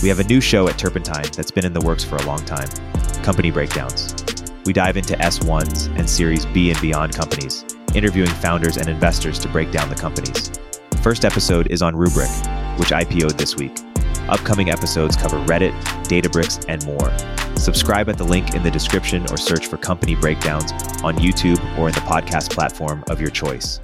We have a new show at Turpentine that's been in the works for a long time Company Breakdowns. We dive into S1s and Series B and beyond companies, interviewing founders and investors to break down the companies. First episode is on Rubrik, which IPO'd this week. Upcoming episodes cover Reddit, Databricks, and more. Subscribe at the link in the description or search for Company Breakdowns on YouTube or in the podcast platform of your choice.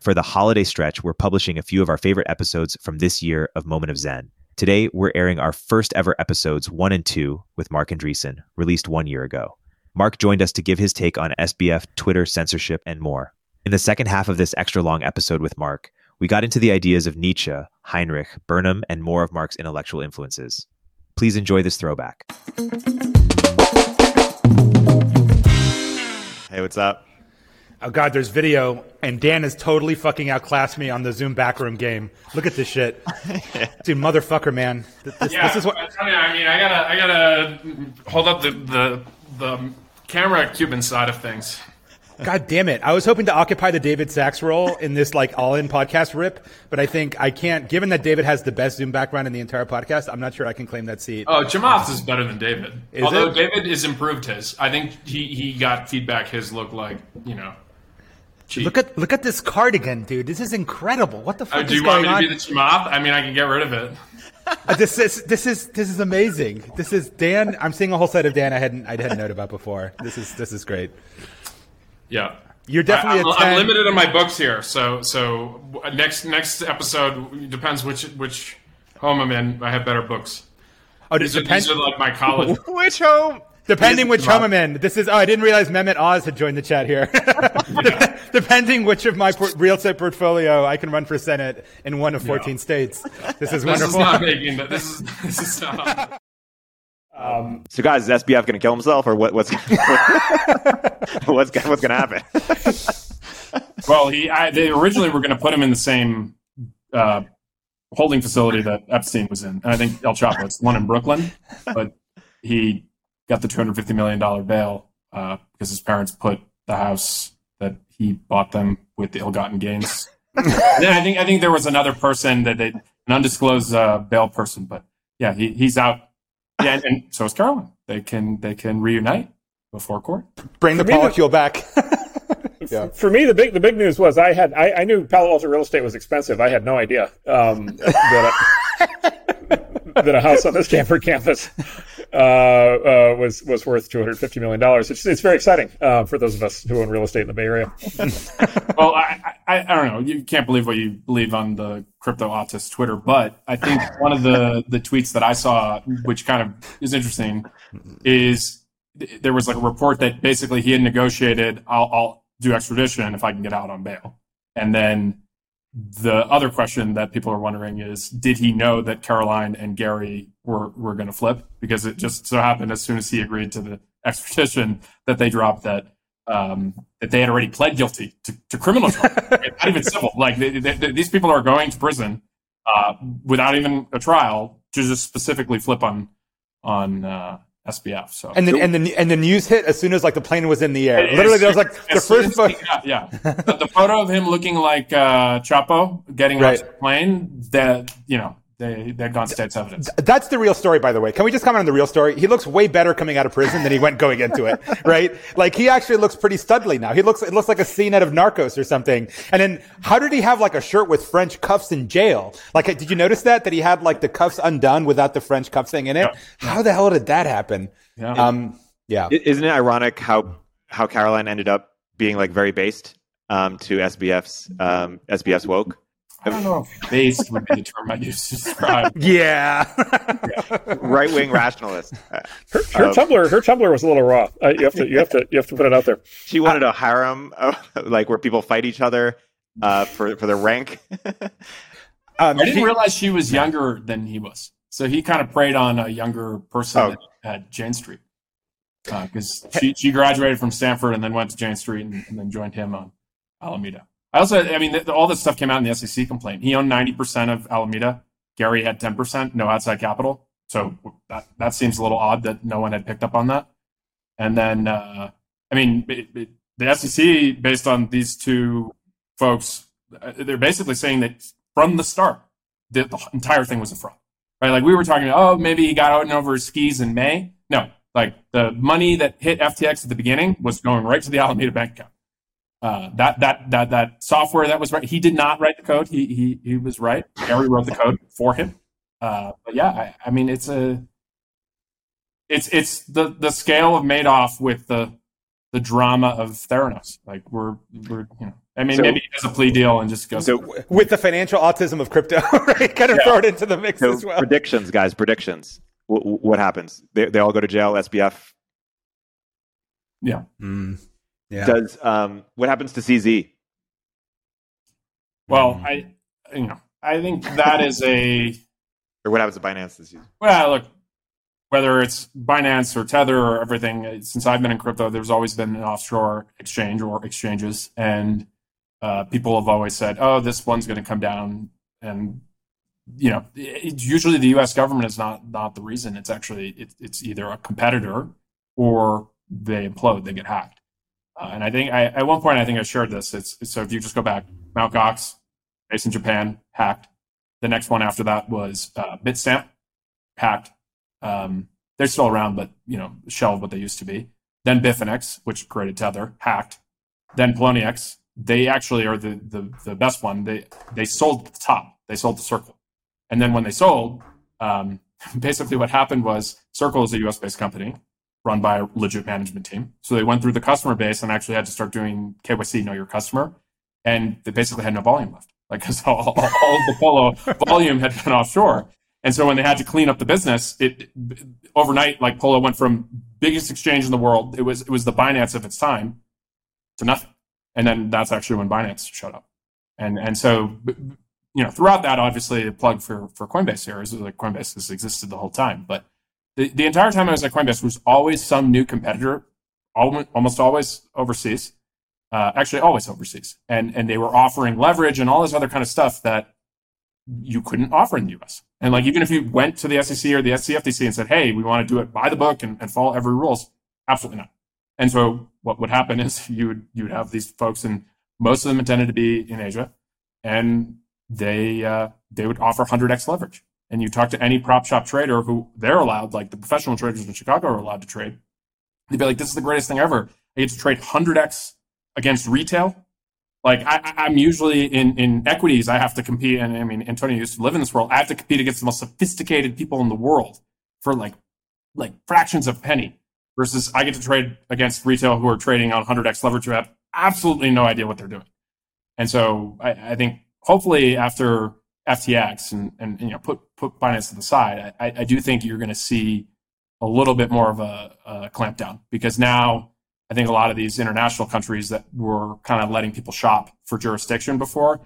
For the holiday stretch, we're publishing a few of our favorite episodes from this year of Moment of Zen. Today, we're airing our first ever episodes one and two with Marc Andreessen, released one year ago. Marc joined us to give his take on SBF, Twitter, censorship, and more. In the second half of this extra long episode with Marc, we got into the ideas of Nietzsche, Henrich, Burnham, and more of Mark's intellectual influences. Please enjoy this throwback. Hey, what's up? Oh God, there's video, and Dan has totally fucking outclassed me on the Zoom backroom game. Look at this shit, dude, motherfucker, man. This, yeah, this is what. I mean, I mean, I gotta, I gotta hold up the the the camera Cuban side of things. God damn it! I was hoping to occupy the David Sacks role in this like all-in podcast rip, but I think I can't. Given that David has the best Zoom background in the entire podcast, I'm not sure I can claim that seat. Oh, Chamath's is better than David. Is Although it? David has improved his. I think he he got feedback. His look like you know. Cheap. Look at look at this cardigan, dude. This is incredible. What the fuck Oh, do is you want me to on? be the Chamath? I mean, I can get rid of it. Uh, this is this is this is amazing. This is Dan. I'm seeing a whole side of Dan I hadn't I hadn't known about before. This is this is great. Yeah. You're definitely I, a am 10. limited on my books here, so so next next episode depends which which home I'm in. I have better books. Oh, These it are, depends. these are like my college. Which home? Depending which home I'm in. This is. Oh, I didn't realize Mehmet Oz had joined the chat here. Dep- Depending which of my por- real estate portfolio I can run for senate in one of 14 states. This is wonderful. This is wonderful. not making that. This is this is not. So, guys, is SBF going to kill himself, or what, what's what's what's going to happen? Well, he I, they originally were going to put him in the same uh, holding facility that Epstein was in, and I think El Chapo. It's one in Brooklyn, but he got the two hundred fifty million dollar bail uh, because his parents put the house that he bought them with the ill-gotten gains. then I think I think there was another person that they an undisclosed uh, bail person, but yeah, he, he's out. Yeah, and, and so is Caroline. They can they can reunite before court. Bring the me, the- polycule back. yeah. For me, the big the big news was I had I, I knew Palo Alto real estate was expensive. I had no idea um, that, a, that a house on the Stanford campus uh, uh, was was worth two hundred fifty million dollars. It's, it's very exciting uh, for those of us who own real estate in the Bay Area. well, I, I, I don't know. You can't believe what you believe on the crypto autist Twitter, but I think one of the the tweets that I saw, which kind of is interesting, is there was like a report that basically he had negotiated, I'll, I'll do extradition if I can get out on bail, and then the other question that people are wondering is, did he know that Caroline and Gary were were going to flip? Because it just so happened as soon as he agreed to the extradition that they dropped that um, that they had already pled guilty to, to criminal charges, not even civil. Like they, they, they- these people are going to prison uh, without even a trial to just specifically flip on on uh, SBF. So And then and the and the news hit as soon as like the plane was in the air. As- Literally, there was like the first photo. got- yeah, the, the photo of him looking like uh, Chapo getting Right. off the plane. That you know they they'd gone state's evidence. That's the real story, by the way. Can we just comment on the real story? He looks way better coming out of prison than he went going into it, right? Like he actually looks pretty studly now. He looks, it looks like a scene out of Narcos or something. And then how did he have like a shirt with French cuffs in jail? Like, did you notice that? That he had like the cuffs undone without the French cuff thing in it? How the hell did that happen? Yeah. Um, yeah. Isn't it ironic how how Caroline ended up being like very based um, to SBF's um, SBF's woke? I don't know if based would be the term I use to describe. Yeah. Right wing rationalist. Uh, Her, her Um, Tumblr her Tumblr was a little raw. Uh, you have to you have to you have to put it out there. She wanted a harem, uh, like where people fight each other uh, for for their rank. um, I didn't she- realize she was younger than he was. So he kind of preyed on a younger person Oh. at Jane Street because she, she graduated from Stanford and then went to Jane Street and, and then joined him on Alameda. I also, I mean, th- all this stuff came out in the SEC complaint. He owned ninety percent of Alameda. Gary had ten percent, no outside capital. So that that seems a little odd that no one had picked up on that. And then, uh, I mean, it, it, the SEC, based on these two folks, uh, they're basically saying that from the start, the, the entire thing was a fraud. right? Like we were talking, oh, maybe he got out and over his skis in May. No, like the money that hit FTX at the beginning was going right to the Alameda bank account. Uh, that that that that software that was right. He did not write the code. He he he was right. Gary wrote the code for him. Uh, but yeah, I, I mean, it's a it's it's the the scale of Madoff with the the drama of Theranos. Like we're we're you know. I mean, So- maybe he has a plea deal and just goes. So, With the financial autism of crypto, right? Kind of Yeah. throw it into the mix so as well. predictions, guys, predictions. W- what happens? They, they all go to jail. SBF yeah. Mm, yeah. does. Um, what happens to CZ? Well, Mm. I you know I think that is a Or what happens to Binance this year? well look whether it's Binance or Tether or everything. uh, Since I've been in crypto, there's always been an offshore exchange or exchanges, and uh, people have always said, "Oh, this one's going to come down," and you know, it, usually the U.S. government is not not the reason. It's actually it, it's either a competitor or they implode, they get hacked. Uh, and I think I, at one point I think I shared this. It's, it's so if you just go back, Mt. Gox, based in Japan, hacked. The next one after that was uh, Bitstamp, hacked. Um, they're still around, but you know, shell of what they used to be. Then Bitfinex, which created Tether, hacked. Then Poloniex, they actually are the, the the best one. They they sold the top. They sold the Circle, and then when they sold, um, basically what happened was Circle is a U.S. based company run by a legit management team. So they went through the customer base and actually had to start doing KYC, know your customer, and they basically had no volume left, like because all, all, the Polo volume had been offshore. And so when they had to clean up the business, it overnight, like Polo went from biggest exchange in the world, it was it was the Binance of its time, to nothing. And then that's actually when Binance showed up. And and so you know throughout that, obviously, a plug for for Coinbase here is like Coinbase has existed the whole time, but the, the entire time I was at Coinbase there was always some new competitor, almost always overseas, uh, actually always overseas, and and they were offering leverage and all this other kind of stuff that you couldn't offer in the U.S. And like even if you went to the SEC or the CFTC and said, "Hey, we want to do it by the book and, and follow every rules," absolutely not. And so what would happen is you would you would have these folks, and most of them intended to be in Asia, and they uh, they would offer 100x leverage. And you talk to any prop shop trader who they're allowed, like the professional traders in Chicago are allowed to trade. They'd be like, "This is the greatest thing ever. I get to trade 100x against retail." Like I, I'm usually in in equities, I have to compete, and I mean, Antonio used to live in this world. I have to compete against the most sophisticated people in the world for like like fractions of a penny. Versus, I get to trade against retail who are trading on 100x leverage who have absolutely no idea what they're doing. And so I, I think hopefully after FTX and, and you know put put Binance to the side, I, I do think you're going to see a little bit more of a, a clampdown because now I think a lot of these international countries that were kind of letting people shop for jurisdiction before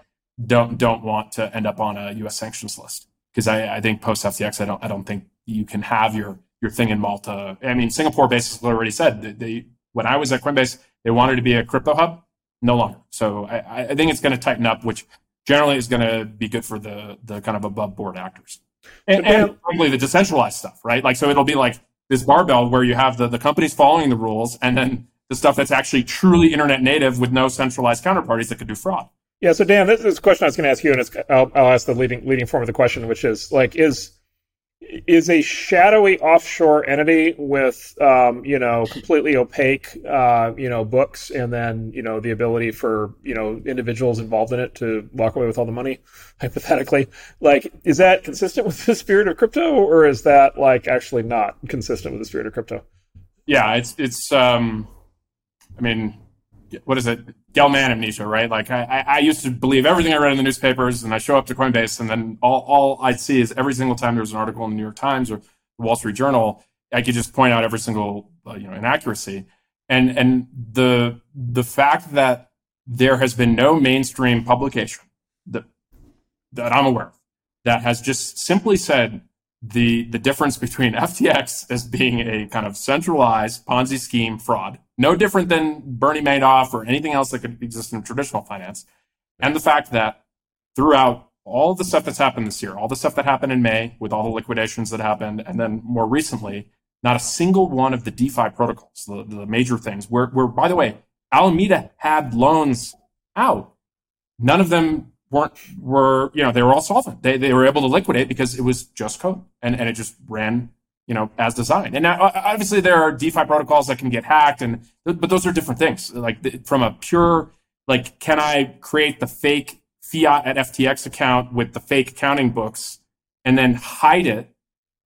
don't don't want to end up on a U.S. sanctions list because I, I think post FTX I don't I don't think you can have your your thing in Malta. I mean Singapore basically already said that they when I was at Coinbase they wanted to be a crypto hub no longer. So I, I think it's going to tighten up, which generally is going to be good for the the kind of above board actors and, and frankly the decentralized stuff, right? Like so it'll be like this barbell where you have the the companies following the rules and then the stuff that's actually truly internet native with no centralized counterparties that could do fraud. Yeah, so Dan, this is a question I was going to ask you, and it's, I'll, I'll ask the leading leading form of the question, which is like, is is a shadowy offshore entity with um, you know completely opaque uh, you know books, and then you know the ability for you know individuals involved in it to walk away with all the money, hypothetically, like is that consistent with the spirit of crypto, or is that like actually not consistent with the spirit of crypto? Yeah, it's it's um, I mean, what is it? Gell-Mann amnesia, right? Like I, I used to believe everything I read in the newspapers, and I show up to Coinbase, and then all all I see is every single time there's an article in the New York Times or the Wall Street Journal, I could just point out every single uh, you know inaccuracy, and and the the fact that there has been no mainstream publication that that I'm aware of that has just simply said the the difference between FTX as being a kind of centralized Ponzi scheme fraud, no different than Bernie Madoff or anything else that could exist in traditional finance, and the fact that throughout all the stuff that's happened this year, all the stuff that happened in May with all the liquidations that happened, and then more recently, not a single one of the DeFi protocols, the, the major things, where, where by the way, Alameda had loans out, none of them weren't were you know they were all solvent. They they were able to liquidate because it was just code and and it just ran you know as designed. And now obviously there are DeFi protocols that can get hacked, and but those are different things. Like from a pure like, can I create the fake fiat at FTX account with the fake accounting books and then hide it?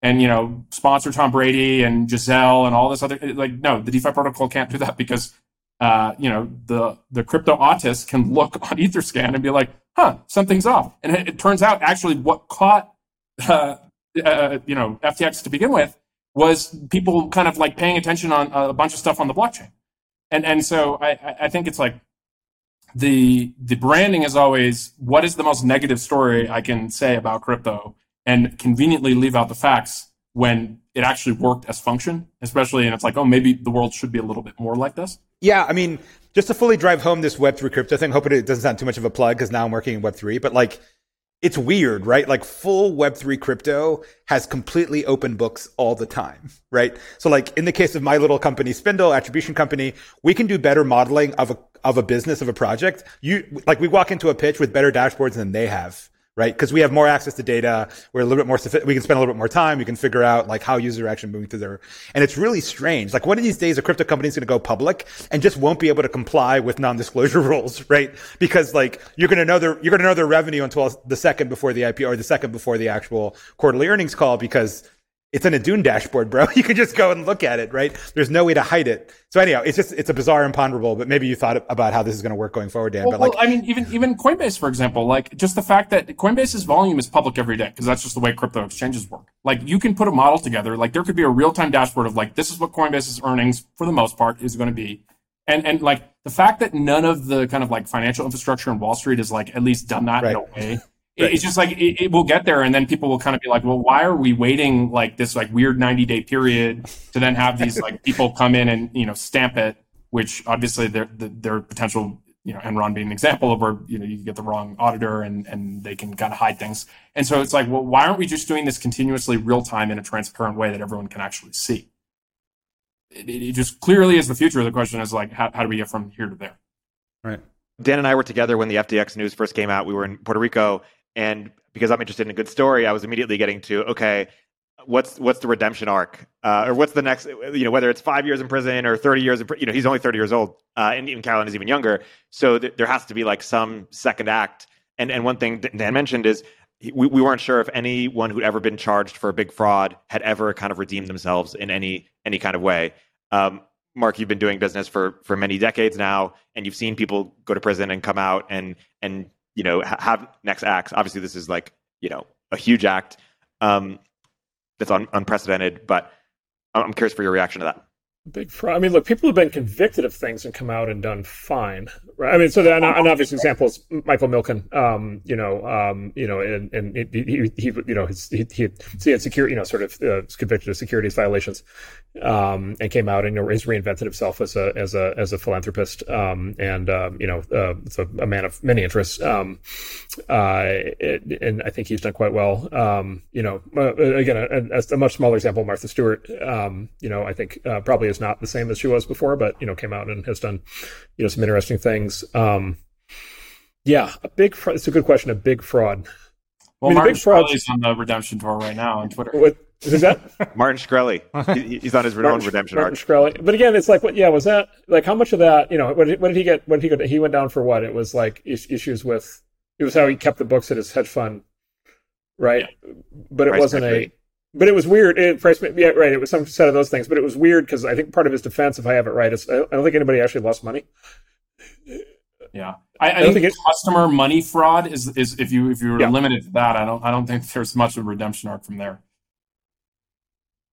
And you know, sponsor Tom Brady and Gisele and all this other like no, the DeFi protocol can't do that because uh, you know, the the crypto autist can look on Etherscan and be like, "Huh, something's off." And it, it turns out actually what caught uh, uh, you know FTX to begin with was people kind of like paying attention on a bunch of stuff on the blockchain, and and so I I think it's like the the branding is always what is the most negative story I can say about crypto, and conveniently leave out the facts when it actually worked as function, especially and it's like, oh, maybe the world should be a little bit more like this. Yeah, I mean, just to fully drive home this Web3 crypto thing, hoping it doesn't sound too much of a plug because now I'm working in Web3, but like, it's weird, right? Like full Web3 crypto has completely open books all the time, right? So like in the case of my little company, Spindle, attribution company, we can do better modeling of a, of a business, of a project. You, like we walk into a pitch with better dashboards than they have right? Because we have more access to data. We're a little bit more, we can spend a little bit more time. We can figure out like how users are actually moving through their, and it's really strange. Like one of these days, a crypto company is going to go public and just won't be able to comply with non-disclosure rules, right? Because like you're going to know their, you're going to know their revenue until the second before the IPO or the second before the actual quarterly earnings call because it's in a Dune dashboard, bro. You can just go and look at it, right? There's no way to hide it. So anyhow, it's just it's a bizarre imponderable. But maybe you thought about how this is going to work going forward, Dan. Well, but like, well, I mean, even even Coinbase, for example, like just the fact that Coinbase's volume is public every day because that's just the way crypto exchanges work. Like you can put a model together. Like there could be a real time dashboard of like this is what Coinbase's earnings for the most part is going to be, and and like the fact that none of the kind of like financial infrastructure in Wall Street is like at least done that right. in a way Right. It's just like it, it, will get there, and then people will kind of be like, "Well, why are we waiting like this like weird ninety day period to then have these like people come in and you know stamp it?" Which obviously there there potential you know Enron being an example of where you know you get the wrong auditor and and they can kind of hide things. And so it's like, well, why aren't we just doing this continuously real time in a transparent way that everyone can actually see? It, it just clearly is the future. The question is like, how, how do we get from here to there? Right. Dan and I were together when the FTX news first came out. We were in Puerto Rico, and because I'm interested in a good story, I was immediately getting to okay, what's what's the redemption arc, uh, or what's the next? You know, whether it's five years in prison or thirty years. In, you know, he's only thirty years old, uh, and even Caroline is even younger. So th- there has to be like some second act. And and one thing Dan mentioned is we, we weren't sure if anyone who'd ever been charged for a big fraud had ever kind of redeemed themselves in any any kind of way. Um, Marc, you've been doing business for for many decades now, and you've seen people go to prison and come out and and you know have next acts. Obviously, this is like you know a huge act um, that's un- unprecedented. But I'm curious for your reaction to that. Big fraud. I mean, look, people have been convicted of things and come out and done fine, right? I mean, so the, an, an obvious example is Michael Milken. Um, you know, um, you know, and, and he, he, you know, his, he, he, he had security, you know, sort of uh, convicted of securities violations, um, and came out and you know, has reinvented himself as a as a as a philanthropist, um, and um, you know, uh, a, a, man of many interests. Um, uh, it, and I think he's done quite well. Um, you know, uh, again, a, a, much smaller example, Martha Stewart. Um, you know, I think uh, probably is not the same as she was before, but you know, came out and has done you know some interesting things. Um, yeah, a big. Fra- it's a good question. A big fraud. Well, I mean, Martin big fraud is on the redemption tour right now on Twitter. What, is that Martin Shkreli? he's on his own redemption Martin arc. Shkreli. But again, it's like, what? Yeah, was that like how much of that? You know, what did, what did he get? What did he go? He went down for what? It was like issues with. It was how he kept the books at his hedge fund, right? Yeah. But it Price wasn't a but it was weird. It, price, yeah, right. It was some set of those things, but it was weird because I think part of his defense, if I have it right, is I don't think anybody actually lost money. Yeah, I, I, I think, think it, customer money fraud is is if you if you were yeah. limited to that, I don't I don't think there's much of a redemption arc from there.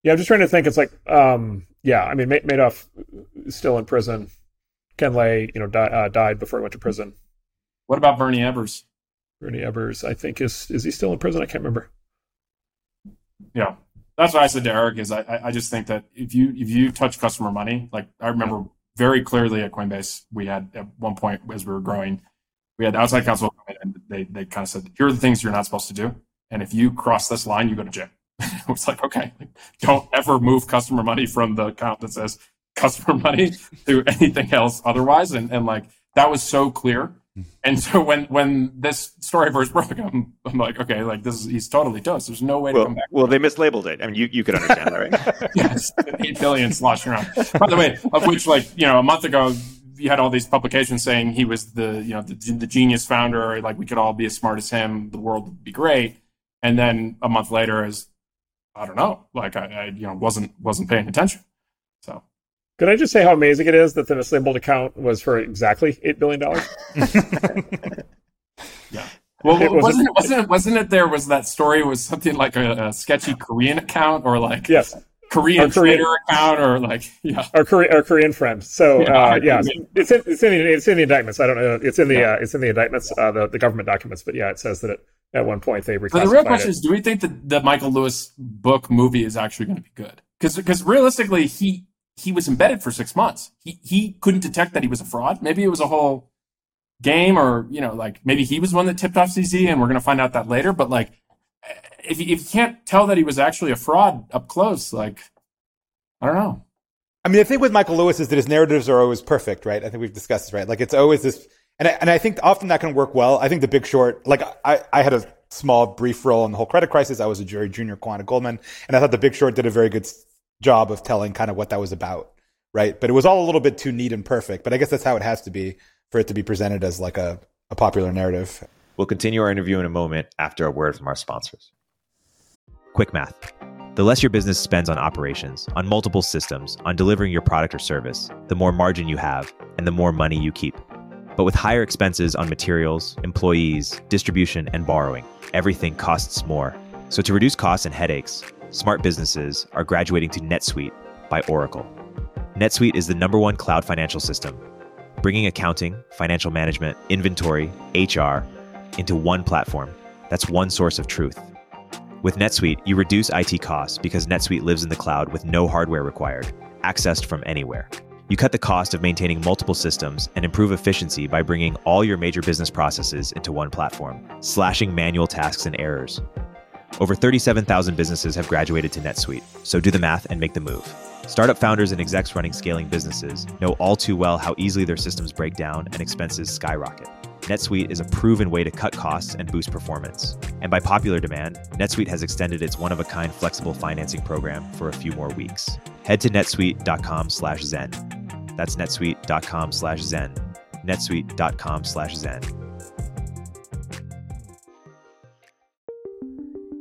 Yeah, I'm just trying to think. It's like, um, yeah, I mean, Madoff is still in prison. Ken Lay, you know, di- uh, died before he went to prison. What about Bernie Ebbers? Bernie Ebbers, I think is is he still in prison? I can't remember yeah, that's what I said to Erik. Is I I just think that if you if you touch customer money, like I remember very clearly at Coinbase, we had at one point as we were growing, we had outside counsel and they they kind of said, here are the things you're not supposed to do, and if you cross this line, you go to jail. it was like, okay, don't ever move customer money from the account that says customer money to anything else otherwise. And, and like, that was so clear. And so when when this story first broke, I'm, I'm like, okay, like this is he's totally toast. There's no way well, to come back. Well, they mislabeled it. I mean, you, you could understand that, right? yes, eight billion sloshing around. By the way, of which like you know a month ago you had all these publications saying he was the you know the, the genius founder. Like we could all be as smart as him. The world would be great. And then a month later, is I don't know, like I, I you know wasn't wasn't paying attention. So Could I just say how amazing it is that the mislabeled account was for exactly eight billion dollars? yeah. Well, It wasn't, wasn't- it wasn't it wasn't it there was that story was something like a, a sketchy Korean account or like yes, Korean Korean- trader account or like yeah our Korean, our Korean friend. So Yeah, uh, yeah, it's in, it's in the it's in the indictments. I don't know. It's in the Yeah. uh, it's in the indictments, uh, the the government documents. But yeah, it says that it, at one point they reclassified But the real question it. is, do we think that the Michael Lewis book movie is actually going to be good? Because because realistically, he he was embedded for six months. He he couldn't detect that he was a fraud. Maybe it was a whole game, or you know, like maybe he was one that tipped off CZ, and we're to find out that later. But like, if you, if you can't tell that he was actually a fraud up close, like I don't know. I mean, the thing with Michael Lewis is that his narratives are always perfect, right? I think we've discussed this, right? Like it's always this, and I, and I think often that can work well. I think The Big Short, like I, I had a small brief role in the whole credit crisis. I was a jury junior quant at Goldman, and I thought The Big Short did a very good job of telling kind of what that was about, right? But it was all a little bit too neat and perfect. But I guess that's how it has to be for it to be presented as like a, a popular narrative. We'll continue our interview in a moment after a word from our sponsors. Quick math. The less your business spends on operations, on multiple systems, on delivering your product or service, the more margin you have and the more money you keep. But with higher expenses on materials, employees, distribution, and borrowing, everything costs more. So to reduce costs and headaches, smart businesses are graduating to NetSuite by Oracle. NetSuite is the number one cloud financial system, bringing accounting, financial management, inventory, HR into one platform. That's one source of truth. With NetSuite, you reduce IT costs because NetSuite lives in the cloud with no hardware required, accessed from anywhere. You cut the cost of maintaining multiple systems and improve efficiency by bringing all your major business processes into one platform, slashing manual tasks and errors. Over 37,000 businesses have graduated to NetSuite, so do the math and make the move. Startup founders and execs running scaling businesses know all too well how easily their systems break down and expenses skyrocket. NetSuite is a proven way to cut costs and boost performance. And by popular demand, NetSuite has extended its one-of-a-kind flexible financing program for a few more weeks. Head to netsuite.com/zen. That's netsuite.com/zen. netsuite.com/zen.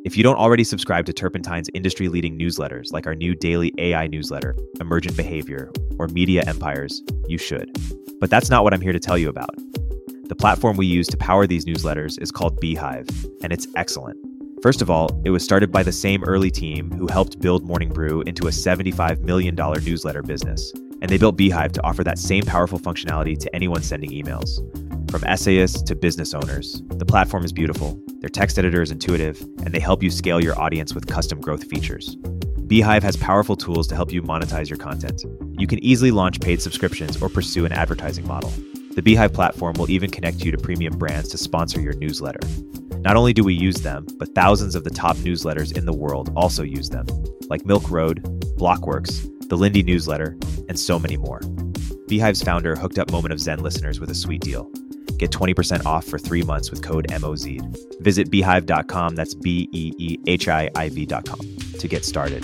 If you don't already subscribe to Turpentine's industry leading newsletters, like our new daily AI newsletter, Emergent Behavior, or Media Empires, you should. But that's not what I'm here to tell you about. The platform we use to power these newsletters is called Beehiiv, and it's excellent. First of all, it was started by the same early team who helped build Morning Brew into a $75 million newsletter business. And they built Beehiiv to offer that same powerful functionality to anyone sending emails. From essayists to business owners, the platform is beautiful, their text editor is intuitive, and they help you scale your audience with custom growth features. Beehiiv has powerful tools to help you monetize your content. You can easily launch paid subscriptions or pursue an advertising model. The Beehiiv platform will even connect you to premium brands to sponsor your newsletter. Not only do we use them, but thousands of the top newsletters in the world also use them, like Milk Road, Blockworks, the Lindy newsletter, and so many more. Beehiiv's founder hooked up Moment of Zen listeners with a sweet deal. Get 20% off for three months with code MOZ. Visit beehiiv.com, that's B E E H I I V.com, to get started.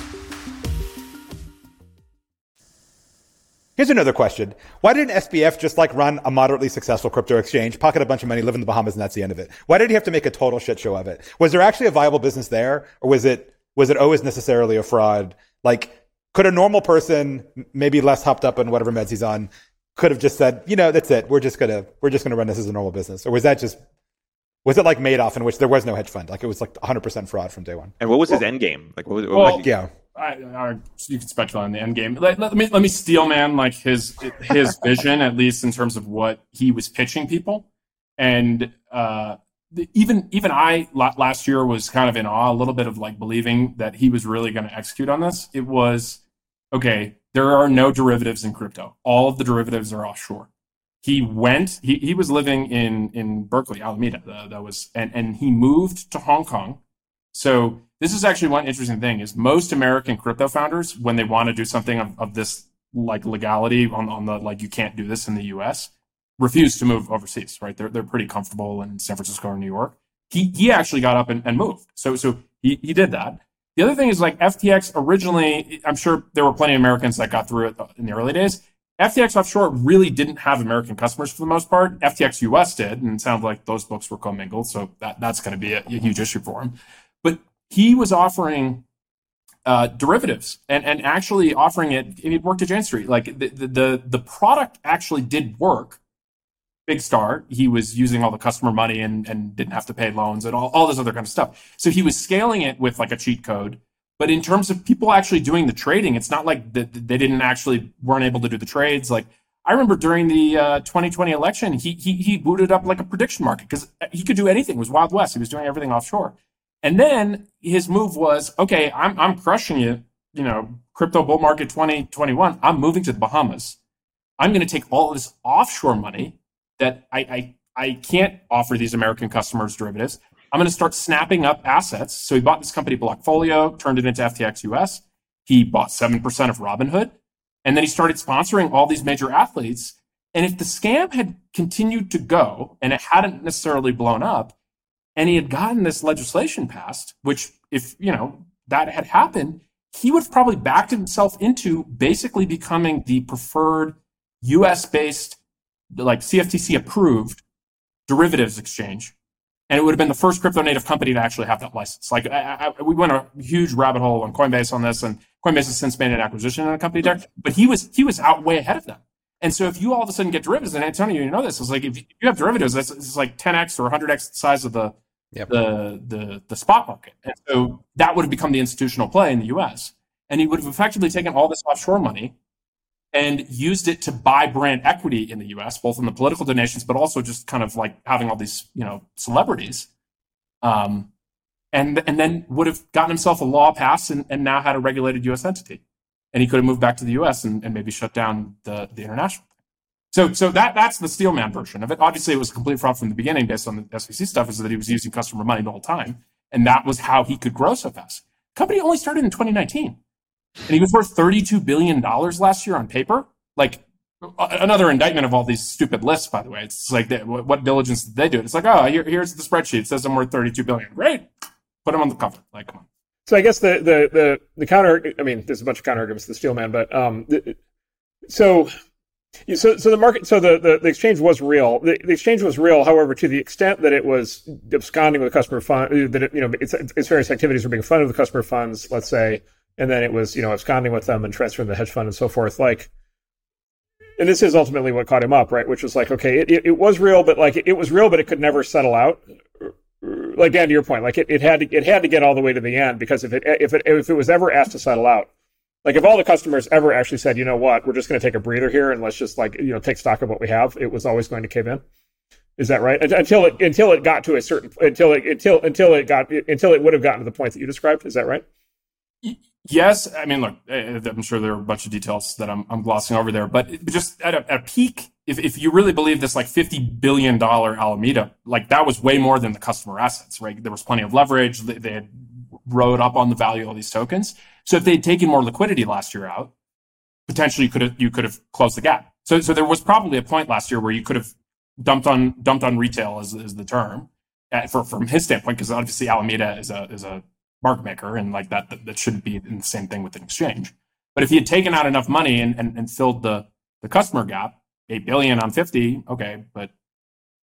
Here's another question. Why didn't SBF just like run a moderately successful crypto exchange, pocket a bunch of money, live in the Bahamas, and that's the end of it? Why did he have to make a total shit show of it? Was there actually a viable business there, or was it was it always necessarily a fraud? Like, could a normal person, maybe less hopped up on whatever meds he's on, could have just said, you know, that's it. We're just gonna we're just gonna run this as a normal business, or was that just was it like Madoff in which there was no hedge fund, like it was like 100 percent fraud from day one? And what was his end game? Like, what was, what Well, was he- Yeah. I, I, you can speculate on the end game. Let, let me let me steal man like his his vision at least in terms of what he was pitching people, and uh, the, even even I last year was kind of in awe a little bit of like believing that he was really going to execute on this. It was okay. There are no derivatives in crypto. All of the derivatives are offshore. He went. He, he was living in in Berkeley, Alameda. Uh, that was and and he moved to Hong Kong. So this is actually one interesting thing is most American crypto founders, when they want to do something of, of this like legality on, on the like you can't do this in the US, refuse to move overseas. Right? They're they're pretty comfortable in San Francisco or New York. He he actually got up and, and moved. So so he he did that. The other thing is like FTX originally. I'm sure there were plenty of Americans that got through it uh, in the early days. FTX offshore really didn't have American customers for the most part. FTX US did, and it sounds like those books were commingled, so that, that's going to be a, a, huge issue for him. But he was offering uh, derivatives and, and actually offering it. It worked at Jane Street. Like the, the the product actually did work. Big start. He was using all the customer money and, and didn't have to pay loans and all, all this other kind of stuff. So he was scaling it with like a cheat code but in terms of people actually doing the trading, it's not like the, they didn't actually weren't able to do the trades. Like I remember during the uh, 2020 election, he, he he booted up like a prediction market because he could do anything. It was Wild West. He was doing everything offshore. And then his move was, okay, I'm I'm crushing it. You know, crypto bull market 2021. I'm moving to the Bahamas. I'm going to take all this offshore money that I, I I can't offer these American customers derivatives. I'm going to start snapping up assets. So he bought this company Blockfolio, turned it into FTX US. He bought 7% of Robinhood. And then he started sponsoring all these major athletes. And if the scam had continued to go and it hadn't necessarily blown up, and he had gotten this legislation passed, which if, you know, that had happened, he would have probably backed himself into basically becoming the preferred US based, like CFTC approved derivatives exchange and it would have been the first crypto native company to actually have that license. Like I, I, we went a huge rabbit hole on Coinbase on this, and Coinbase has since made an acquisition in a company there, but he was he was out way ahead of them. And so if you all of a sudden get derivatives, and Antonio, you know this, it's like if you have derivatives, that's it's like 10x or 100x the size of the yep. the the the spot market. And so that would have become the institutional play in the U.S. And he would have effectively taken all this offshore money and used it to buy brand equity in the US, both in the political donations, but also just kind of like having all these, you know, celebrities. Um, and, and then would have gotten himself a law passed and, and now had a regulated US entity. And he could have moved back to the US and, and maybe shut down the, the international. So, so that, that's the Steelman version of it. Obviously, it was a complete fraud from the beginning based on the SEC stuff, is that he was using customer money the whole time. And that was how he could grow so fast. Company only started in 2019 and he was worth $32 billion last year on paper. Like another indictment of all these stupid lists, by the way. It's like, they, what diligence did they do? It's like, oh, here, here's the spreadsheet. It says I'm worth 32 billion. Great. Put him on the cover. Like, come on. So I guess the, the, the, the counter, I mean, there's a bunch of counter arguments to the Steelman, but, um, the, so, so, so the market, so the, the, the exchange was real. The, the, exchange was real, however, to the extent that it was absconding with customer funds, that it, you know, its, its various activities were being funded with customer funds, let's say, and then it was you know absconding with them and transferring the hedge fund and so forth like and this is ultimately what caught him up right which was like okay it, it, it was real but like it, was real but it could never settle out like Dan, to your point like it, it had to it had to get all the way to the end because if it if it if it was ever asked to settle out like if all the customers ever actually said you know what we're just going to take a breather here and let's just like you know take stock of what we have it was always going to cave in is that right until it until it got to a certain until it until until it got until it would have gotten to the point that you described is that right Yes, I mean, look, eh, eh, I'm sure there are a bunch of details that I'm, I'm glossing over there, but just at a, at a peak, if, if you really believe this like $50 billion Alameda, like that was way more than the customer assets, right? There was plenty of leverage. They, they had rode up on the value of these tokens. So if they'd taken more liquidity last year out, potentially you could have, you could have closed the gap. So, so there was probably a point last year where you could have dumped on, dumped on retail is, is the term uh, for, from his standpoint, because obviously Alameda is a, is a market maker, and like that, that, that shouldn't be the same thing with an exchange. But if he had taken out enough money and, and, and filled the, the customer gap, eight billion on 50, okay, but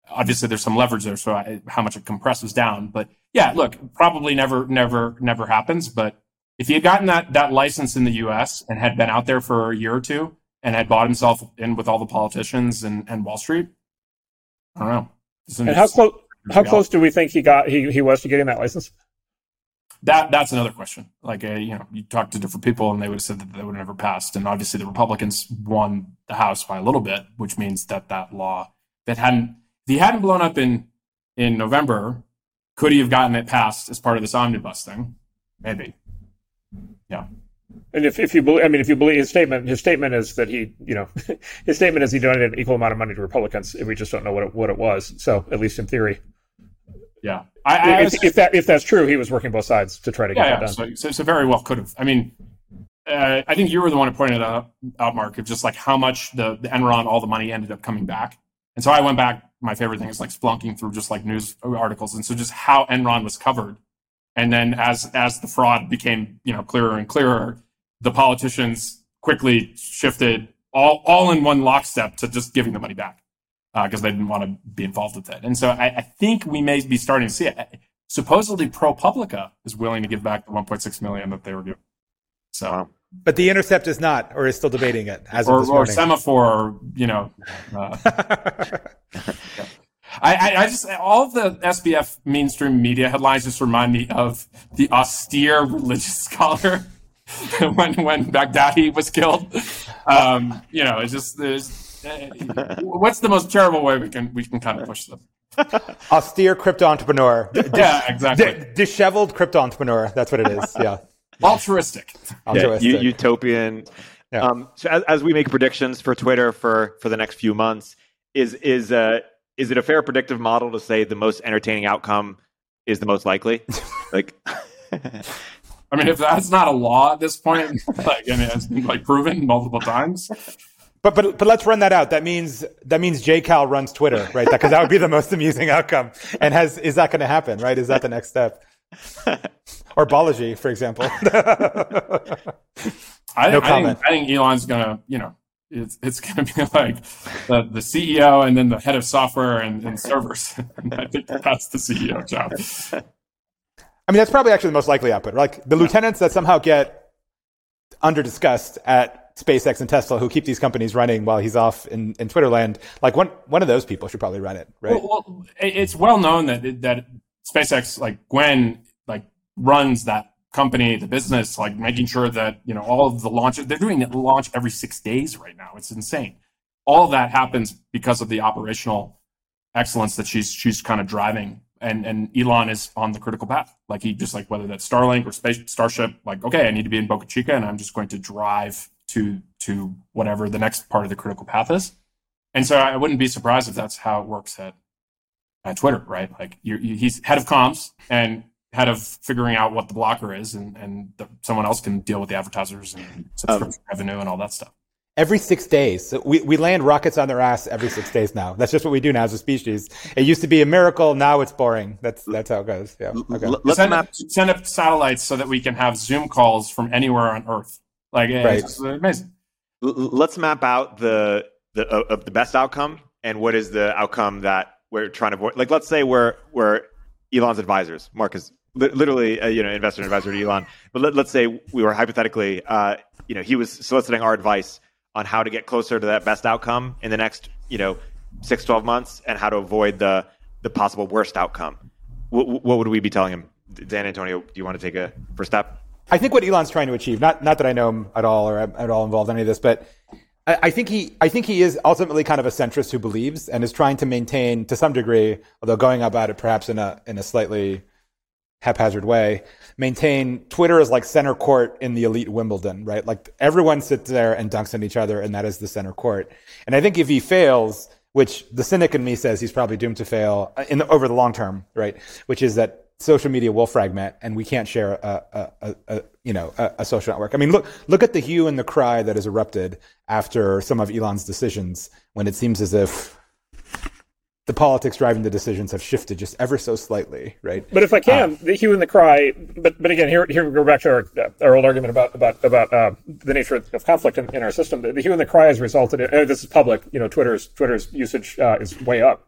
obviously there's some leverage there, so I, how much it compresses down. But yeah, look, probably never, never, never happens. But if he had gotten that that license in the U.S. and had been out there for a year or two and had bought himself in with all the politicians and, and Wall Street, I don't know. And how close? How close do we think he got? He he was to getting that license? that that's another question. Like, uh, you know, you talk to different people and they would have said that they would have never passed. And obviously, the Republicans won the House by a little bit, which means that that law that hadn't if he hadn't blown up in in November, could he have gotten it passed as part of this omnibus thing? Maybe. Yeah. And if, if you believe, I mean, if you believe his statement, his statement is that he, you know, his statement is he donated an equal amount of money to Republicans. We just don't know what it, what it was. So at least in theory. Yeah, I, I if, was, if, that if that's true, he was working both sides to try to get yeah, that done. So, so, so, very well could have. I mean, uh, I think you were the one who pointed out, out, Marc, of just like how much the, the Enron, all the money ended up coming back. And so I went back. My favorite thing is like splunking through just like news articles, and so just how Enron was covered. And then as as the fraud became you know clearer and clearer, the politicians quickly shifted all all in one lockstep to just giving the money back because uh, they didn't want to be involved with it. And so I, I, think we may be starting to see it. Supposedly, ProPublica is willing to give back the 1.6 million that they were given. So, but the Intercept is not, or is still debating it as or, of this morning. Or Semafor, you know. Uh, I, I, I, just all of the SBF mainstream media headlines just remind me of the austere religious scholar when when Baghdadi was killed. Um, you know, it's just there's uh, what's the most terrible way we can we can kind of push them. Austere crypto entrepreneur. yeah, exactly. D- disheveled crypto entrepreneur. That's what it is. Yeah. Altruistic. Altruistic. Yeah, utopian. Yeah. Um, so as, as, we make predictions for Twitter for for the next few months, is is uh, is it a fair predictive model to say the most entertaining outcome is the most likely? like. I mean, if that's not a law at this point, like I mean, it's been like proven multiple times. But but but let's run that out. That means that means J Cal runs Twitter, right? Because that would be the most amusing outcome. And has is that going to happen? Right? Is that the next step? or Balaji, for example. I, no I comment. Think, I think Elon's going to, you know, it's it's going to be like the, the CEO and then the head of software and, and servers. and I think that's the CEO job. I mean, that's probably actually the most likely output. Like the lieutenants that somehow get under discussed at SpaceX and Tesla, who keep these companies running while he's off in, in Twitter land, like one one of those people should probably run it, right? Well, well it's well known that that SpaceX, like Gwynne, like runs that company, the business, like making sure that you know all of the launches they're doing launch every six days right now. It's insane. All that happens because of the operational excellence that she's she's kind of driving and and Elon is on the critical path. Like he just like whether that's Starlink or Space Starship, like okay, I need to be in Boca Chica, and I'm just going to drive to to whatever the next part of the critical path is. And so I wouldn't be surprised if that's how it works at at Twitter, right? Like you he's head of comms and head of figuring out what the blocker is, and and the, someone else can deal with the advertisers and subscription um, revenue and all that stuff every six days. So we, we land rockets on their ass every six days now. That's just what we do now as a species. It used to be a miracle. Now it's boring. That's that's how it goes. Yeah. Okay. Let's send, map- up, send up satellites so that we can have Zoom calls from anywhere on Earth. Like right. it's amazing. Let's map out the the uh, the best outcome and what is the outcome that we're trying to avoid. Like let's say we're we're Elon's advisors. Marc is literally uh, you know investor advisor to Elon. But let, us say we were hypothetically uh, you know he was soliciting our advice on how to get closer to that best outcome in the next, you know, six, 12 months and how to avoid the, the possible worst outcome. What, what would we be telling him? Dan Antonio, do you want to take a first step? I think what Elon's trying to achieve, not, not that I know him at all or at all involved in any of this, but I, I think he, I think he is ultimately kind of a centrist who believes and is trying to maintain to some degree, although going about it perhaps in a, in a slightly haphazard way, maintain Twitter is like center court in the elite Wimbledon, right? Like everyone sits there and dunks on each other, and that is the center court. And I think if he fails, which the cynic in me says he's probably doomed to fail uh, in the, over the long term, right? Which is that social media will fragment, and we can't share a, a, a, a you know a, social network. I mean, look look at the hue and the cry that has erupted after some of Elon's decisions, when it seems as if the politics driving the decisions have shifted just ever so slightly, right? But if I can, uh, the hue and the cry. But but again, here here we go back to our, our old argument about about about uh, the nature of conflict in, in, our system. The, the, hue and the cry has resulted in uh, this is public. You know, Twitter's Twitter's usage uh, is way up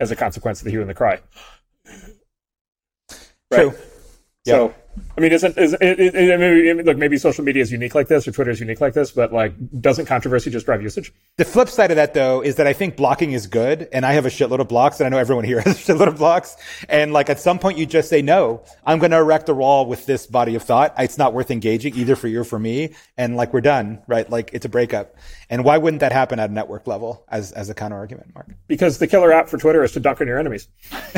as a consequence of the hue and the cry. Right? True. So I mean, isn't is it, it, it, maybe, look maybe social media is unique like this or Twitter is unique like this, but like doesn't controversy just drive usage? The flip side of that though is that I think blocking is good, and I have a shitload of blocks, and I know everyone here has a shitload of blocks, and like at some point you just say no, I'm going to erect a wall with this body of thought. It's not worth engaging either for you or for me, and like we're done, right? Like it's a breakup, and why wouldn't that happen at a network level as as a counter argument, Marc? Because the killer app for Twitter is to dunk on your enemies.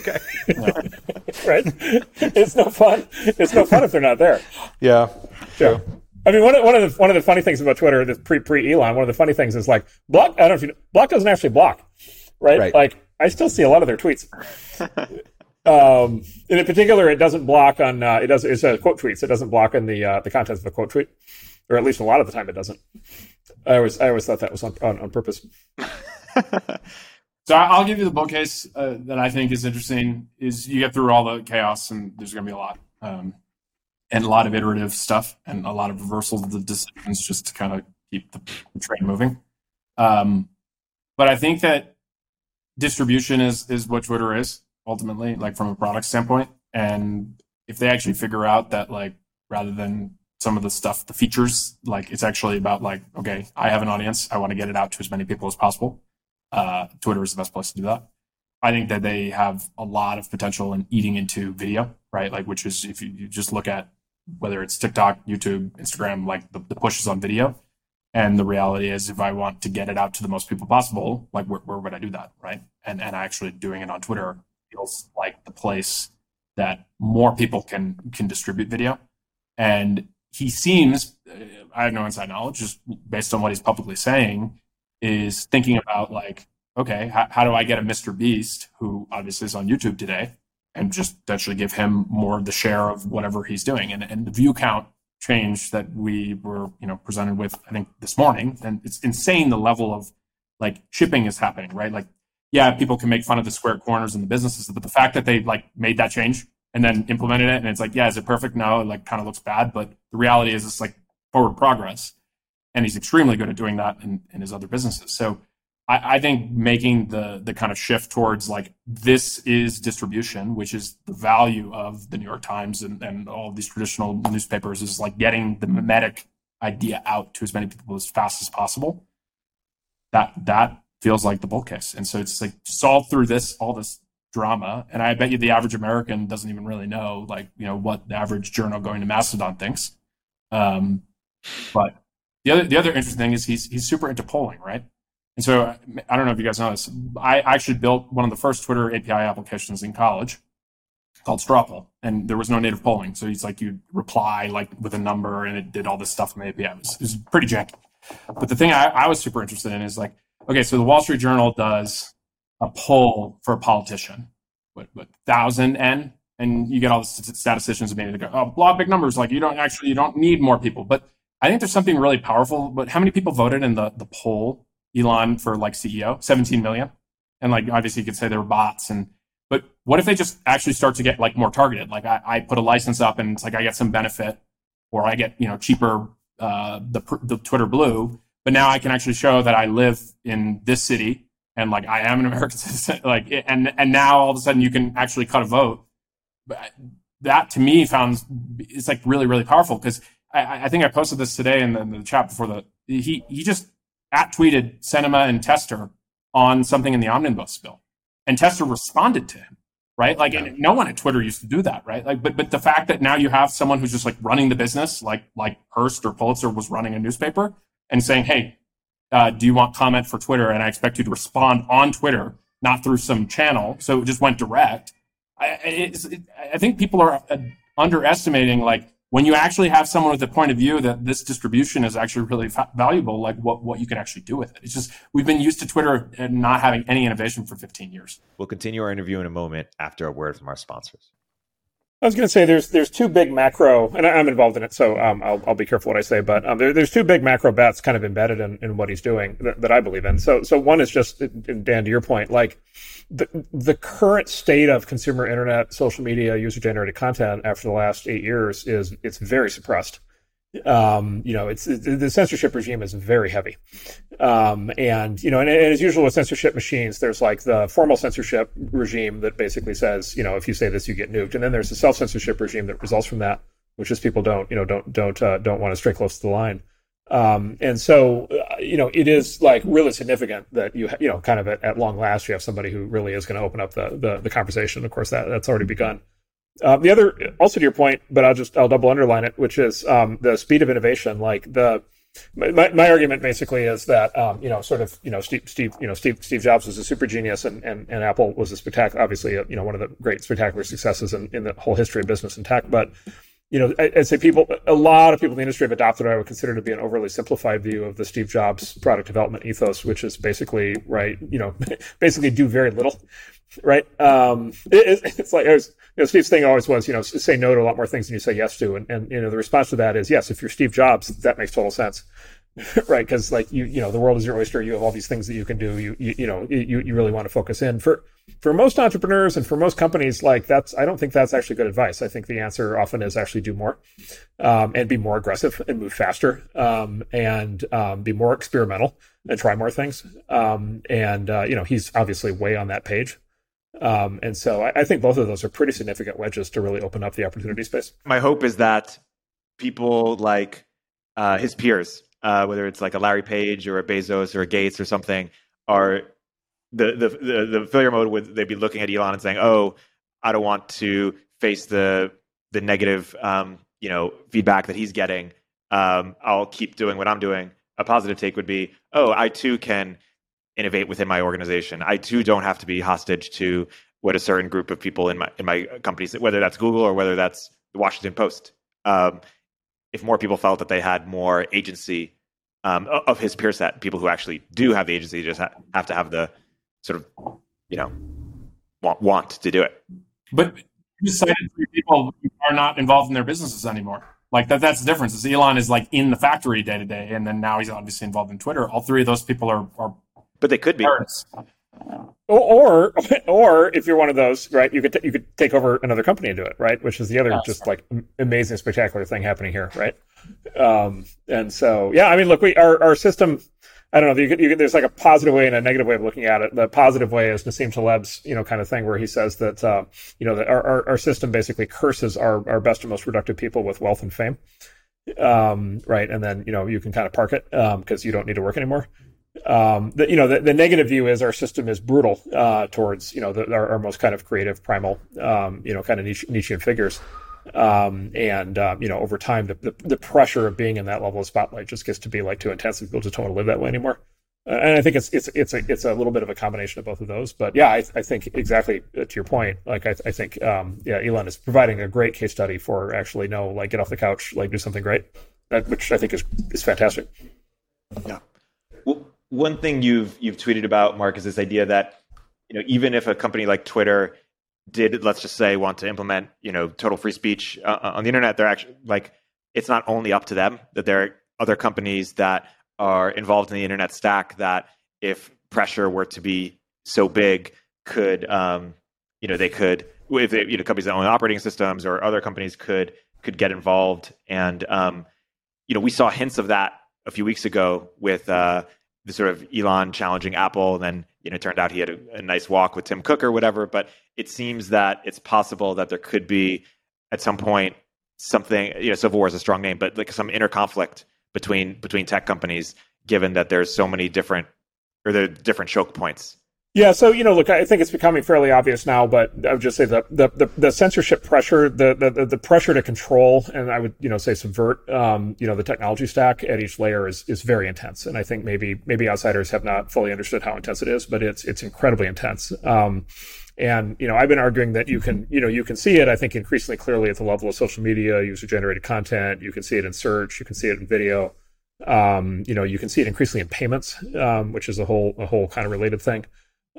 okay. Right? It's no fun. It's no fun if they're not there. Yeah. Yeah. I mean, one of, one of the one of the funny things about Twitter, this pre pre Elon, one of the funny things is like block. I don't know if you know, block doesn't actually block, right? right? Like I still see a lot of their tweets. um, and in particular, it doesn't block on uh, it does it's a quote tweets. It doesn't block on the uh, the contents of a quote tweet, or at least a lot of the time it doesn't. I always I always thought that was on on, on purpose. so I'll give you the bull case uh, that I think is interesting. Is you get through all the chaos, and there's going to be a lot, um, and a lot of iterative stuff, and a lot of reversals of the decisions just to kind of keep the, the train moving. Um, but I think that distribution is is what Twitter is ultimately, like from a product standpoint. And if they actually figure out that like rather than some of the stuff, the features, like it's actually about like, okay, I have an audience, I want to get it out to as many people as possible. Uh, Twitter is the best place to do that. I think that they have a lot of potential in eating into video, right? Like, which is if you, you just look at whether it's TikTok, YouTube, Instagram, like the, the pushes on video. And the reality is, if I want to get it out to the most people possible, like where, where would I do that, right? And and actually doing it on Twitter feels like the place that more people can can distribute video. And he seems, I have no inside knowledge, just based on what he's publicly saying, is thinking about like, okay, how, how do I get a Mr. Beast who obviously is on YouTube today, and just actually give him more of the share of whatever he's doing, and and the view count change that we were you know presented with I think this morning, and it's insane the level of like shipping is happening, right? Like yeah, people can make fun of the square corners and the businesses, but the fact that they like made that change and then implemented it, and it's like, yeah, is it perfect? No, it like kind of looks bad, but the reality is it's like forward progress, and he's extremely good at doing that in, in his other businesses. So I, I think making the the kind of shift towards like this is distribution, which is the value of the New York Times and, and all these traditional newspapers, is like getting the memetic idea out to as many people as fast as possible. That that feels like the bull case. And so it's like solve through this all this drama. And I bet you the average American doesn't even really know like, you know, what the average journal going to Mastodon thinks. Um, but the other the other interesting thing is he's he's super into polling, right? And so I don't know if you guys know this. I actually built one of the first Twitter API applications in college called Strawpoll, and there was no native polling. So he's like you reply like with a number, and it did all this stuff in the API. It was, it was pretty janky. But the thing I, I was super interested in is like Okay, so the Wall Street Journal does a poll for a politician, what, what thousand N, and you get all the statisticians and maybe to go, oh, blah, big numbers. Like you don't actually, you don't need more people. But I think there's something really powerful. But how many people voted in the the poll, Elon for like CEO? 17 million. And like obviously you could say there were bots and but what if they just actually start to get like more targeted? Like I, I put a license up and it's like I get some benefit, or I get you know cheaper uh, the the Twitter Blue, but now I can actually show that I live in this city and like I am an American citizen. Like, and and now all of a sudden you can actually cut a vote. But that to me found it's like really really powerful because I, I, think I posted this today in the, in the, chat before the he he just at tweeted Sinema and Tester on something in the omnibus bill, and Tester responded to him. Right, like yeah. no one at Twitter used to do that, right? Like, but but the fact that now you have someone who's just like running the business, like like Hearst or Pulitzer was running a newspaper, and saying, hey, uh, do you want comment for Twitter? And I expect you to respond on Twitter, not through some channel. So it just went direct. I, it, I think people are uh, underestimating like when you actually have someone with a point of view that this distribution is actually really valuable, like what, what you can actually do with it. It's just we've been used to Twitter and not having any innovation for 15 years. We'll continue our interview in a moment after a word from our sponsors. I was going to say there's there's two big macro, and I'm involved in it, so um, I'll I'll be careful what I say. But um, there, there's two big macro bets kind of embedded in, in what he's doing that, that I believe in. So so one is just Dan to your point, like the the current state of consumer internet, social media, user generated content after the last eight years is it's very suppressed um, you know, it's, the censorship regime is very heavy. Um, and, you know, and, and, as usual with censorship machines, there's like the formal censorship regime that basically says, you know, if you say this, you get nuked. And then there's the self censorship regime that results from that, which is people don't, you know, don't, don't, uh, don't want to stray close to the line. Um, and so, uh, you know, it is like really significant that you, ha- you know, kind of at, at, long last, you have somebody who really is going to open up the, the, the conversation. Of course, that that's already begun. Uh, the other, also to your point, but I'll just I'll double underline it, which is um, the speed of innovation. Like the my, my argument basically is that um, you know sort of you know Steve, Steve you know Steve Steve Jobs was a super genius and and, and Apple was a spectacular obviously a, you know one of the great spectacular successes in, in the whole history of business and tech but you know I, would say people a lot of people in the industry have adopted what I would consider to be an overly simplified view of the Steve Jobs product development ethos which is basically right you know basically do very little right um, it, it's like was, you know, Steve's thing always was, you know, say no to a lot more things than you say yes to. And, and, you know, the response to that is, yes, if you're Steve Jobs, that makes total sense. right? Because like you, you know, the world is your oyster. You have all these things that you can do. You, you, you know, you, you really want to focus in for for most entrepreneurs and for most companies. Like that's, I don't think that's actually good advice. I think the answer often is actually do more, um, and be more aggressive and move faster, um, and um, be more experimental and try more things. Um, and uh, you know, he's obviously way on that page. Um, and so I, I think both of those are pretty significant wedges to really open up the opportunity space. My hope is that people like uh, his peers uh, whether it's like a Larry Page or a Bezos or a Gates or something, are the the the, the failure mode would they'd be looking at Elon and saying, "Oh, I don't want to face the the negative um, you know feedback that he's getting. Um, I'll keep doing what I'm doing." A positive take would be, "Oh, I too can innovate within my organization. I too don't have to be hostage to what a certain group of people in my in my companies, whether that's Google or whether that's the Washington Post." Um, if more people felt that they had more agency um, of his peer set, people who actually do have the agency just ha- have to have the sort of, you know, want, want to do it. But you cited three people are not involved in their businesses anymore. Like that, that's the difference. Is Elon is like in the factory day to day, and then now he's obviously involved in Twitter. All three of those people are, are but they could be. parents. Or, or if you're one of those, right, you could t- you could take over another company and do it, right? Which is the other Yes. just like amazing, spectacular thing happening here, right? Um, and so, yeah, I mean, look, we our our system. I don't know. You could, you could, there's like a positive way and a negative way of looking at it. The positive way is Nassim Taleb's, you know, kind of thing where he says that, uh, you know, that our, our, our system basically curses our, our best and most productive people with wealth and fame. Um, right. And then, you know, you can kind of park it, um, cause you don't need to work anymore um, the, you know, the, the negative view is our system is brutal uh, towards, you know, the, our, our most kind of creative, primal, um, you know, kind of niche, Nietzschean figures. Um, and, um, you know, over time, the, the, pressure of being in that level of spotlight just gets to be like too intense and people just don't want to live that way anymore. Uh, and I think it's, it's, it's a, it's a little bit of a combination of both of those. But yeah, I, I think exactly uh, to your point, like, I, I think, um, yeah, Elon is providing a great case study for actually, no, like, get off the couch, like, do something great, that, which I think is, is fantastic. Well, one thing you've you've tweeted about, Marc, is this idea that you know even if a company like Twitter did, let's just say, want to implement you know total free speech uh, on the internet, they're actually like it's not only up to them that there are other companies that are involved in the internet stack that if pressure were to be so big could um, you know they could if they, you know companies that own operating systems or other companies could could get involved. And um, you know we saw hints of that a few weeks ago with uh, the sort of Elon challenging Apple, and then you know it turned out he had a, a nice walk with Tim Cook or whatever. But it seems that it's possible that there could be at some point something. You know, civil war is a strong name, but like some inner conflict between between tech companies, given that there's so many different or the different choke points. Yeah, so you know, look, I think it's becoming fairly obvious now, but I would just say the the, the, the censorship pressure, the, the the pressure to control, and I would you know say subvert, um, you know, the technology stack at each layer is is very intense, and I think maybe maybe outsiders have not fully understood how intense it is, but it's it's incredibly intense. Um, and you know, I've been arguing that you can you know you can see it. I think increasingly clearly at the level of social media, user generated content. You can see it in search. You can see it in video. Um, you know, you can see it increasingly in payments, um, which is a whole a whole kind of related thing.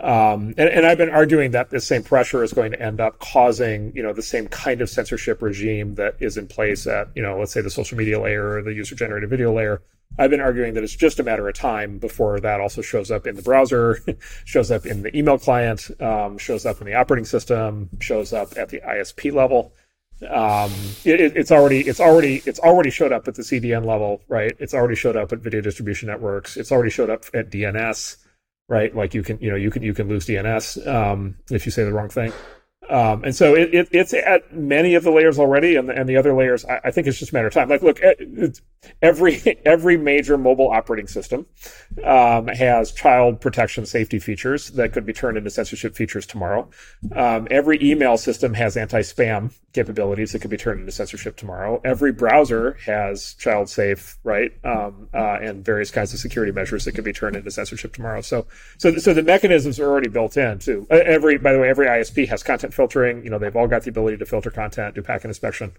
Um, and, and I've been arguing that the same pressure is going to end up causing, you know, the same kind of censorship regime that is in place at, you know, let's say the social media layer or the user generated video layer. I've been arguing that it's just a matter of time before that also shows up in the browser, shows up in the email client, um, shows up in the operating system, shows up at the ISP level. Um, it, it's already, it's already, it's already showed up at the CDN level, right? It's already showed up at video distribution networks. It's already showed up at DNS right? Like you can, you know, you can you can lose DNS um, if you say the wrong thing. Um, and so it, it, it's at many of the layers already, and the, and the other layers, I, I think it's just a matter of time. Like, look, every every major mobile operating system um, has child protection safety features that could be turned into censorship features tomorrow. Um, every email system has anti-spam capabilities that could be turned into censorship tomorrow. Every browser has child safe, right, um, uh, and various kinds of security measures that could be turned into censorship tomorrow. So, so, so the mechanisms are already built in too. Uh, Every, by the way, every ISP has content filtering. You know, they've all got the ability to filter content, do packet inspection.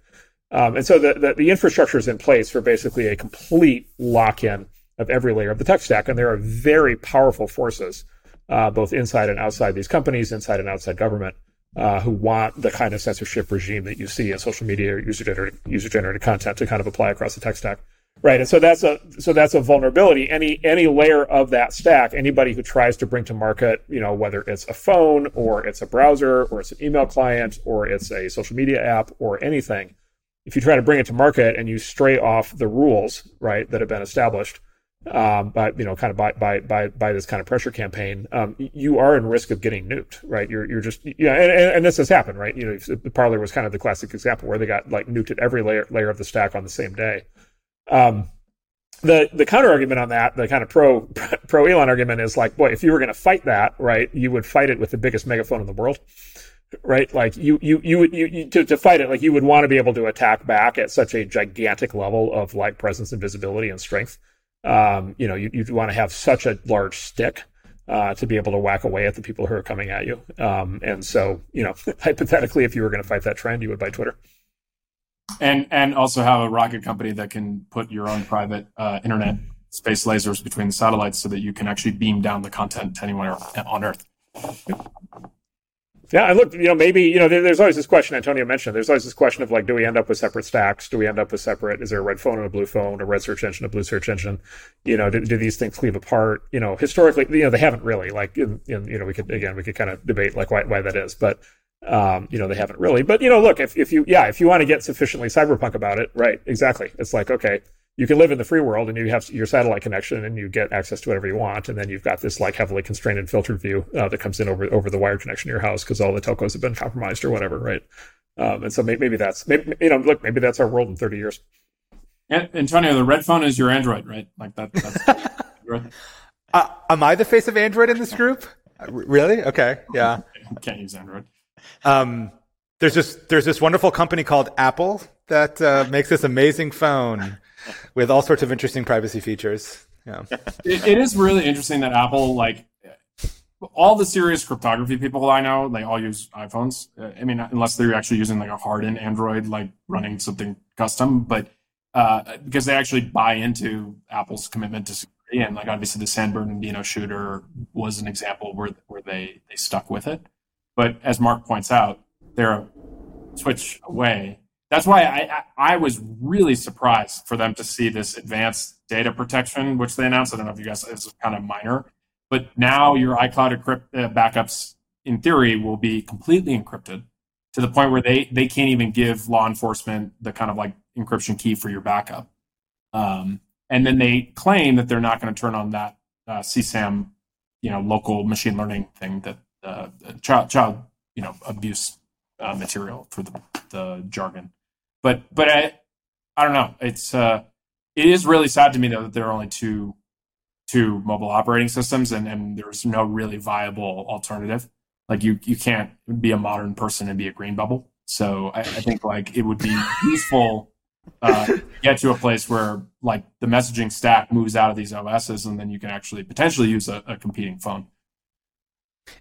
Um, and so the, the, the infrastructure is in place for basically a complete lock in of every layer of the tech stack. And there are very powerful forces, uh, both inside and outside these companies, inside and outside government, uh, who want the kind of censorship regime that you see in social media or user generated, user generated content to kind of apply across the tech stack. right? And so that's a so that's a vulnerability. Any any layer of that stack, anybody who tries to bring to market, you know, whether it's a phone or it's a browser or it's an email client or it's a social media app or anything, if you try to bring it to market and you stray off the rules, right, that have been established, um, by you know, kind of by by by by this kind of pressure campaign, um, you are in risk of getting nuked, right? You're you're just yeah, and, and, and this has happened, right? You know, the Parler was kind of the classic example where they got like nuked at every layer layer of the stack on the same day. Um, the the counter argument on that, the kind of pro pro Elon argument is like, boy, if you were going to fight that, right, you would fight it with the biggest megaphone in the world, right? Like you you you would you, you to, to fight it, like you would want to be able to attack back at such a gigantic level of like presence and visibility and strength. Um, you know, you, would want to have such a large stick uh, to be able to whack away at the people who are coming at you. Um, and so, you know, hypothetically, if you were going to fight that trend, you would buy Twitter. And and also have a rocket company that can put your own private uh, internet space lasers between the satellites so that you can actually beam down the content to anywhere on Earth. Yeah, and look, you know, maybe you know, there, there's always this question Antonio mentioned. There's always this question of like, do we end up with separate stacks? Do we end up with separate? Is there a red phone and a blue phone, a red search engine, a blue search engine? You know, do, do these things cleave apart? You know, historically, you know, they haven't really. Like, in, in, you know, we could again, we could kind of debate like why why that is, but um, you know, they haven't really. But you know, look, if if you yeah, if you want to get sufficiently cyberpunk about it, right? Exactly. It's like okay, you can live in the free world and you have your satellite connection and you get access to whatever you want. And then you've got this like heavily constrained and filtered view uh, that comes in over, over the wire connection to your house because all the telcos have been compromised or whatever. Right. Um, and so maybe, maybe that's, maybe, you know, look, maybe that's our world in 30 years. And, Antonio, the red phone is your Android, right? Like that. That's uh, am I the face of Android in this group? Really? Okay. Yeah. Can't use Android. Um, there's this there's this wonderful company called Apple that uh, makes this amazing phone with all sorts of interesting privacy features. Yeah, it, it is really interesting that Apple like all the serious cryptography people I know, they all use iPhones. I mean, unless they're actually using like a hardened Android, like running something custom, but uh, because they actually buy into Apple's commitment to security, and like obviously the San Bernardino shooter was an example where where they they stuck with it. But as Marc points out, they're a switch away that's why I, I was really surprised for them to see this advanced data protection, which they announced. I don't know if you guys it's kind of minor, but now your iCloud encrypt, uh, backups, in theory, will be completely encrypted to the point where they they can't even give law enforcement the kind of like encryption key for your backup. Um, and then they claim that they're not going to turn on that uh, CSAM, you know, local machine learning thing that uh, child child you know abuse uh, material for the the jargon. But but I I don't know. It's uh it is really sad to me though that there are only two two mobile operating systems and, and there's no really viable alternative. Like you you can't be a modern person and be a green bubble. So I, I think like it would be useful uh, get to a place where like the messaging stack moves out of these OSs and then you can actually potentially use a, a competing phone.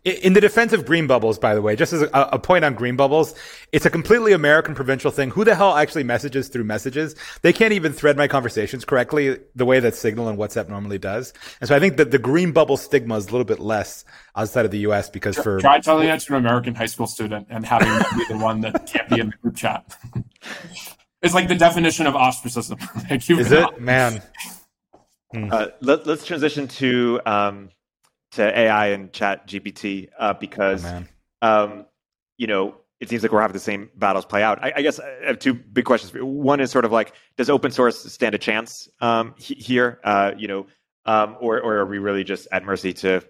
In the defense of green bubbles, by the way, just as a, a, point on green bubbles, it's a completely American provincial thing. Who the hell actually messages through messages? They can't even thread my conversations correctly the way that Signal and WhatsApp normally does. And so I think that the green bubble stigma is a little bit less outside of the U.S. because for try telling that to an American high school student and having them be the one that can't be in the group chat. it's like the definition of ostracism. is it, man? Hmm. Uh, let, us transition to. Um, to AI and Chat GPT uh, because, oh, um, you know, it seems like we're having the same battles play out. I, I, guess I have two big questions. One is sort of like, does open source stand a chance um, he, here? Uh, you know, um, or or are we really just at mercy to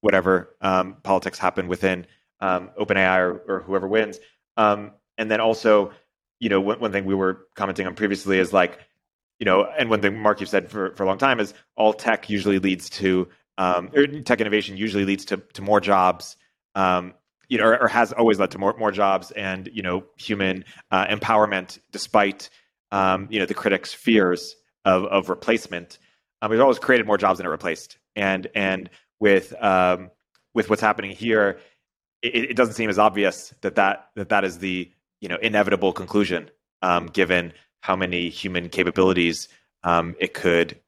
whatever um, politics happen within um, OpenAI or, or whoever wins? Um, and then also, you know, one, one thing we were commenting on previously is like, you know, and one thing Marc you've said for for a long time is all tech usually leads to um, tech innovation usually leads to, to more jobs, um, you know, or, or, has always led to more, more jobs and, you know, human uh, empowerment despite, um, you know, the critics' fears of, of replacement. Um, we've always created more jobs than it replaced. And, and with, um, with what's happening here, it, it, doesn't seem as obvious that that, that, that is the, you know, inevitable conclusion, um, given how many human capabilities it could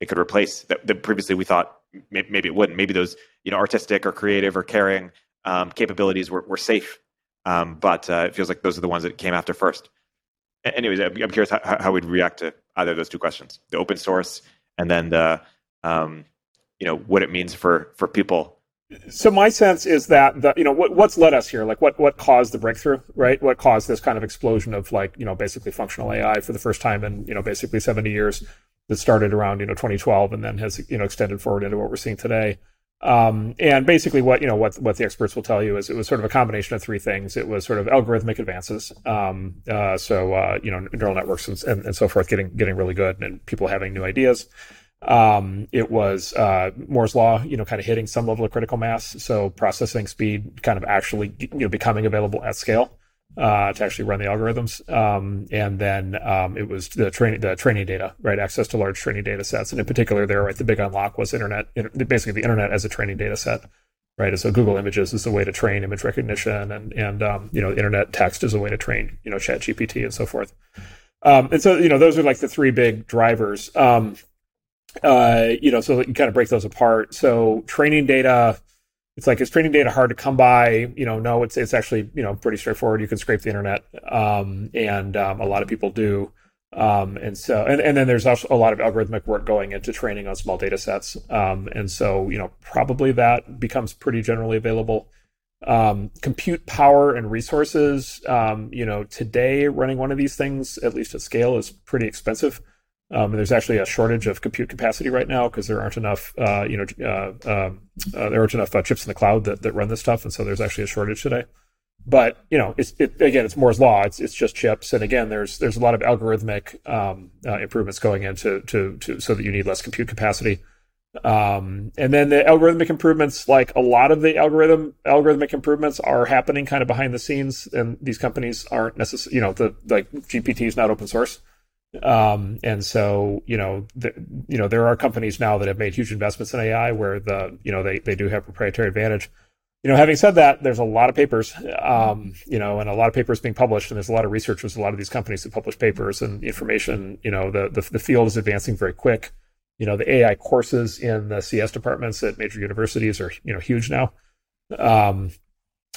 it could replace that, that previously we thought maybe it wouldn't. Maybe those you know artistic or creative or caring um, capabilities were, were safe, um, but uh, it feels like those are the ones that came after first. Anyways, I'm curious how, how we'd react to either of those two questions: the open source and then the um, you know what it means for for people. So my sense is that the you know what, what's led us here? Like what what caused the breakthrough right? What caused this kind of explosion of like you know basically functional ai for the first time in you know basically 70 years that started around you know 2012 and then has you know extended forward into what we're seeing today. Um, and basically what you know what what the experts will tell you is it was sort of a combination of three things. It was sort of algorithmic advances um, uh, so uh, you know neural networks and, and, and so forth getting getting really good and people having new ideas. Um, it was uh, Moore's law, you know, kind of hitting some level of critical mass. So processing speed kind of actually, you know, becoming available at scale uh, to actually run the algorithms. Um, and then um, it was the training, the training data, right? Access to large training data sets, and in particular, there, right, the big unlock was internet, basically the internet as a training data set. Right, and so Google Images is a way to train image recognition, and and um, you know, internet text is a way to train, you know, Chat GPT and so forth. Um, and so, you know, those are like the three big drivers. Um, uh, you know, so you kind of break those apart. So training data, it's like is training data hard to come by? You know, no, it's it's actually you know pretty straightforward. You can scrape the internet, um, and um, a lot of people do. Um, and so, and, and then there's also a lot of algorithmic work going into training on small data sets. Um, and so, you know, probably that becomes pretty generally available. Um, compute power and resources, um, you know, today running one of these things, at least at scale, is pretty expensive. Um, there's actually a shortage of compute capacity right now because there aren't enough, uh, you know, uh, um, uh, there aren't enough uh, chips in the cloud that, that run this stuff, and so there's actually a shortage today. But you know, it's it, again, it's Moore's law. It's it's just chips, and again, there's there's a lot of algorithmic um, uh, improvements going into to to so that you need less compute capacity. Um, and then the algorithmic improvements, like a lot of the algorithm algorithmic improvements, are happening kind of behind the scenes, and these companies aren't necessarily, you know, the like GPT is not open source. Um, and so, you know, the, you know, there are companies now that have made huge investments in AI where the, you know, they, they do have proprietary advantage. You know, having said that, there's a lot of papers, um, you know, and a lot of papers being published, and there's a lot of researchers, a lot of these companies that publish papers and information. You know, the, the, the field is advancing very quick. You know, the AI courses in the CS departments at major universities are, you know, huge now. Um,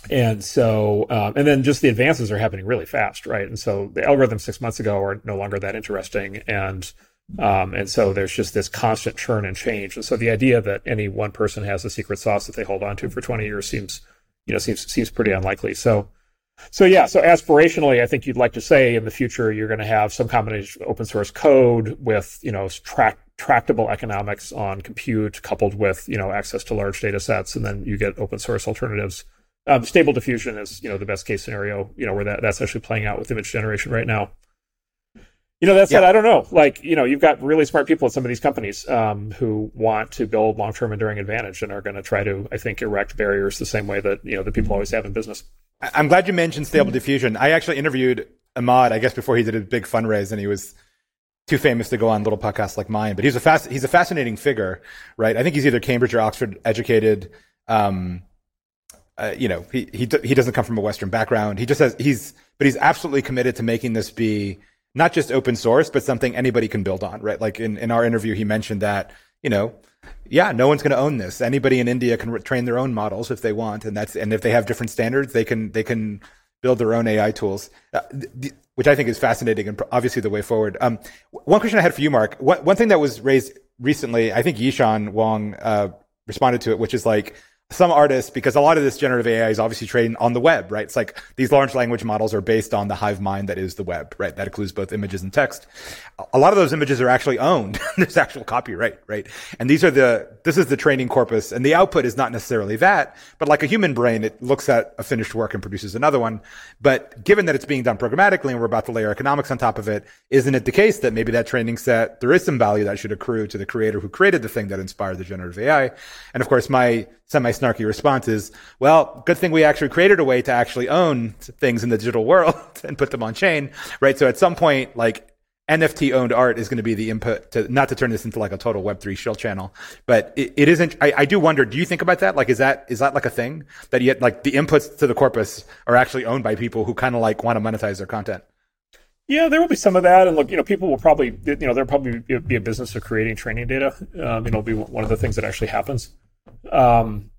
and so um, and then just the advances are happening really fast right? And so the algorithms six months ago are no longer that interesting. And um, and so there's just this constant churn and change. And so the idea that any one person has a secret sauce that they hold on to for 20 years seems you know seems seems pretty unlikely. So so yeah so aspirationally i think you'd like to say in the future you're going to have some combination of open source code with you know track tractable economics on compute coupled with you know access to large data sets. And then you get open source alternatives um, stable diffusion is you know the best case scenario you know where that, that's actually playing out with image generation right now you know that said yeah. i don't know like you know you've got really smart people at some of these companies um, who want to build long-term enduring advantage and are going to try to i think erect barriers the same way that you know the people always have in business i'm glad you mentioned stable mm-hmm. diffusion i actually interviewed Emad i guess before he did a big fundraise and he was too famous to go on little podcasts like mine but he's a fast he's a fascinating figure right i think he's either cambridge or oxford educated um, uh, you know, he he he doesn't come from a Western background. He just has he's but he's absolutely committed to making this be not just open source, but something anybody can build on, right? Like in, in our interview, he mentioned that, you know, yeah, no one's going to own this. Anybody in India can re- train their own models if they want, and that's and if they have different standards, they can they can build their own AI tools, uh, th- which I think is fascinating and obviously the way forward. Um, one question I had for you, Marc. One, one thing that was raised recently, I think Yishan Wong uh, responded to it, which is like some artists, because a lot of this generative AI is obviously trained on the web, right? It's like these large language models are based on the hive mind that is the web, right? That includes both images and text. A lot of those images are actually owned. There's actual copyright, right? And these are the, this is the training corpus and the output is not necessarily that, but like a human brain, it looks at a finished work and produces another one. But given that it's being done programmatically and we're about to layer economics on top of it, isn't it the case that maybe that training set, there is some value that should accrue to the creator who created the thing that inspired the generative AI? And of course, my semi snarky response is, well, good thing we actually created a way to actually own things in the digital world and put them on chain, right? So at some point, like NFT owned art is going to be the input to not to turn this into like a total Web3 shill channel, but it, it isn't. I, I, do wonder. Do you think about that? Like, is that is that like a thing that yet like the inputs to the corpus are actually owned by people who kind of like want to monetize their content? Yeah, there will be some of that, and look, you know, people will probably, you know, there'll probably be a business of creating training data. Um, it'll be one of the things that actually happens. Um,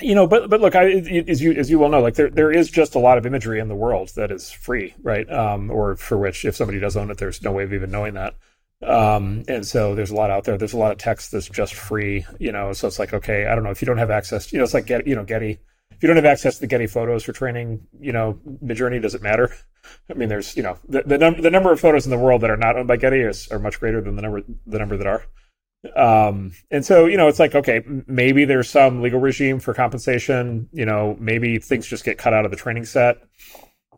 you know, but but look, I, as you as you well know, like there there is just a lot of imagery in the world that is free, right? Um, or for which, if somebody does own it, there's no way of even knowing that. Um, and so there's a lot out there. There's a lot of text that's just free, you know. So it's like, okay, I don't know if you don't have access, you know, it's like get, you know, Getty. If you don't have access to the Getty photos for training, you know, the Midjourney, doesn't matter? I mean, there's, you know, the the, num- the number of photos in the world that are not owned by Getty is are much greater than the number the number that are. Um, and so, you know, it's like, okay, maybe there's some legal regime for compensation. You know, maybe things just get cut out of the training set.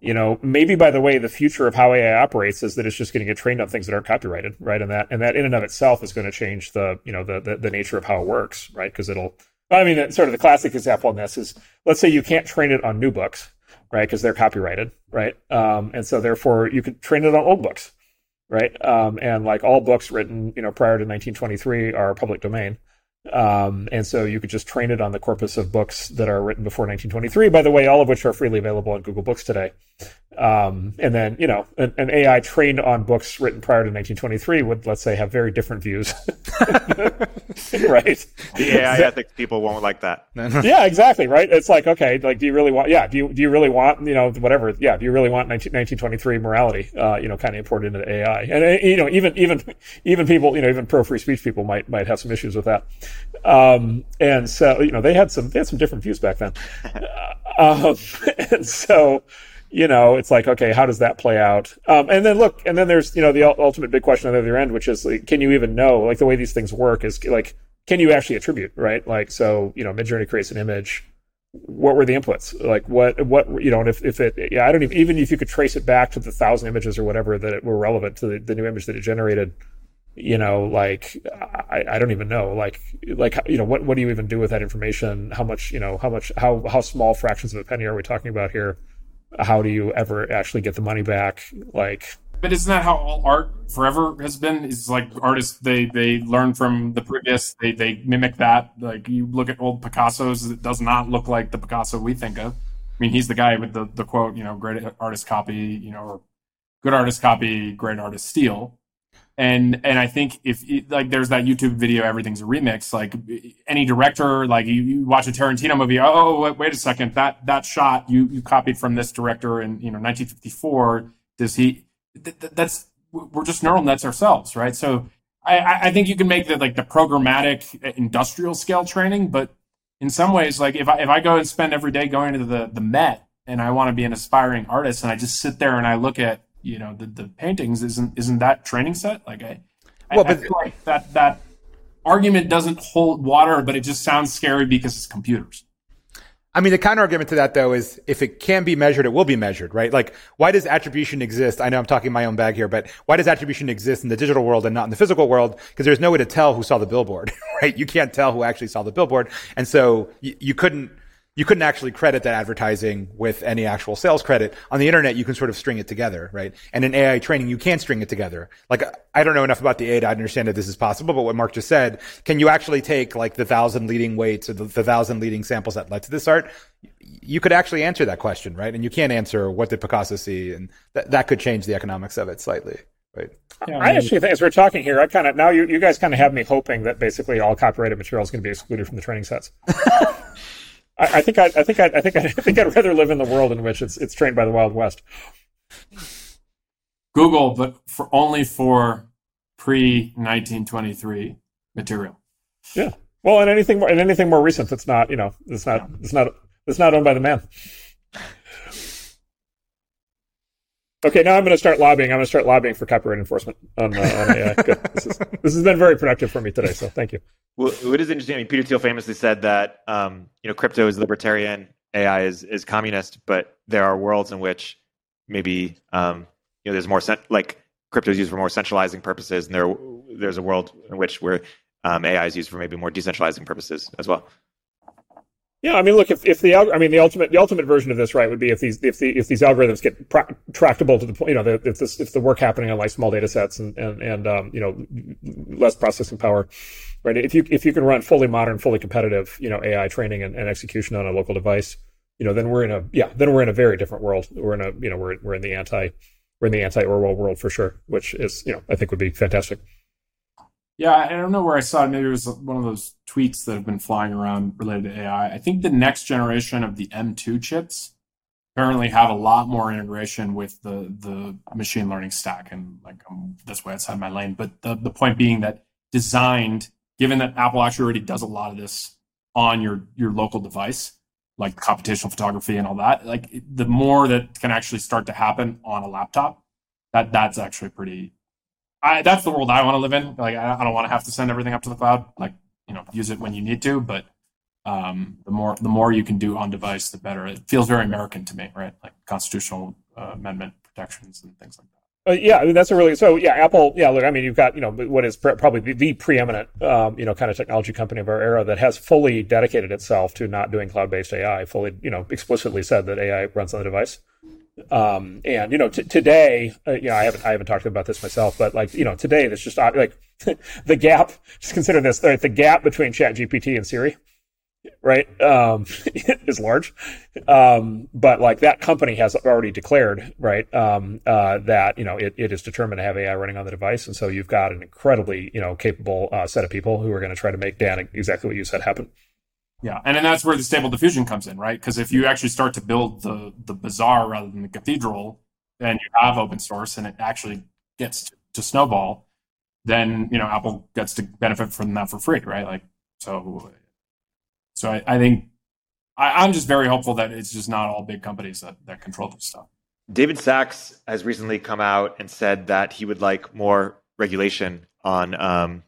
You know, maybe by the way, the future of how AI operates is that it's just going to get trained on things that aren't copyrighted, right? And that and that in and of itself is going to change the, you know, the the, the nature of how it works, right? Because it'll, I mean, sort of the classic example on this is, let's say you can't train it on new books, right? Because they're copyrighted, right? Um, and so therefore you could train it on old books right? Um, and like all books written, you know, prior to 1923 are public domain. Um, and so you could just train it on the corpus of books that are written before 1923, by the way, all of which are freely available on Google Books today. Um, and then, you know, an, an, AI trained on books written prior to 1923 would, let's say, have very different views. right. The AI ethics people won't like that. yeah, exactly. Right. It's like, okay, like, do you really want, yeah, do you, do you really want, you know, whatever. Yeah. Do you really want 19, 1923 morality, uh, you know, kind of imported into AI? And, uh, you know, even, even, even people, you know, even pro free speech people might, might have some issues with that. Um, and so, you know, they had some, they had some different views back then. um, and so, you know, it's like, okay, how does that play out? Um, and then look, and then there's, you know, the ultimate big question on the other end, which is like, can you even know, like the way these things work is like, can you actually attribute, right? Like, so, you know, Midjourney creates an image. What were the inputs? Like what, what, you know, and if, if it, yeah, I don't even, even if you could trace it back to the thousand images or whatever that were relevant to the, the new image that it generated, you know, like, I, I don't even know, like, like, you know, what, what do you even do with that information? How much, you know, how much, how, how small fractions of a penny are we talking about here? How do you ever actually get the money back? Like, but isn't that how all art forever has been? Is like artists they they learn from the previous, they they mimic that. Like you look at old Picasso's, it does not look like the Picasso we think of. I mean, he's the guy with the the quote, you know, great artist copy, you know, or good artist copy, great artist steal and and I think if like there's that YouTube video, everything's a remix. Like any director, like you, you watch a Tarantino movie, oh wait, wait, a second, that that shot you you copied from this director in you know 1954. Does he? Th- that's we're just neural nets ourselves, right? So I I think you can make the like the programmatic uh, industrial scale training, but in some ways, like if I if I go and spend every day going to the the Met and I want to be an aspiring artist, and I just sit there and I look at you know the, the paintings isn't isn't that training set like i well, I, but, I feel like that that argument doesn't hold water but it just sounds scary because it's computers I mean, the counter argument to that though is if it can be measured, it will be measured, right? Like, why does attribution exist? I know I'm talking my own bag here, but why does attribution exist in the digital world and not in the physical world? Because there's no way to tell who saw the billboard, right? You can't tell who actually saw the billboard. And so you, you couldn't, you couldn't actually credit that advertising with any actual sales credit. On the internet, you can sort of string it together, right? And in AI training, you can string it together. Like, I don't know enough about the AI to understand that this is possible, but what Marc just said, can you actually take like the thousand leading weights or the, the thousand leading samples that led to this art? You could actually answer that question, right? And you can't answer what did Picasso see, and that that could change the economics of it slightly. Right. Yeah, I, actually think, as we're talking here, I kind of now you, you guys kind of have me hoping that basically all copyrighted material is going to be excluded from the training sets. I, I think I, I think I, I think I, I think I'd rather live in the world in which it's it's trained by the Wild West. Google, but for only for pre nineteen twenty three material. Yeah. Well, and anything more and anything more recent that's not you know it's not it's not it's not owned by the man. Okay, now I'm going to start lobbying. I'm going to start lobbying for copyright enforcement on, uh, on AI. Good. This, is, this has been very productive for me today, so thank you. Well, it is interesting. I mean, Peter Thiel famously said that um, you know crypto is libertarian, AI is is communist, but there are worlds in which maybe um, you know there's more cent- like crypto is used for more centralizing purposes, and there there's a world in which where um, AI is used for maybe more decentralizing purposes as well. Yeah, I mean, look, if, if the I mean the ultimate the ultimate version of this, right, would be if these if the if these algorithms get pra- tractable to the point, you know, if this if the work happening on like small data sets and and and um, you know less processing power, right? If you if you can run fully modern, fully competitive, you know, AI training and, and execution on a local device, you know, then we're in a yeah, then we're in a very different world. We're in a you know we're we're in the anti we're in the anti Orwell world for sure, which is you know I think would be fantastic. Yeah, I don't know where I saw it. Maybe it was one of those tweets that have been flying around related to AI. I think the next generation of the M2 chips apparently have a lot more integration with the the machine learning stack, and like um, I'm this way outside my lane. But the the point being that designed, given that Apple actually already does a lot of this on your your local device, like computational photography and all that, like the more that can actually start to happen on a laptop, that that's actually pretty. I, that's the world I want to live in. Like I, I don't want to have to send everything up to the cloud. Like you know, use it when you need to, but um, the more the more you can do on device, the better. It feels very American to me, right? Like constitutional uh, amendment protections and things like that. Uh, yeah, I mean, that's a really so. Yeah, Apple. Yeah, look, I mean, you've got you know what is probably the, the preeminent um, you know kind of technology company of our era that has fully dedicated itself to not doing cloud-based AI. Fully, you know, explicitly said that AI runs on the device. Um, and you know, t- today, uh, you know, I haven't I haven't talked about this myself, but like you know, today there's just uh, like the gap. Just consider this: the gap between Chat GPT and Siri right um, is large um, but like that company has already declared right um, uh, that you know it, it is determined to have ai running on the device and so you've got an incredibly you know capable uh, set of people who are going to try to make dan exactly what you said happen yeah. And then that's where the stable diffusion comes in right? Because if you actually start to build the the bazaar rather than the cathedral and you have open source and it actually gets to, to snowball then you know apple gets to benefit from that for free right? Like so so I, I think I, am just very hopeful that it's just not all big companies that, that control this stuff. David Sacks has recently come out and said that he would like more regulation on um,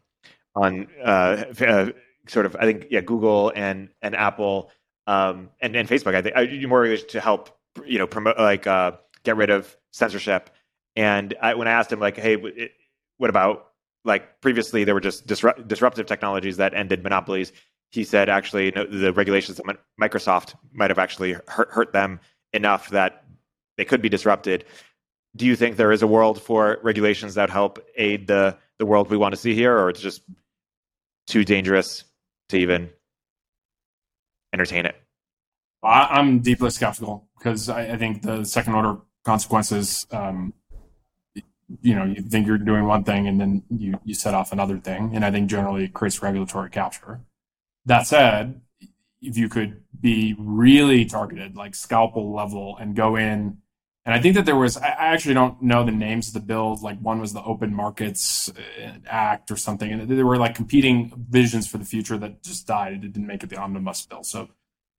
on uh, uh, sort of I think yeah Google and and Apple um, and and Facebook I think I do more to help you know promote like uh, get rid of censorship. And I, when I asked him like, hey, what about like previously there were just disrupt, disruptive technologies that ended monopolies he said actually no, the regulations of Microsoft might have actually hurt, hurt them enough that they could be disrupted. Do you think there is a world for regulations that help aid the the world we want to see here, or it's just too dangerous to even entertain it? I'm deeply skeptical because I, I think the second order consequences. Um, you know, you think you're doing one thing and then you you set off another thing, and I think generally it creates regulatory capture. That said, if you could be really targeted, like scalpel level, and go in, and I think that there was, I actually don't know the names of the bills. Like one was the Open Markets uh, Act or something, and there were like competing visions for the future that just died. It didn't make it the omnibus bill, so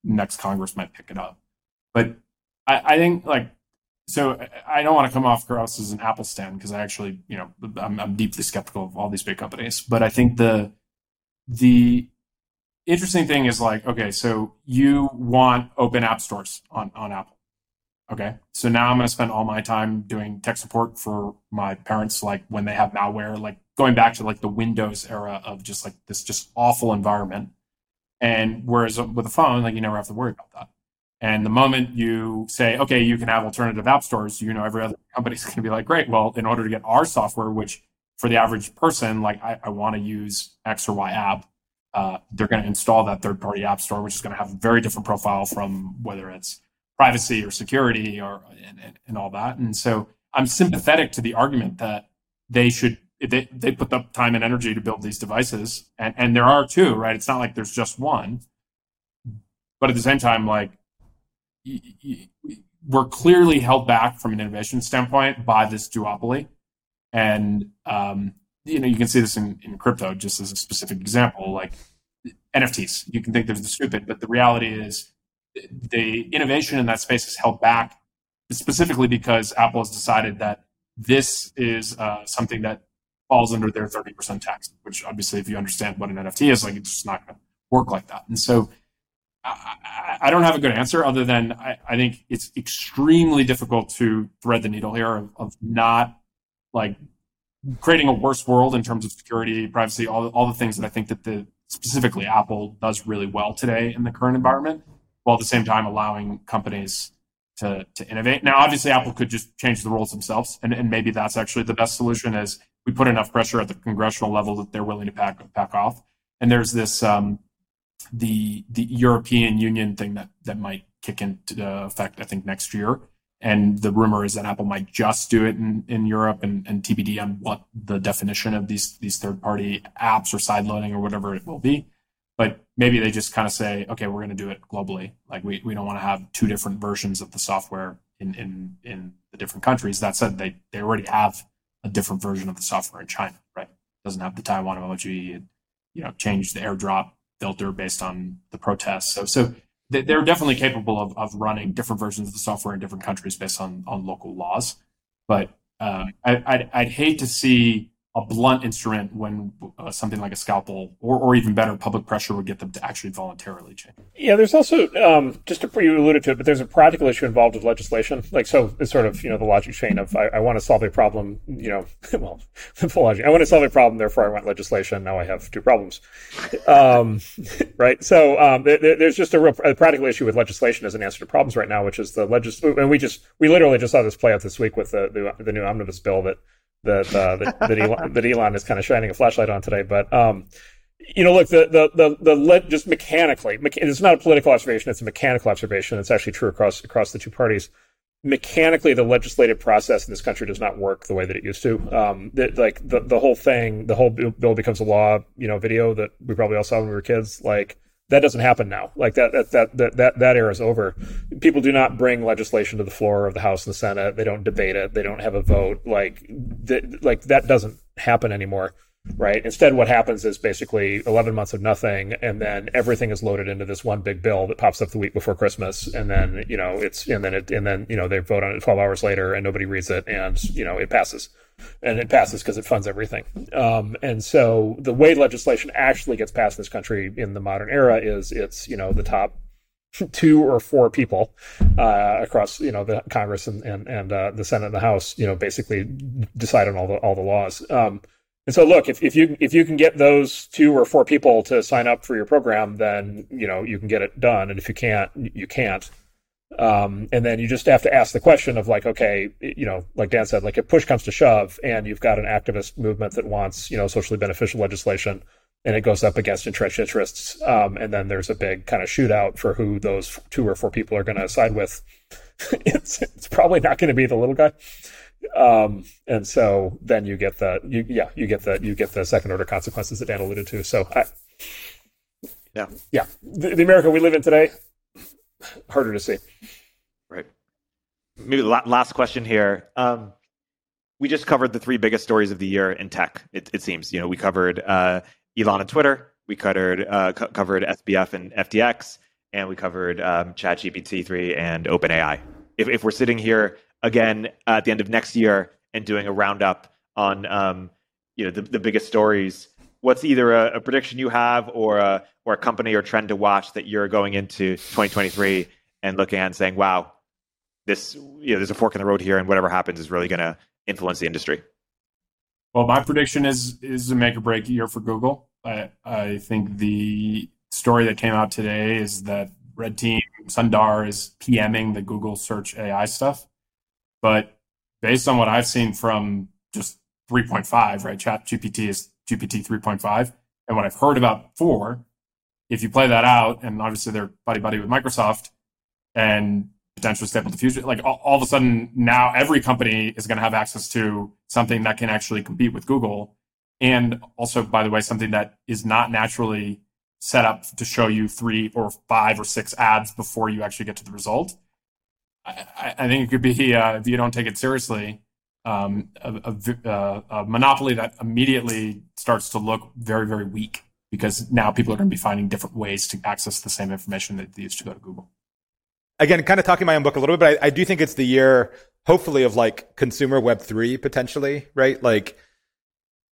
next Congress might pick it up. But I, I think like so I don't want to come off gross as an Apple stand because I actually, you know, I'm, I'm, deeply skeptical of all these big companies. But I think the the interesting thing is like, okay, so you want open app stores on, on Apple. Okay. So now I'm going to spend all my time doing tech support for my parents, like when they have malware, like going back to like the Windows era of just like this just awful environment. And whereas with a phone, like you never have to worry about that. And the moment you say, okay, you can have alternative app stores, you know, every other company's going to be like, great. Well, in order to get our software, which for the average person, like I, I want to use X or Y app, uh, they're going to install that third party app store, which is going to have a very different profile from whether it's privacy or security or and, and, all that. And so I'm sympathetic to the argument that they should they, they put the time and energy to build these devices, and and there are two, right? It's not like there's just one, but at the same time, like y- y- we're clearly held back from an innovation standpoint by this duopoly, and um, you know, you can see this in, in crypto just as a specific example, like NFTs. You can think there's the stupid, but the reality is the innovation in that space is held back specifically because Apple has decided that this is uh, something that falls under their 30% tax, which obviously, if you understand what an NFT is, like it's just not going to work like that. And so I, I, don't have a good answer other than I, I, think it's extremely difficult to thread the needle here of, of not like creating a worse world in terms of security, privacy, all, all the things that I think that the specifically Apple does really well today in the current environment, while at the same time allowing companies to to innovate. Now, obviously, Apple could just change the rules themselves, and, and maybe that's actually the best solution. Is we put enough pressure at the congressional level that they're willing to pack, back off. And there's this um, the the European Union thing that that might kick into effect, I think, next year, and the rumor is that Apple might just do it in, in Europe and, and TBD on what the definition of these these third party apps or sideloading or whatever it will be. But maybe they just kind of say, okay, we're going to do it globally. Like we, we don't want to have two different versions of the software in, in, in the different countries. That said, they, they already have a different version of the software in China, right? It doesn't have the Taiwan emoji, you know, change the airdrop filter based on the protests. So, so they're definitely capable of, of running different versions of the software in different countries based on, on local laws. But uh, I, I'd, I'd hate to see a blunt instrument when uh, something like a scalpel or, or even better public pressure would get them to actually voluntarily change. Yeah there's also um, just to you alluded to it but there's a practical issue involved with legislation. Like so it's sort of you know the logic chain of i, I want to solve a problem you know well the logic i want to solve a problem therefore i want legislation now i have two problems. Um, right so um, there, there's just a, real, a practical issue with legislation as an answer to problems right now which is the legis and we just we literally just saw this play out this week with the, the, the new omnibus bill that that uh, that, that, Elon, that Elon is kind of shining a flashlight on today. But um, you know, look, the the the, the le- just mechanically, mecha- it's not a political observation; it's a mechanical observation. It's actually true across across the two parties. Mechanically, the legislative process in this country does not work the way that it used to. Um, that, like the the whole thing, the whole bill becomes a law. You know, video that we probably all saw when we were kids, like that doesn't happen now. Like that, that, that, that, that, that era is over. People do not bring legislation to the floor of the House and the Senate. They don't debate it. They don't have a vote. Like, like that doesn't happen anymore. Right. Instead, what happens is basically 11 months of nothing, and then everything is loaded into this one big bill that pops up the week before Christmas, and then you know it's and then it and then you know they vote on it 12 hours later, and nobody reads it, and you know it passes and it passes because it funds everything. Um, and so the way legislation actually gets passed in this country in the modern era is it's you know the top two or four people uh, across you know the Congress and and, and uh, the Senate and the House you know basically decide on all the all the laws. Um, and so look, if, if you if you can get those two or four people to sign up for your program, then you know you can get it done. And if you can't, you can't. Um, and then you just have to ask the question of like, okay, you know, like Dan said, like if push comes to shove and you've got an activist movement that wants, you know, socially beneficial legislation and it goes up against entrenched interests, um, and then there's a big kind of shootout for who those two or four people are going to side with. it's, it's probably not going to be the little guy. Um, and so then you get the, you, yeah, you get the, you get the second order consequences that Dan alluded to. So I, yeah, yeah, the, the America we live in today, harder to see. Right. Maybe the last question here. Um, we just covered the three biggest stories of the year in tech. It, it seems you know we covered uh, Elon and Twitter, we covered uh, co- covered SBF and FTX, and we covered um, ChatGPT three and OpenAI. If, if we're sitting here again at the end of next year and doing a roundup on um, you know the, the biggest stories, what's either a, a, prediction you have or a or a company or trend to watch that you're going into 2023 and looking at and saying, "Wow, this you know there's a fork in the road here, and whatever happens is really going to influence the industry." Well, my prediction is is a make or break year for Google. I I think the story that came out today is that Red Team Sundar is PMing the Google Search AI stuff, but based on what I've seen from just 3.5, right? Chat GPT is GPT 3.5. And what I've heard about 4, if you play that out, and obviously they're buddy buddy with Microsoft and potentially Stable Diffusion, like all, all of a sudden now every company is going to have access to something that can actually compete with Google. And also, by the way, something that is not naturally set up to show you three or five or six ads before you actually get to the result. I, I think it could be, uh, if you don't take it seriously, um, a, a, a, monopoly that immediately starts to look very, very weak because now people are going to be finding different ways to access the same information that they used to go to Google. Again, kind of talking my own book a little bit, but I, I do think it's the year, hopefully, of like consumer Web three potentially, right? Like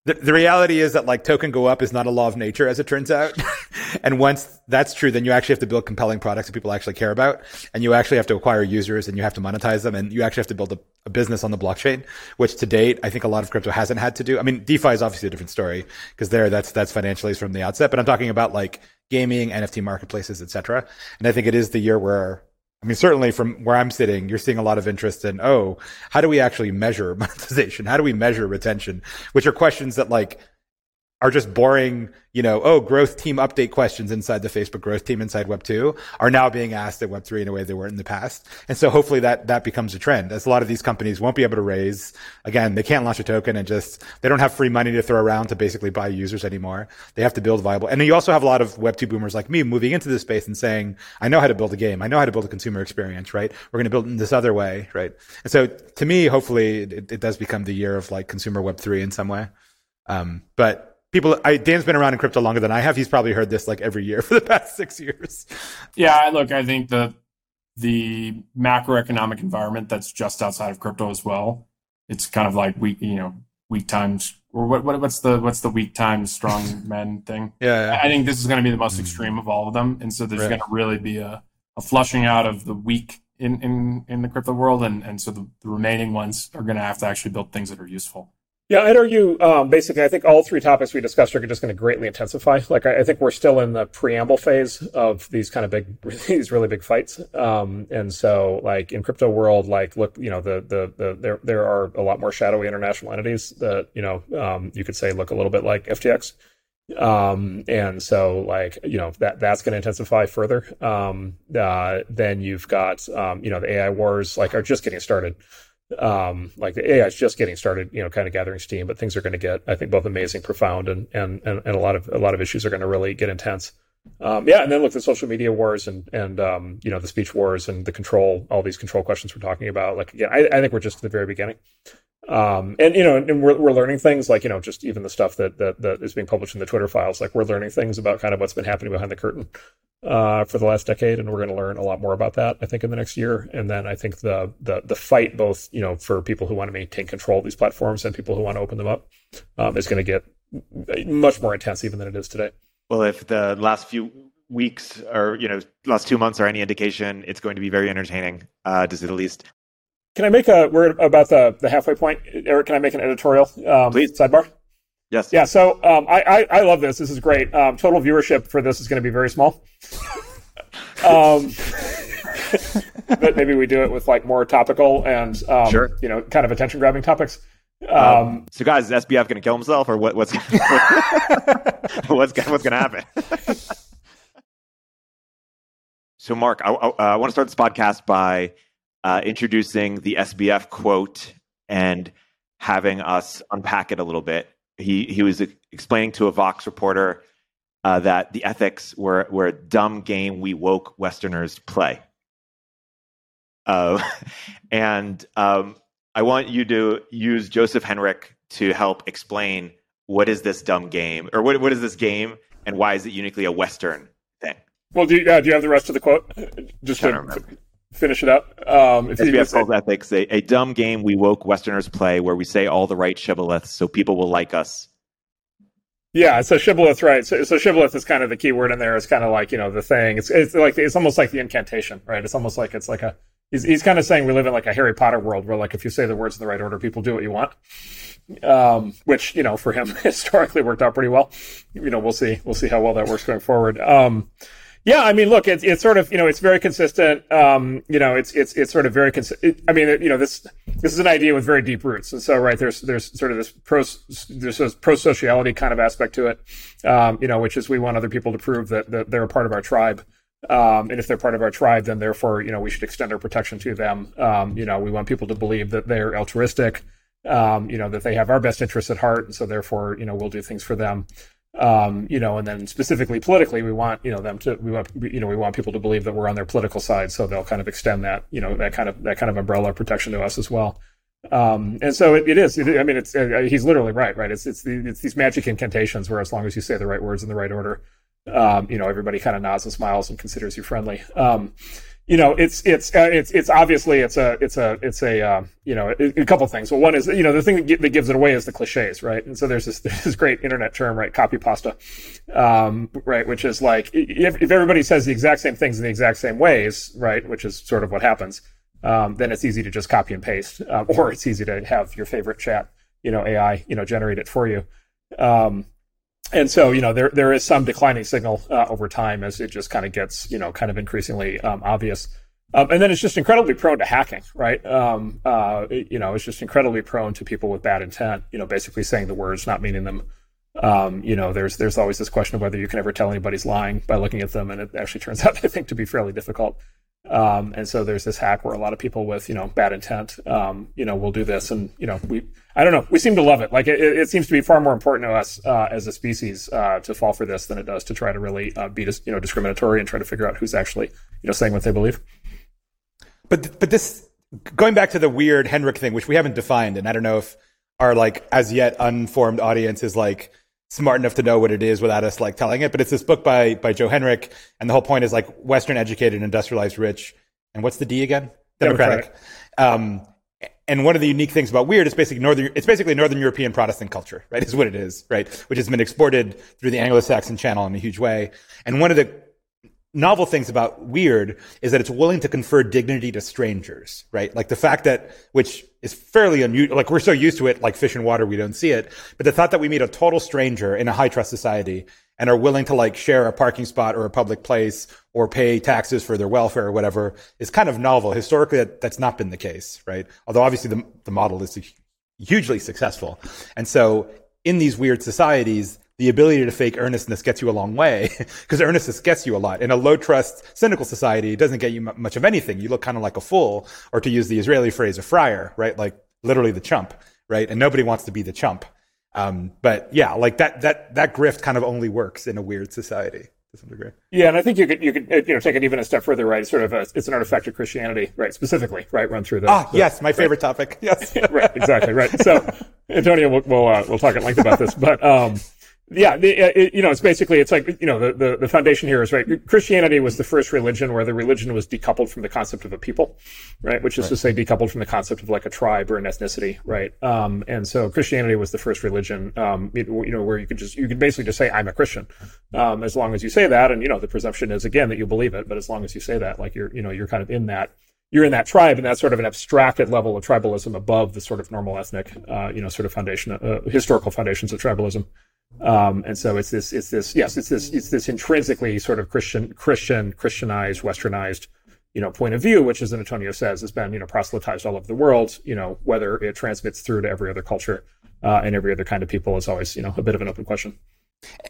the, the reality is that like token go up is not a law of nature, as it turns out. and once that's true, then you actually have to build compelling products that people actually care about. And you actually have to acquire users and you have to monetize them. And you actually have to build a, a business on the blockchain, which to date, I think a lot of crypto hasn't had to do. I mean, DeFi is obviously a different story because there, that's, that's financially from the outset, but I'm talking about like gaming, NFT marketplaces, etc. And I think it is the year where I mean, certainly from where I'm sitting, you're seeing a lot of interest in, oh, how do we actually measure monetization? How do we measure retention? Which are questions that like are just boring, you know, oh, growth team update questions inside the Facebook growth team inside Web 2 are now being asked at Web 3 in a way they weren't in the past. And so hopefully that, that becomes a trend as a lot of these companies won't be able to raise. Again, they can't launch a token and just, they don't have free money to throw around to basically buy users anymore. They have to build viable. And then you also have a lot of Web 2 boomers like me moving into this space and saying, I know how to build a game. I know how to build a consumer experience, right? We're going to build it in this other way, right? And so to me, hopefully it, it does become the year of like consumer Web 3 in some way. Um, but people I, dan's been around in crypto longer than i have. He's probably heard this like every year for the past six years. Yeah look i think the the macroeconomic environment that's just outside of crypto as well it's kind of like weak you know weak times or what, what what's the what's the weak times strong men thing? Yeah, yeah, i think this is going to be the most mm. extreme of all of them and so there's right. going to really be a, a flushing out of the weak in in in the crypto world and and so the, the remaining ones are going to have to actually build things that are useful yeah, I'd argue um, basically, I think all three topics we discussed are just going to greatly intensify. Like, I, I, think we're still in the preamble phase of these kind of big, these really big fights. Um, and so, like in crypto world, like look, you know, the, the the there there are a lot more shadowy international entities that you know um, you could say look a little bit like FTX. Um, and so, like you know, that that's going to intensify further. Um, uh, then you've got um, you know the AI wars like are just getting started um, like the AI is just getting started, you know, kind of gathering steam, but things are going to get, I think, both amazing, profound, and and and, and a lot of a lot of issues are going to really get intense. Um, yeah, and then look, the social media wars and and um, you know the speech wars and the control, all these control questions we're talking about. Like, again, I, I think we're just at the very beginning. Um, and you know, and we're, we're learning things like you know, just even the stuff that, that that is being published in the Twitter files. Like, we're learning things about kind of what's been happening behind the curtain uh, for the last decade, and we're going to learn a lot more about that. I think in the next year, and then I think the the the fight, both you know, for people who want to maintain control of these platforms and people who want to open them up, um, is going to get much more intense even than it is today. Well, if the last few weeks or you know last two months are any indication, it's going to be very entertaining, uh, to say the least. Can I make a word about the the halfway point, Erik? Can I make an editorial um, Please. sidebar? Yes. Yeah. So um, I, I, I love this. This is great. Um, total viewership for this is going to be very small. um, but maybe we do it with like more topical and um, sure. you know kind of attention grabbing topics. Um, um, so guys, is SBF going to kill himself or what, what's what's what's going to happen? so Marc, I, I, I want to start this podcast by uh, introducing the SBF quote and having us unpack it a little bit. He he was explaining to a Vox reporter uh, that the ethics were were a dumb game we woke Westerners play. Uh, and um, I want you to use Joseph Henrich to help explain what is this dumb game, or what what is this game, and why is it uniquely a Western thing? Well, do you, uh, do you have the rest of the quote? Just to, finish it up. Um, if SBF calls ethics a, a dumb game we woke Westerners play where we say all the right shibboleths so people will like us. Yeah, so shibboleth, right? So, so shibboleth is kind of the key word in there. It's kind of like you know the thing. It's it's like it's almost like the incantation, right? It's almost like it's like a he's he's kind of saying we live in like a Harry Potter world where like if you say the words in the right order, people do what you want. Um, which you know for him historically worked out pretty well. You know we'll see we'll see how well that works going forward. Um, yeah, I mean, look, it's it's sort of you know it's very consistent. Um, you know, it's it's it's sort of very consistent. I mean, you know, this this is an idea with very deep roots, and so right there's there's sort of this pro there's this pro sociality kind of aspect to it. Um, you know, which is we want other people to prove that, that they're a part of our tribe. Um, and if they're part of our tribe, then therefore, you know, we should extend our protection to them. Um, you know, we want people to believe that they're altruistic, um, you know, that they have our best interests at heart, and so therefore, you know, we'll do things for them um, you know, and then specifically politically, we want you know them to we want you know we want people to believe that we're on their political side, so they'll kind of extend that you know that kind of that kind of umbrella protection to us as well. Um, and so it, it is. It, I mean, it's uh, he's literally right, right? It's it's the, it's these magic incantations where as long as you say the right words in the right order, um, you know, everybody kind of nods and smiles and considers you friendly. Um, you know, it's it's uh, it's it's obviously it's a it's a it's a uh, you know a, a couple things. Well, one is you know the thing that, that, gives it away is the cliches, right? And so there's this there's this great internet term, right? Copy pasta, um, right? Which is like if, if everybody says the exact same things in the exact same ways, right? Which is sort of what happens. Um, then it's easy to just copy and paste, um, or it's easy to have your favorite chat, you know, AI, you know, generate it for you. Um, and so you know there there is some declining signal uh, over time as it just kind of gets you know kind of increasingly um, obvious. Um, and then it's just incredibly prone to hacking, right? Um, uh, you know, it's just incredibly prone to people with bad intent. You know, basically saying the words, not meaning them. um, you know, there's there's always this question of whether you can ever tell anybody's lying by looking at them, and it actually turns out, I think, to be fairly difficult. Um, and so there's this hack where a lot of people with you know bad intent, um, you know, will do this, and you know, we I don't know, we seem to love it. Like it, it seems to be far more important to us uh, as a species uh, to fall for this than it does to try to really uh, be you know discriminatory and try to figure out who's actually you know saying what they believe. But but this going back to the weird Henrich thing, which we haven't defined, and I don't know if our like as yet unformed audience is like smart enough to know what it is without us like telling it. But it's this book by by Joe Henrich, and the whole point is like Western educated, industrialized, rich, and what's the D again? Democratic. Democratic. Um, and one of the unique things about weird is basically northern it's basically northern european protestant culture right is what it is right which has been exported through the anglo-saxon channel in a huge way and one of the novel things about weird is that it's willing to confer dignity to strangers, right? Like the fact that, which is fairly unusual, like we're so used to it, like fish in water, we don't see it. But the thought that we meet a total stranger in a high trust society and are willing to like share a parking spot or a public place or pay taxes for their welfare or whatever is kind of novel. Historically, that, that's not been the case, right? Although obviously the, the model is hugely successful. And so in these weird societies, the ability to fake earnestness gets you a long way because earnestness gets you a lot. In a low trust, cynical society, it doesn't get you much of anything. You look kind of like a fool, or to use the Israeli phrase, a freier, right? Like literally the chump, right? And nobody wants to be the chump. Um, but yeah, like that, that, that grift kind of only works in a weird society to some degree. Yeah, and I think you could you could you know take it even a step further, right? It's sort of a, it's an artifact of Christianity, right? Specifically, right? Run through the ah the, yes, my favorite right. topic. Yes, right, exactly, right. So Antonio, we'll we'll, uh, we'll talk at length about this, but um, yeah, the, it, you know, it's basically it's like you know the, the, the foundation here is right. Christianity was the first religion where the religion was decoupled from the concept of a people, right? Which is right. to say, decoupled from the concept of like a tribe or an ethnicity, right? Um, and so Christianity was the first religion, um, you know, where you could just you could basically just say I'm a Christian, um, as long as you say that, and you know the presumption is again that you believe it, but as long as you say that, like you're you know you're kind of in that you're in that tribe, and that's sort of an abstracted level of tribalism above the sort of normal ethnic, uh, you know, sort of foundation, uh, historical foundations of tribalism. Um, and so it's this, it's this, yes, it's this, it's this intrinsically sort of Christian, Christian, Christianized, Westernized, you know, point of view, which, as Antonio says, has been, you know, proselytized all over the world. You know, whether it transmits through to every other culture uh, and every other kind of people is always, you know, a bit of an open question.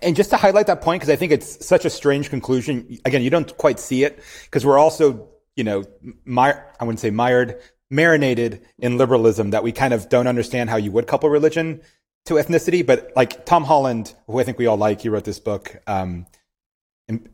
And just to highlight that point, because I think it's such a strange conclusion. Again, you don't quite see it because we're also, you know, my, I wouldn't say mired, marinated in liberalism that we kind of don't understand how you would couple religion to ethnicity, but like Tom Holland, who I think we all like, he wrote this book, um,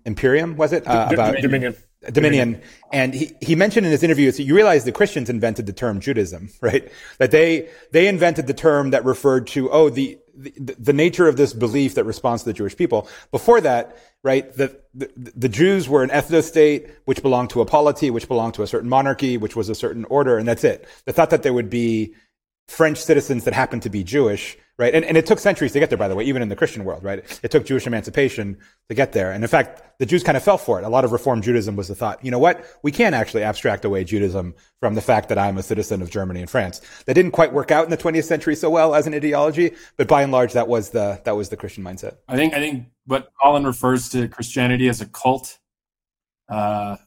Imperium, was it? Uh, about Dominion. Dominion. Dominion. And he, he mentioned in his interview, so you realize the Christians invented the term Judaism, right? That they, they invented the term that referred to, oh, the, the, the nature of this belief that responds to the Jewish people. Before that, right, the, the, the Jews were an ethno state, which belonged to a polity, which belonged to a certain monarchy, which was a certain order, and that's it. The thought that there would be French citizens that happened to be Jewish right? And, and it took centuries to get there, by the way, even in the Christian world, right? It took Jewish emancipation to get there. And in fact, the Jews kind of fell for it. A lot of Reform Judaism was the thought, you know what? We can actually abstract away Judaism from the fact that I'm a citizen of Germany and France. That didn't quite work out in the 20th century so well as an ideology, but by and large, that was the, that was the Christian mindset. I think, I think what Colin refers to Christianity as a cult, uh,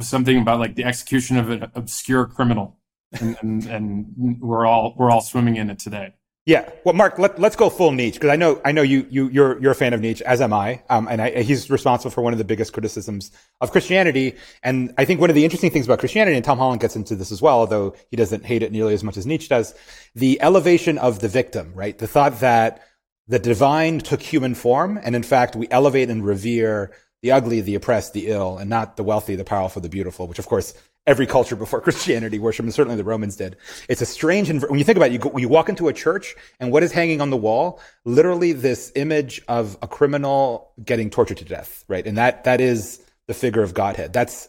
something about like the execution of an obscure criminal. And, and, and we're all, we're all swimming in it today. Yeah. Well, Marc, let, us go full Nietzsche because I know I know you you you're you're a fan of Nietzsche as am I. Um, and I, he's responsible for one of the biggest criticisms of Christianity. And I think one of the interesting things about Christianity, and Tom Holland gets into this as well, although he doesn't hate it nearly as much as Nietzsche does, the elevation of the victim, right? The thought that the divine took human form, and in fact, we elevate and revere the ugly, the oppressed, the ill, and not the wealthy, the powerful, the beautiful, which of course every culture before Christianity worshiped, and certainly the Romans did. It's a strange, when you think about it, you, go, you walk into a church and what is hanging on the wall? Literally this image of a criminal getting tortured to death, right? And that, that is the figure of Godhead. That's,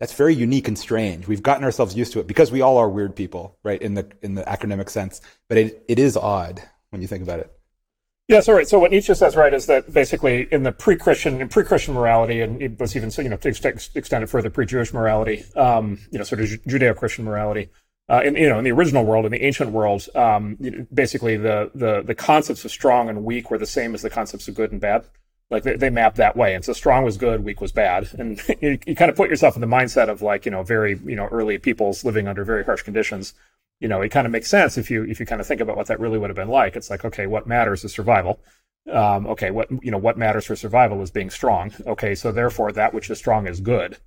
that's very unique and strange. We've gotten ourselves used to it because we all are weird people, right? In the, in the academic sense, but it, it is odd when you think about it. Yeah, all right. So what Nietzsche says, right, is that basically in the pre-Christian, in pre-Christian morality, and it was even so, you know, to extend, extend it further, pre-Jewish morality, um, you know, sort of Judeo-Christian morality, uh, in you know, in the original world, in the ancient world, um, basically the the the concepts of strong and weak were the same as the concepts of good and bad. Like they, they mapped that way, and so strong was good, weak was bad, and you, you kind of put yourself in the mindset of like you know very you know early peoples living under very harsh conditions you know, it kind of makes sense if you if you kind of think about what that really would have been like. It's like, okay, what matters is survival. Um, okay, what you know, what matters for survival is being strong. Okay, so therefore, that which is strong is good.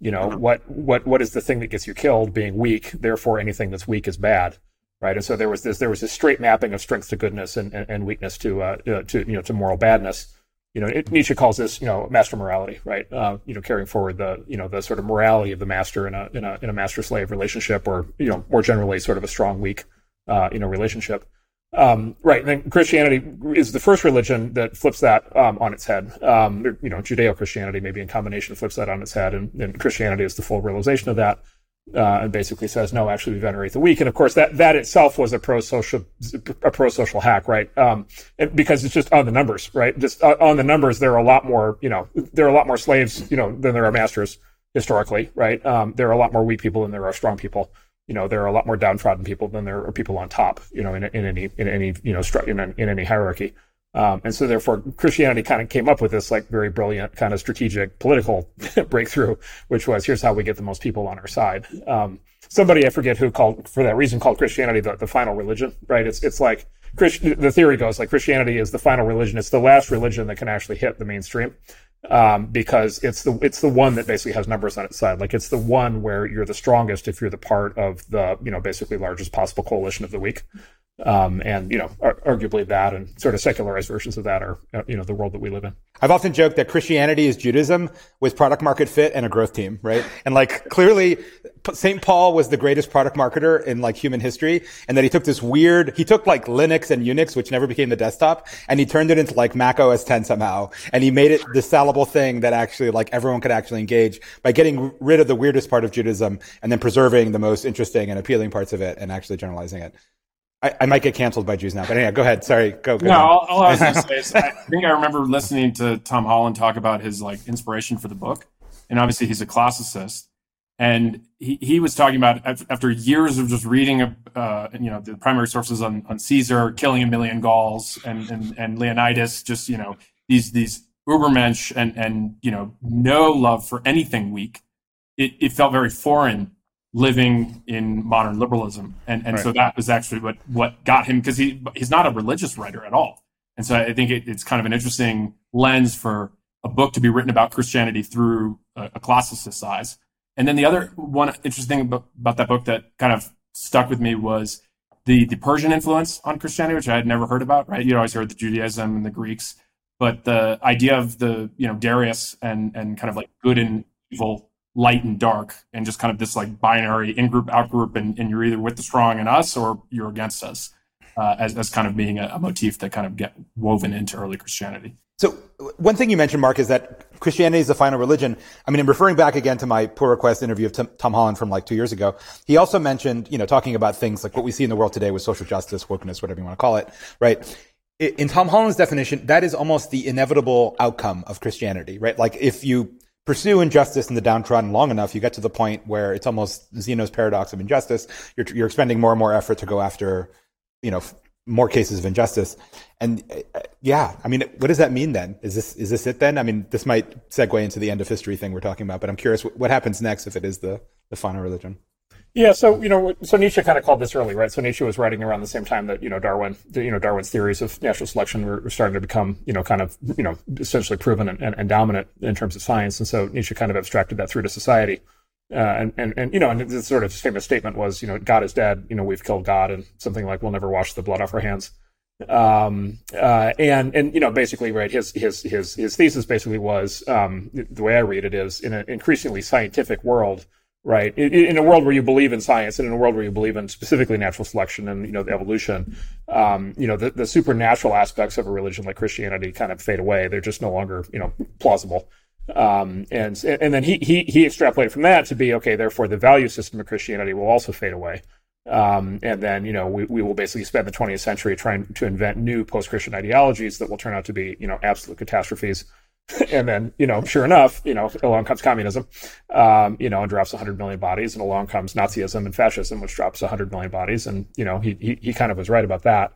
You know, what what what is the thing that gets you killed? Being weak. Therefore, anything that's weak is bad right? And so there was this there was this straight mapping of strength to goodness and, and, and weakness to uh, uh, to you know to moral badness. You know, it, Nietzsche calls this you know master morality, right? Uh, you know, carrying forward the you know the sort of morality of the master in a in a in a master slave relationship, or you know more generally sort of a strong weak uh, you know relationship. Um, right, and then Christianity is the first religion that flips that um, on its head. Um, you know, Judeo Christianity maybe in combination flips that on its head, and, and Christianity is the full realization of that uh, and basically says, no, actually, we venerate the weak. And of course, that that itself was a pro social a pro social hack, right? Um, because it's just on the numbers, right? Just uh, on the numbers, there are a lot more, you know, there are a lot more slaves, you know, than there are masters historically, right? Um, there are a lot more weak people than there are strong people. You know, there are a lot more downtrodden people than there are people on top. You know, in, in any in any you know in, in any hierarchy. Um, and so therefore Christianity kind of came up with this like very brilliant kind of strategic political breakthrough, which was here's how we get the most people on our side. Um, somebody I forget who called for that reason called Christianity the, the final religion, right? It's, it's like Christ, the theory goes like Christianity is the final religion. It's the last religion that can actually hit the mainstream. Um, because it's the it's the one that basically has numbers on its side. Like it's the one where you're the strongest if you're the part of the you know basically largest possible coalition of the weak. Um, and you know, arguably that and sort of secularized versions of that are uh, you know the world that we live in. I've often joked that Christianity is Judaism with product market fit and a growth team, right? And like clearly, St. Paul was the greatest product marketer in like human history, and that he took this weird, he took like Linux and Unix, which never became the desktop, and he turned it into like Mac OS 10 somehow, and he made it the sellable thing that actually like everyone could actually engage by getting rid of the weirdest part of Judaism and then preserving the most interesting and appealing parts of it and actually generalizing it. I, I, might get canceled by Jews now, but anyway, go ahead. Sorry, go. go no, all, all, I was going to say is I think I remember listening to Tom Holland talk about his like inspiration for the book, and obviously he's a classicist, and he, he was talking about after years of just reading, uh, you know, the primary sources on, on Caesar killing a million Gauls and, and and Leonidas, just you know these these Ubermensch and and you know no love for anything weak. It, it felt very foreign living in modern liberalism. And and right. so that was actually what what got him because he he's not a religious writer at all. And so i think it, it's kind of an interesting lens for a book to be written about christianity through a, a classicist eyes. And then the other one interesting thing about, about that book that kind of stuck with me was the the persian influence on christianity which i had never heard about right? You always heard the judaism and the greeks. But the idea of the you know darius and and kind of like good and evil light and dark and just kind of this like binary in group out group and, and you're either with the strong and us or you're against us uh, as, as kind of being a, a, motif that kind of get woven into early christianity. So one thing you mentioned Marc is that christianity is the final religion. I mean i'm referring back again to my Pull Request interview of tom holland from like two years ago he also mentioned you know talking about things like what we see in the world today with social justice wokeness whatever you want to call it right? In Tom Holland's definition, that is almost the inevitable outcome of Christianity, right? Like if you pursue injustice in the downtrodden long enough, you get to the point where it's almost Zeno's paradox of injustice. You're, you're expending more and more effort to go after, you know, more cases of injustice. And uh, yeah, I mean, what does that mean then? Is this, is this it then? I mean, this might segue into the end of history thing we're talking about, but I'm curious what happens next if it is the, the final religion. Yeah, so you know, so Nietzsche kind of called this early, right? So Nietzsche was writing around the same time that you know Darwin, you know, Darwin's theories of natural selection were, starting to become, you know, kind of, you know, essentially proven and, and, and, dominant in terms of science. And so Nietzsche kind of abstracted that through to society. Uh, and, and, and, you know, and this sort of famous statement was, you know, God is dead, you know, we've killed God, and something like we'll never wash the blood off our hands. Um, uh, and, and, you know, basically, right, his, his, his, his thesis basically was, um, the way I read it is in an increasingly scientific world, right? In, a world where you believe in science and in a world where you believe in specifically natural selection and you know the evolution, um, you know the, the supernatural aspects of a religion like Christianity kind of fade away. They're just no longer you know plausible. Um, and and then he he he extrapolated from that to be okay. Therefore, the value system of Christianity will also fade away. Um, and then you know we, we will basically spend the 20th century trying to invent new post-Christian ideologies that will turn out to be you know absolute catastrophes and then, you know, sure enough, you know, along comes communism, um, you know, and drops 100 million bodies, and along comes Nazism and fascism, which drops 100 million bodies, and you know, he he, he kind of was right about that.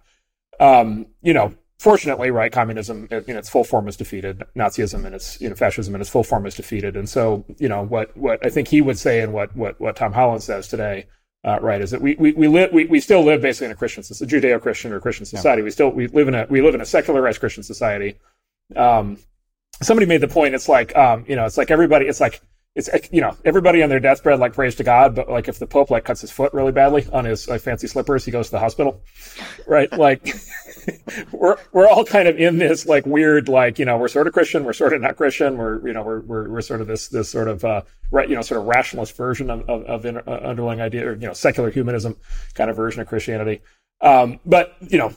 Um, you know, fortunately, right, communism in its full form is defeated, Nazism and its you know fascism in its full form is defeated, and so you know what what I think he would say, and what what what Tom Holland says today uh, right? Is that we we we live we, we still live basically in a Christian, a Judeo-Christian or Christian society. Yeah. We still we live in a we live in a secularized Christian society. Um, somebody made the point. It's like um, you know, it's like everybody. It's like it's you know everybody on their deathbed like prays to God, but like if the Pope like cuts his foot really badly on his like fancy slippers, he goes to the hospital, right? Like we're we're all kind of in this like weird like you know we're sort of Christian, we're sort of not Christian, we're you know we're we're, we're sort of this this sort of uh right you know sort of rationalist version of of, of in, uh, underlying idea or you know secular humanism kind of version of Christianity. Um, but you know,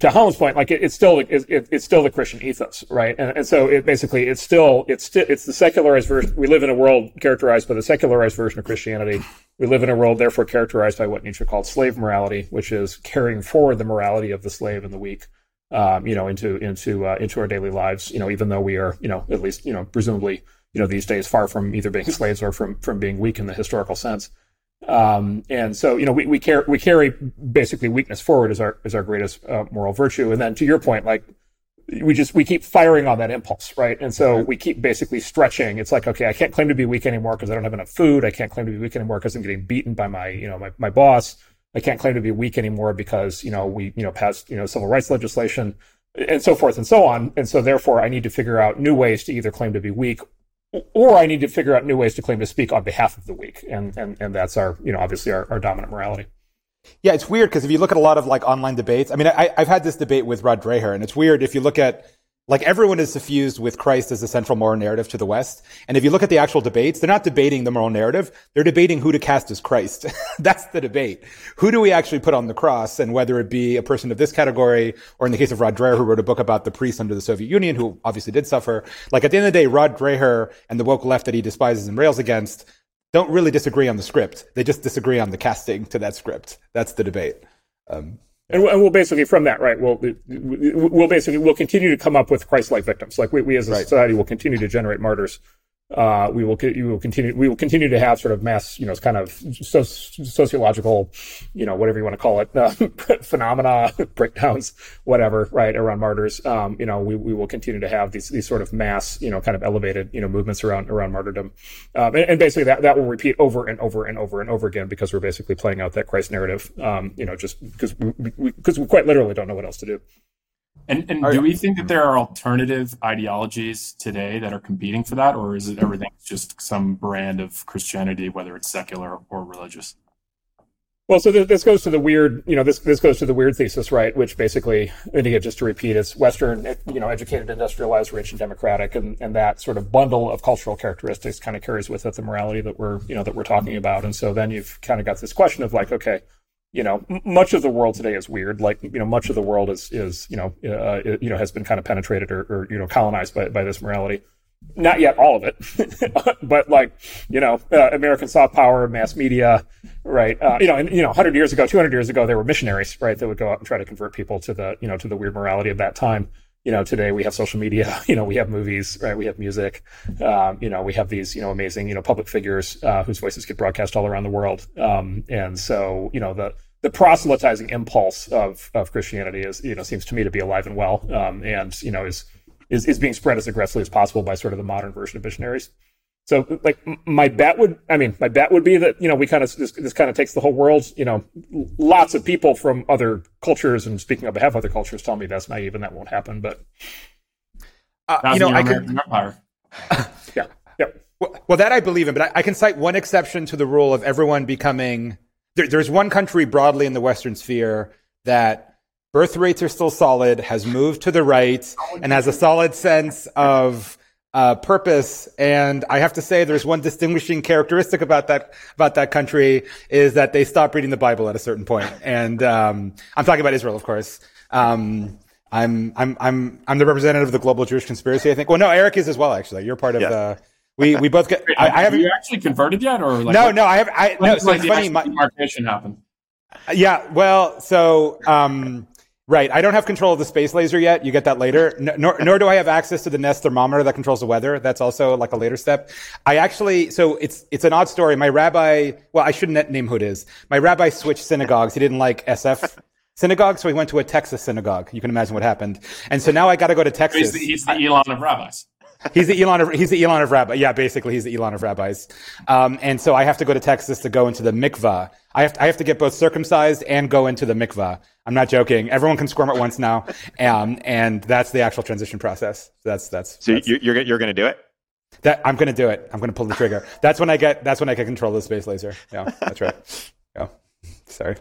to Holland's point, like it, it's still it, it, it's still the Christian ethos, right? And, and so it basically it's still it's still it's the secularized version. We live in a world characterized by the secularized version of Christianity. We live in a world therefore characterized by what Nietzsche called slave morality, which is carrying forward the morality of the slave and the weak, um, you know, into into uh, into our daily lives. You know, even though we are, you know, at least you know, presumably, you know, these days far from either being slaves or from from being weak in the historical sense. Um, and so, you know, we, we, carry, we carry basically weakness forward as our, as our greatest uh, moral virtue. And then to your point, like we just, we keep firing on that impulse, right? And so we keep basically stretching. It's like, okay, I can't claim to be weak anymore because I don't have enough food. I can't claim to be weak anymore because I'm getting beaten by my, you know, my, my boss. I can't claim to be weak anymore because, you know, we, you know, passed, you know, civil rights legislation and so forth and so on. And so therefore I need to figure out new ways to either claim to be weak or I need to figure out new ways to claim to speak on behalf of the weak, and and and that's our you know obviously our, our dominant morality. Yeah, it's weird because if you look at a lot of like online debates, I mean, I, have had this debate with Rod Dreher, and it's weird if you look at like everyone is suffused with Christ as the central moral narrative to the West. And if you look at the actual debates, they're not debating the moral narrative. They're debating who to cast as Christ. That's the debate. Who do we actually put on the cross? And whether it be a person of this category, or in the case of Rod Dreher, who wrote a book about the priests under the Soviet Union, who obviously did suffer. Like at the end of the day, Rod Dreher and the woke left that he despises and rails against don't really disagree on the script. They just disagree on the casting to that script. That's the debate. Um, and we'll basically from that, right? We'll we'll basically we'll continue to come up with Christ-like victims. Like we, we as a right. society will continue to generate martyrs uh, we will we will continue we will continue to have sort of mass you know kind of so, sociological you know whatever you want to call it uh, phenomena breakdowns whatever right around martyrs um, you know we, we will continue to have these these sort of mass you know kind of elevated you know movements around around martyrdom um, and, and, basically that that will repeat over and over and over and over again because we're basically playing out that Christ narrative um, you know just because we because we, we quite literally don't know what else to do. And, and do we think that there are alternative ideologies today that are competing for that, or is it everything just some brand of Christianity, whether it's secular or religious? Well, so this goes to the weird, you know, this this goes to the weird thesis, right? Which basically, and again, just to repeat, is Western, you know, educated, industrialized, rich, and democratic, and, and that sort of bundle of cultural characteristics kind of carries with it the morality that we're, you know, that we're talking about. And so then you've kind of got this question of like, okay, you know, much of the world today is weird. Like, you know, much of the world is, is, you know, uh, you know, has been kind of penetrated or, or, you know, colonized by, by this morality. Not yet all of it, but like, you know, uh, American soft power, mass media, right? Uh, you know, and, you know, 100 years ago, 200 years ago, there were missionaries, right? That would go out and try to convert people to the, you know, to the weird morality of that time you know, today we have social media, you know, we have movies, right? We have music, um, you know, we have these, you know, amazing, you know, public figures, uh, whose voices get broadcast all around the world. Um, and so, you know, the, the proselytizing impulse of, of Christianity is, you know, seems to me to be alive and well. Um, and, you know, is, is, is being spread as aggressively as possible by sort of the modern version of missionaries. So, like, my bet would, I mean, my bet would be that, you know, we kind of, this, this kind of takes the whole world, you know, lots of people from other cultures and speaking on behalf of other cultures tell me that's naive and that won't happen. But, uh, you know, I could, yeah. Yeah. Well, well, that I believe in, but I, I, can cite one exception to the rule of everyone becoming, there, there's one country broadly in the Western sphere that birth rates are still solid, has moved to the right, and has a solid sense of, uh, purpose. And I have to say, there's one distinguishing characteristic about that about that country is that they stop reading the Bible at a certain point. And um, I'm talking about Israel, of course. Um, I'm I'm I'm I'm the representative of the global Jewish conspiracy. I think. Well, no, Eric is as well. Actually, you're part of yeah. the. We we both get. I, I haven't. You actually converted yet, or like no, no. I have. I no. So it's funny. My demarcation happened. Yeah. Well, so um, Right. I don't have control of the space laser yet. You get that later. nor, nor do I have access to the Nest thermometer that controls the weather. That's also like a later step. I actually, so it's, it's an odd story. My rabbi, well, I shouldn't name who it is. My rabbi switched synagogues. He didn't like SF synagogue, so he went to a Texas synagogue. You can imagine what happened. And so now I got to go to Texas. He's the, he's the Elon of rabbis. He's the Elon of he's the Elon of rabbi. Yeah, basically he's the Elon of rabbis. Um, and so I have to go to Texas to go into the mikvah. I have to, I have to get both circumcised and go into the mikvah. I'm not joking. Everyone can squirm at once now, um, and that's the actual transition process. That's that's. So that's, you're you're, you're going to do it? That I'm going to do it. I'm going to pull the trigger. That's when I get. That's when I get control of the space laser. Yeah, that's right. Yeah. Sorry,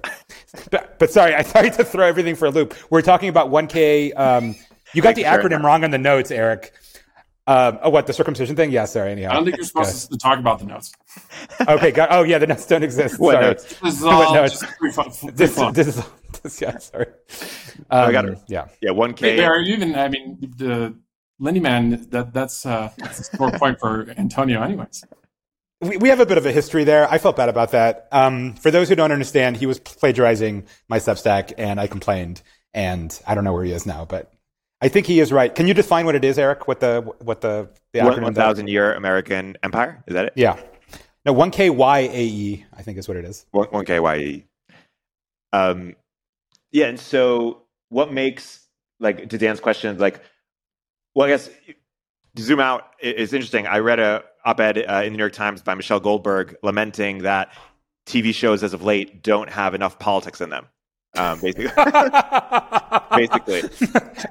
but, but sorry. I sorry to throw everything for a loop. We're talking about 1K. Um, you got the acronym wrong on the notes, Erik. Um, oh, what the circumcision thing? Yeah, sorry. Anyhow, I don't think you're supposed to talk about the notes. okay. Got, oh, yeah. The notes don't exist. What sorry. notes? This is all notes? just free fun. free This, fun. this is this, yeah. Sorry. Um, I got it. Yeah. Yeah, one K. there, you even I mean the Lindy man that that's uh that's a score point for Antonio anyways. We, we have a bit of a history there. I felt bad about that. Um, for those who don't understand, he was plagiarizing my Substack, and I complained. And I don't know where he is now, but I think he is right. Can you define what it is, Erik? What the what the the acronym? One, thousand year American Empire. Is that it? Yeah. No, one K Y A E. I think is what it is. One K Y E. Um, yeah, and so what makes like to Dan's question, like, well, I guess to zoom out i- is interesting. I read a op-ed uh, in the New York Times by Michelle Goldberg lamenting that TV shows as of late don't have enough politics in them. Um, basically, basically,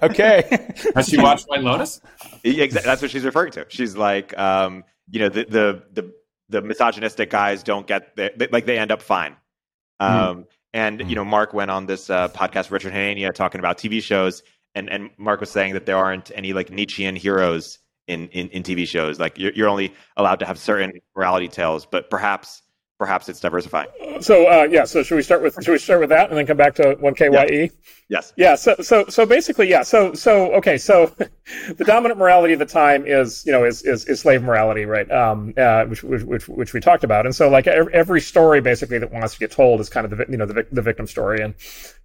okay. Has she watched White Lotus? Yeah, exa- that's what she's referring to. She's like, um, you know, the the the, the misogynistic guys don't get the, they, like they end up fine. Um, And you know, Marc went on this uh, podcast, Richard Hanania, talking about TV shows, and and Marc was saying that there aren't any like Nietzschean heroes in in, in TV shows. Like you're, you're only allowed to have certain morality tales, but perhaps perhaps it's diversifying. So uh, yeah, so should we start with should we start with that and then come back to one KYE? Yes. Yeah, so so so basically, yeah, so so okay, so the dominant morality of the time is you know is is, is slave morality, right? Um, uh, which, which which which we talked about, and so like every story basically that wants to get told is kind of the you know the the victim story, and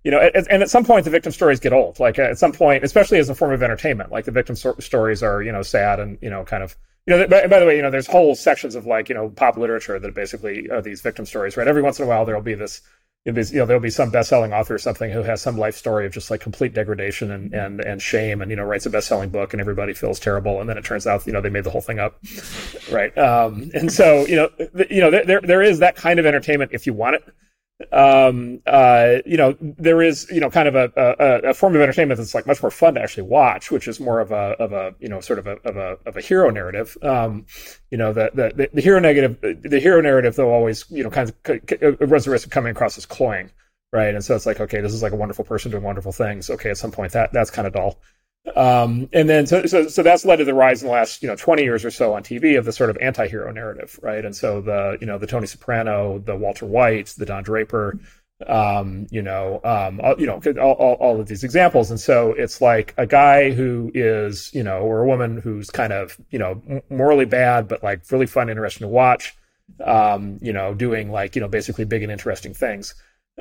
you know, at, and at some point the victim stories get old. Like at some point, especially as a form of entertainment, like the victim so- stories are you know sad and you know kind of you know. By, by the way, you know, there's whole sections of like you know pop literature that basically are these victim stories, right? Every once in a while there'll be this you know, there'll be some best-selling author or something who has some life story of just like complete degradation and, and, and shame and, you know, writes a best-selling book and everybody feels terrible. And then it turns out, you know, they made the whole thing up. Right. Um, and so, you know, you know, there, there is that kind of entertainment if you want it. Um, uh, you know, there is, you know, kind of a, a, a form of entertainment that's like much more fun to actually watch, which is more of a, of a, you know, sort of a, of a, of a hero narrative. Um, you know, the, the, the hero negative, the hero narrative, though, always, you know, kind of c- runs the risk of coming across as cloying right? And so it's like, okay, this is like a wonderful person doing wonderful things. Okay, at some point that that's kind of dull. Um, and then so, so so that's led to the rise in the last you know 20 years or so on TV of the sort of anti-hero narrative, right? And so the you know the Tony Soprano, the Walter White, the Don Draper, um, you know, um, all, you know, all, all, all of these examples. And so it's like a guy who is, you know, or a woman who's kind of, you know, morally bad, but like really fun, interesting to watch, um, you know, doing like, you know, basically big and interesting things.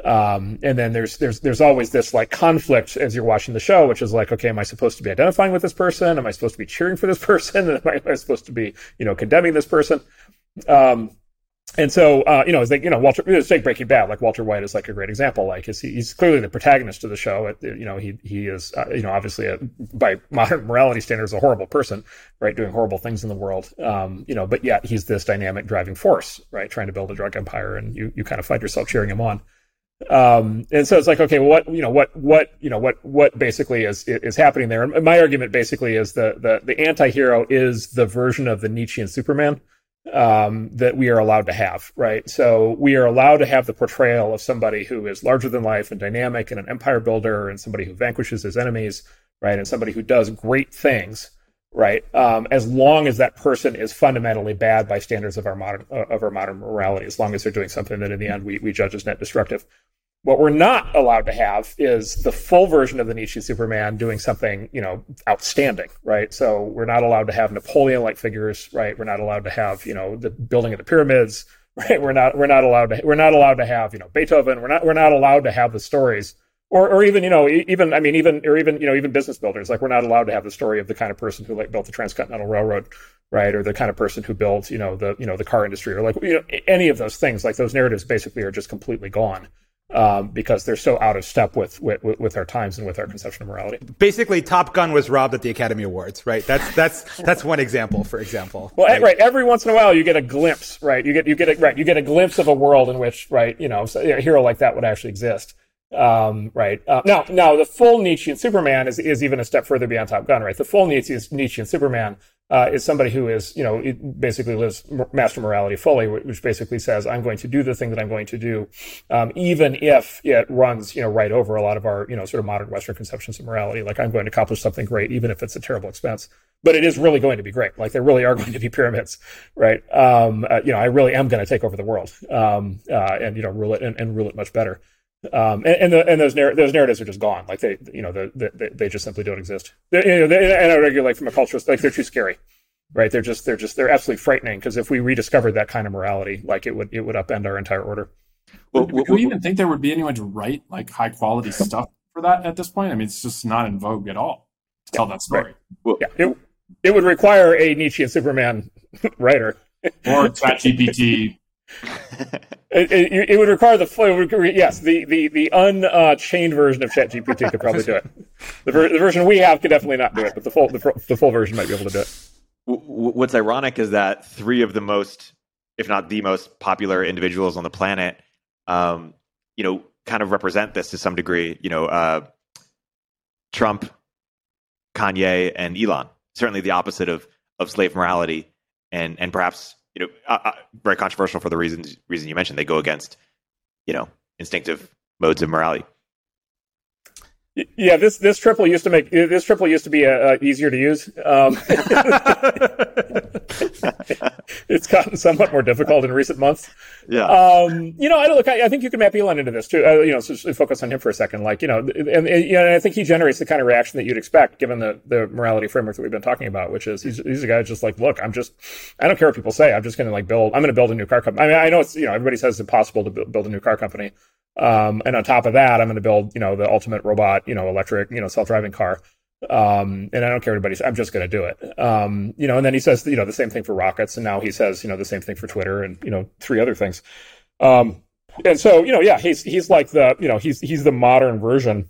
Um, and then there's there's there's always this like conflict as you're watching the show, which is like, okay, am I supposed to be identifying with this person? Am I supposed to be cheering for this person? Am I, am I supposed to be, you know, condemning this person? Um, and so, uh, you know, like, you know, Walter, it's like Breaking Bad, like Walter White is like a great example. Like, he's, he's clearly the protagonist of the show. You know, he, he is, uh, you know, obviously a, by modern morality standards, a horrible person, right? Doing horrible things in the world. Um, you know, but yet he's this dynamic driving force, right? Trying to build a drug empire and you, you kind of find yourself cheering him on. Um, and so it's like, okay, what, you know, what, what, you know, what, what basically is, is happening there? And my argument basically is the, the, the anti-hero is the version of the Nietzschean Superman um, that we are allowed to have, right? So we are allowed to have the portrayal of somebody who is larger than life and dynamic and an empire builder and somebody who vanquishes his enemies, right? And somebody who does great things, right? Um, as long as that person is fundamentally bad by standards of our modern uh, of our modern morality, as long as they're doing something that in the end we, we judge as net destructive. What we're not allowed to have is the full version of the Nietzsche Superman doing something, you know, outstanding, right? So we're not allowed to have Napoleon-like figures, right? We're not allowed to have, you know, the building of the pyramids, right? We're not we're not allowed to we're not allowed to have, you know, Beethoven. We're not we're not allowed to have the stories, or or even you know even I mean even or even you know even business builders. Like we're not allowed to have the story of the kind of person who like built the Transcontinental Railroad, right? Or the kind of person who built you know the you know the car industry, or like you know any of those things. Like those narratives basically are just completely gone um, because they're so out of step with, with with our times and with our conception of morality. Basically, Top Gun was robbed at the Academy Awards, right? That's that's that's one example, for example. Well, right? right. Every once in a while, you get a glimpse, right? You get you get a, right. You get a glimpse of a world in which, right, you know, a hero like that would actually exist. Um, right. Uh, now, now the full Nietzschean Superman is, is even a step further beyond Top Gun, right? The full Nietzschean, Nietzschean Superman uh, is somebody who is, you know, basically lives master morality fully, which basically says, I'm going to do the thing that I'm going to do, um, even if it runs, you know, right over a lot of our, you know, sort of modern Western conceptions of morality. Like I'm going to accomplish something great, even if it's a terrible expense. But it is really going to be great. Like there really are going to be pyramids, right? Um, uh, you know, I really am going to take over the world, um, uh, and you know, rule it and, and rule it much better. Um, and and, the, and those narr- those narratives are just gone. Like they, you know, the, the, they just simply don't exist. They, you know, they, and I would argue, like from a cultural, like they're too scary, right? They're just they're just they're absolutely frightening. Because if we rediscovered that kind of morality, like it would it would upend our entire order. Well, do, we even think there would be anyone to write like high quality stuff for that at this point? I mean, it's just not in vogue at all to tell that story. Right. Well, yeah, it, it would require a Nietzschean Superman writer or ChatGPT it, it, it, would require the yes the the the unchained version of ChatGPT could probably do it. The, ver- the, version we have could definitely not do it, but the full the, the, full version might be able to do it. What's ironic is that three of the most, if not the most popular individuals on the planet, um, you know, kind of represent this to some degree. You know, uh, Trump, Kanye, and Elon. Certainly the opposite of of slave morality, and and perhaps you know, uh, very controversial for the reasons reason you mentioned. They go against, you know, instinctive modes of morality. Yeah, this this triple used to make this triple used to be uh, uh easier to use. Um, it's gotten somewhat more difficult in recent months. Yeah. Um, you know, I look. I, I, think you can map Elon into this too. Uh, you know, so focus on him for a second. Like, you know, and, and, you know, I think he generates the kind of reaction that you'd expect given the the morality framework that we've been talking about, which is he's, he's a guy just like, look, I'm just, I don't care what people say. I'm just going to like build. I'm going to build a new car company. I mean, I know it's you know everybody says it's impossible to build a new car company. Um, and on top of that, I'm going to build, you know, the ultimate robot, you know, electric, you know, self-driving car. Um, and I don't care everybody I'm just going to do it. Um, you know, and then he says, you know, the same thing for rockets. And now he says, you know, the same thing for Twitter and, you know, three other things. Um, and so, you know, yeah, he's, he's like the, you know, he's, he's the modern version,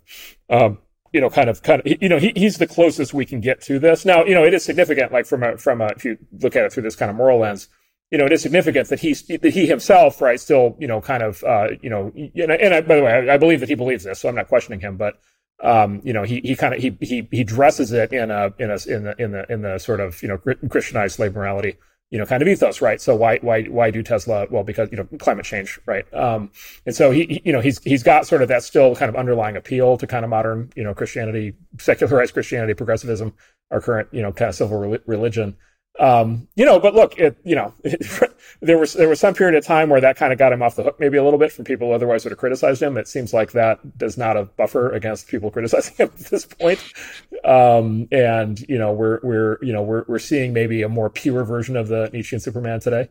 um, you know, kind of, kind of, you know, he, he's the closest we can get to this. Now, you know, it is significant, like from a, from a, if you look at it through this kind of moral lens, you know, it is significant that he's that he himself, right, still, you know, kind of, uh, you know, and, I, and I, by the way, I, I, believe that he believes this, so I'm not questioning him, but, um, you know, he he kind of he he he dresses it in a in a in the in the in the sort of you know Christianized slave morality, you know, kind of ethos, right? So why why why do Tesla? Well, because you know climate change, right? Um, and so he, he you know he's he's got sort of that still kind of underlying appeal to kind of modern you know Christianity, secularized Christianity, progressivism, our current you know kind of civil religion. Um, you know, but look, it, you know, it, there was there was some period of time where that kind of got him off the hook, maybe a little bit from people who otherwise would have criticized him. It seems like that does not a buffer against people criticizing him at this point. Um, and you know, we're we're you know we're we're seeing maybe a more pure version of the Nietzschean Superman today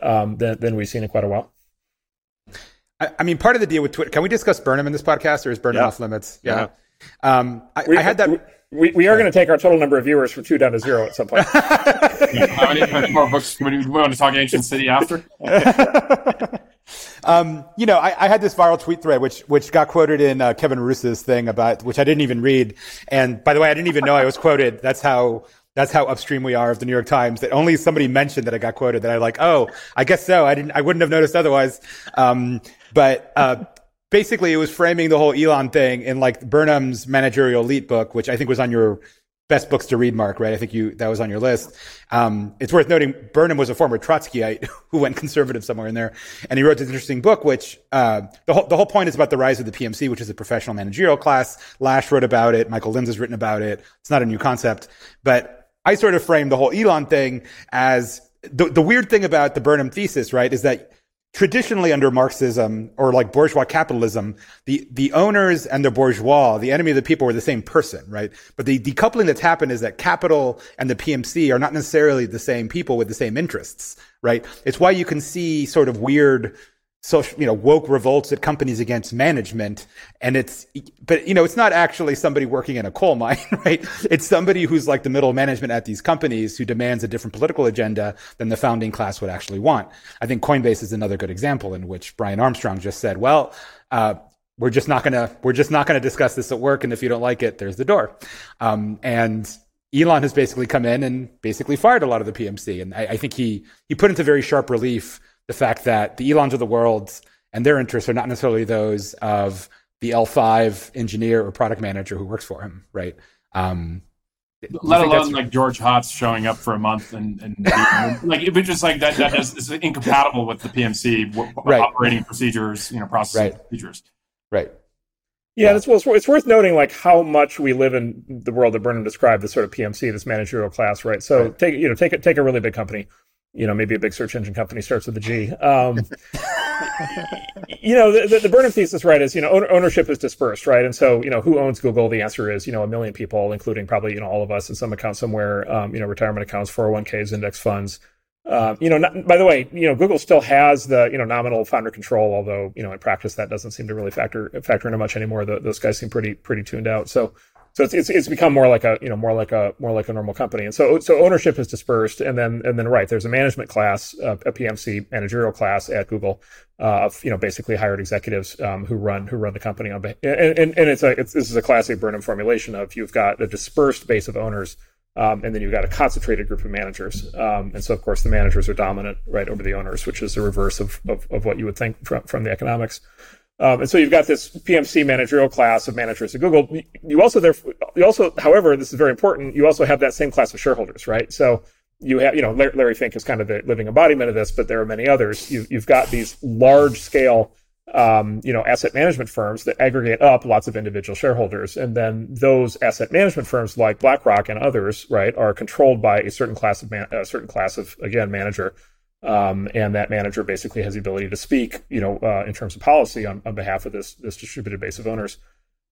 um, than than we've seen in quite a while. I, I mean, part of the deal with Twitter. Can we discuss Burnham in this podcast, or is Burnham yeah. off limits? Yeah. yeah. Um, I, we, I, had that. We, we, we are going to take our total number of viewers from two down to zero at some point. How many more books? Do we want to talk Ancient City after? um, you know, I, I, had this viral tweet thread which which got quoted in uh, Kevin Roose's thing about which I didn't even read. And by the way, I didn't even know I was quoted. That's how that's how upstream we are of the New York Times. That only somebody mentioned that I got quoted. That I like. Oh, I guess so. I didn't. I wouldn't have noticed otherwise. Um, but uh, basically it was framing the whole Elon thing in like Burnham's managerial elite book, which I think was on your best books to read, Marc, right? I think you, that was on your list. Um, it's worth noting Burnham was a former Trotskyite who went conservative somewhere in there. And he wrote this interesting book, which, uh, the whole, the whole point is about the rise of the PMC, which is a professional managerial class. Lasch wrote about it. Michael Linds has written about it. It's not a new concept, but I sort of framed the whole Elon thing as the, the weird thing about the Burnham thesis, right, is that traditionally under Marxism or like bourgeois capitalism, the, the owners and the bourgeois, the enemy of the people were the same person, right? But the decoupling that's happened is that capital and the PMC are not necessarily the same people with the same interests, right? It's why you can see sort of weird social, you know, woke revolts at companies against management. And it's, but, you know, it's not actually somebody working in a coal mine, right? It's somebody who's like the middle management at these companies who demands a different political agenda than the founding class would actually want. I think Coinbase is another good example in which Brian Armstrong just said, well, uh, we're just not gonna we're just not gonna discuss this at work, and if you don't like it, there's the door. Um, and Elon has basically come in and basically fired a lot of the PMC, and I, I think he he put into very sharp relief the fact that the Elons of the world and their interests are not necessarily those of the L5 engineer or product manager who works for him, right? Um, let alone like George Hotz showing up for a month and, and like it was just like that that is, is incompatible with the PMC right. operating procedures, you know, process right. procedures. Right. Yeah, it's, well, it's worth noting like how much we live in the world that Burnham described, this sort of PMC, this managerial class, right? So right. take you know take a, take a really big company, you know maybe a big search engine company starts with a G. Um, you know the, the, Burnham thesis, right, is you know ownership is dispersed, right, and so you know who owns Google? The answer is you know a million people, including probably you know all of us in some account somewhere, um, you know retirement accounts, 401ks, index funds. Um, you know, not, by the way, you know, Google still has the you know nominal founder control, although you know in practice that doesn't seem to really factor factor into much anymore. The, those guys seem pretty pretty tuned out. So, so it's, it's it's become more like a you know more like a more like a normal company, and so so ownership is dispersed, and then and then right there's a management class, uh, a PMC managerial class at Google uh, of you know basically hired executives um, who run who run the company on and and, and it's a it's, this is a classic Burnham formulation of you've got a dispersed base of owners um, and then you've got a concentrated group of managers. Um, and so, of course, the managers are dominant right over the owners, which is the reverse of, of, of what you would think from, from the economics. Um, and so you've got this PMC managerial class of managers at Google. You also, there, you also, however, this is very important. You also have that same class of shareholders, right? So you have, you know, Larry Fink is kind of the living embodiment of this, but there are many others. You, you've got these large scale um, you know, asset management firms that aggregate up lots of individual shareholders. And then those asset management firms like BlackRock and others, right, are controlled by a certain class of man- a certain class of again manager. Um, and that manager basically has the ability to speak, you know, uh, in terms of policy on, on behalf of this this distributed base of owners.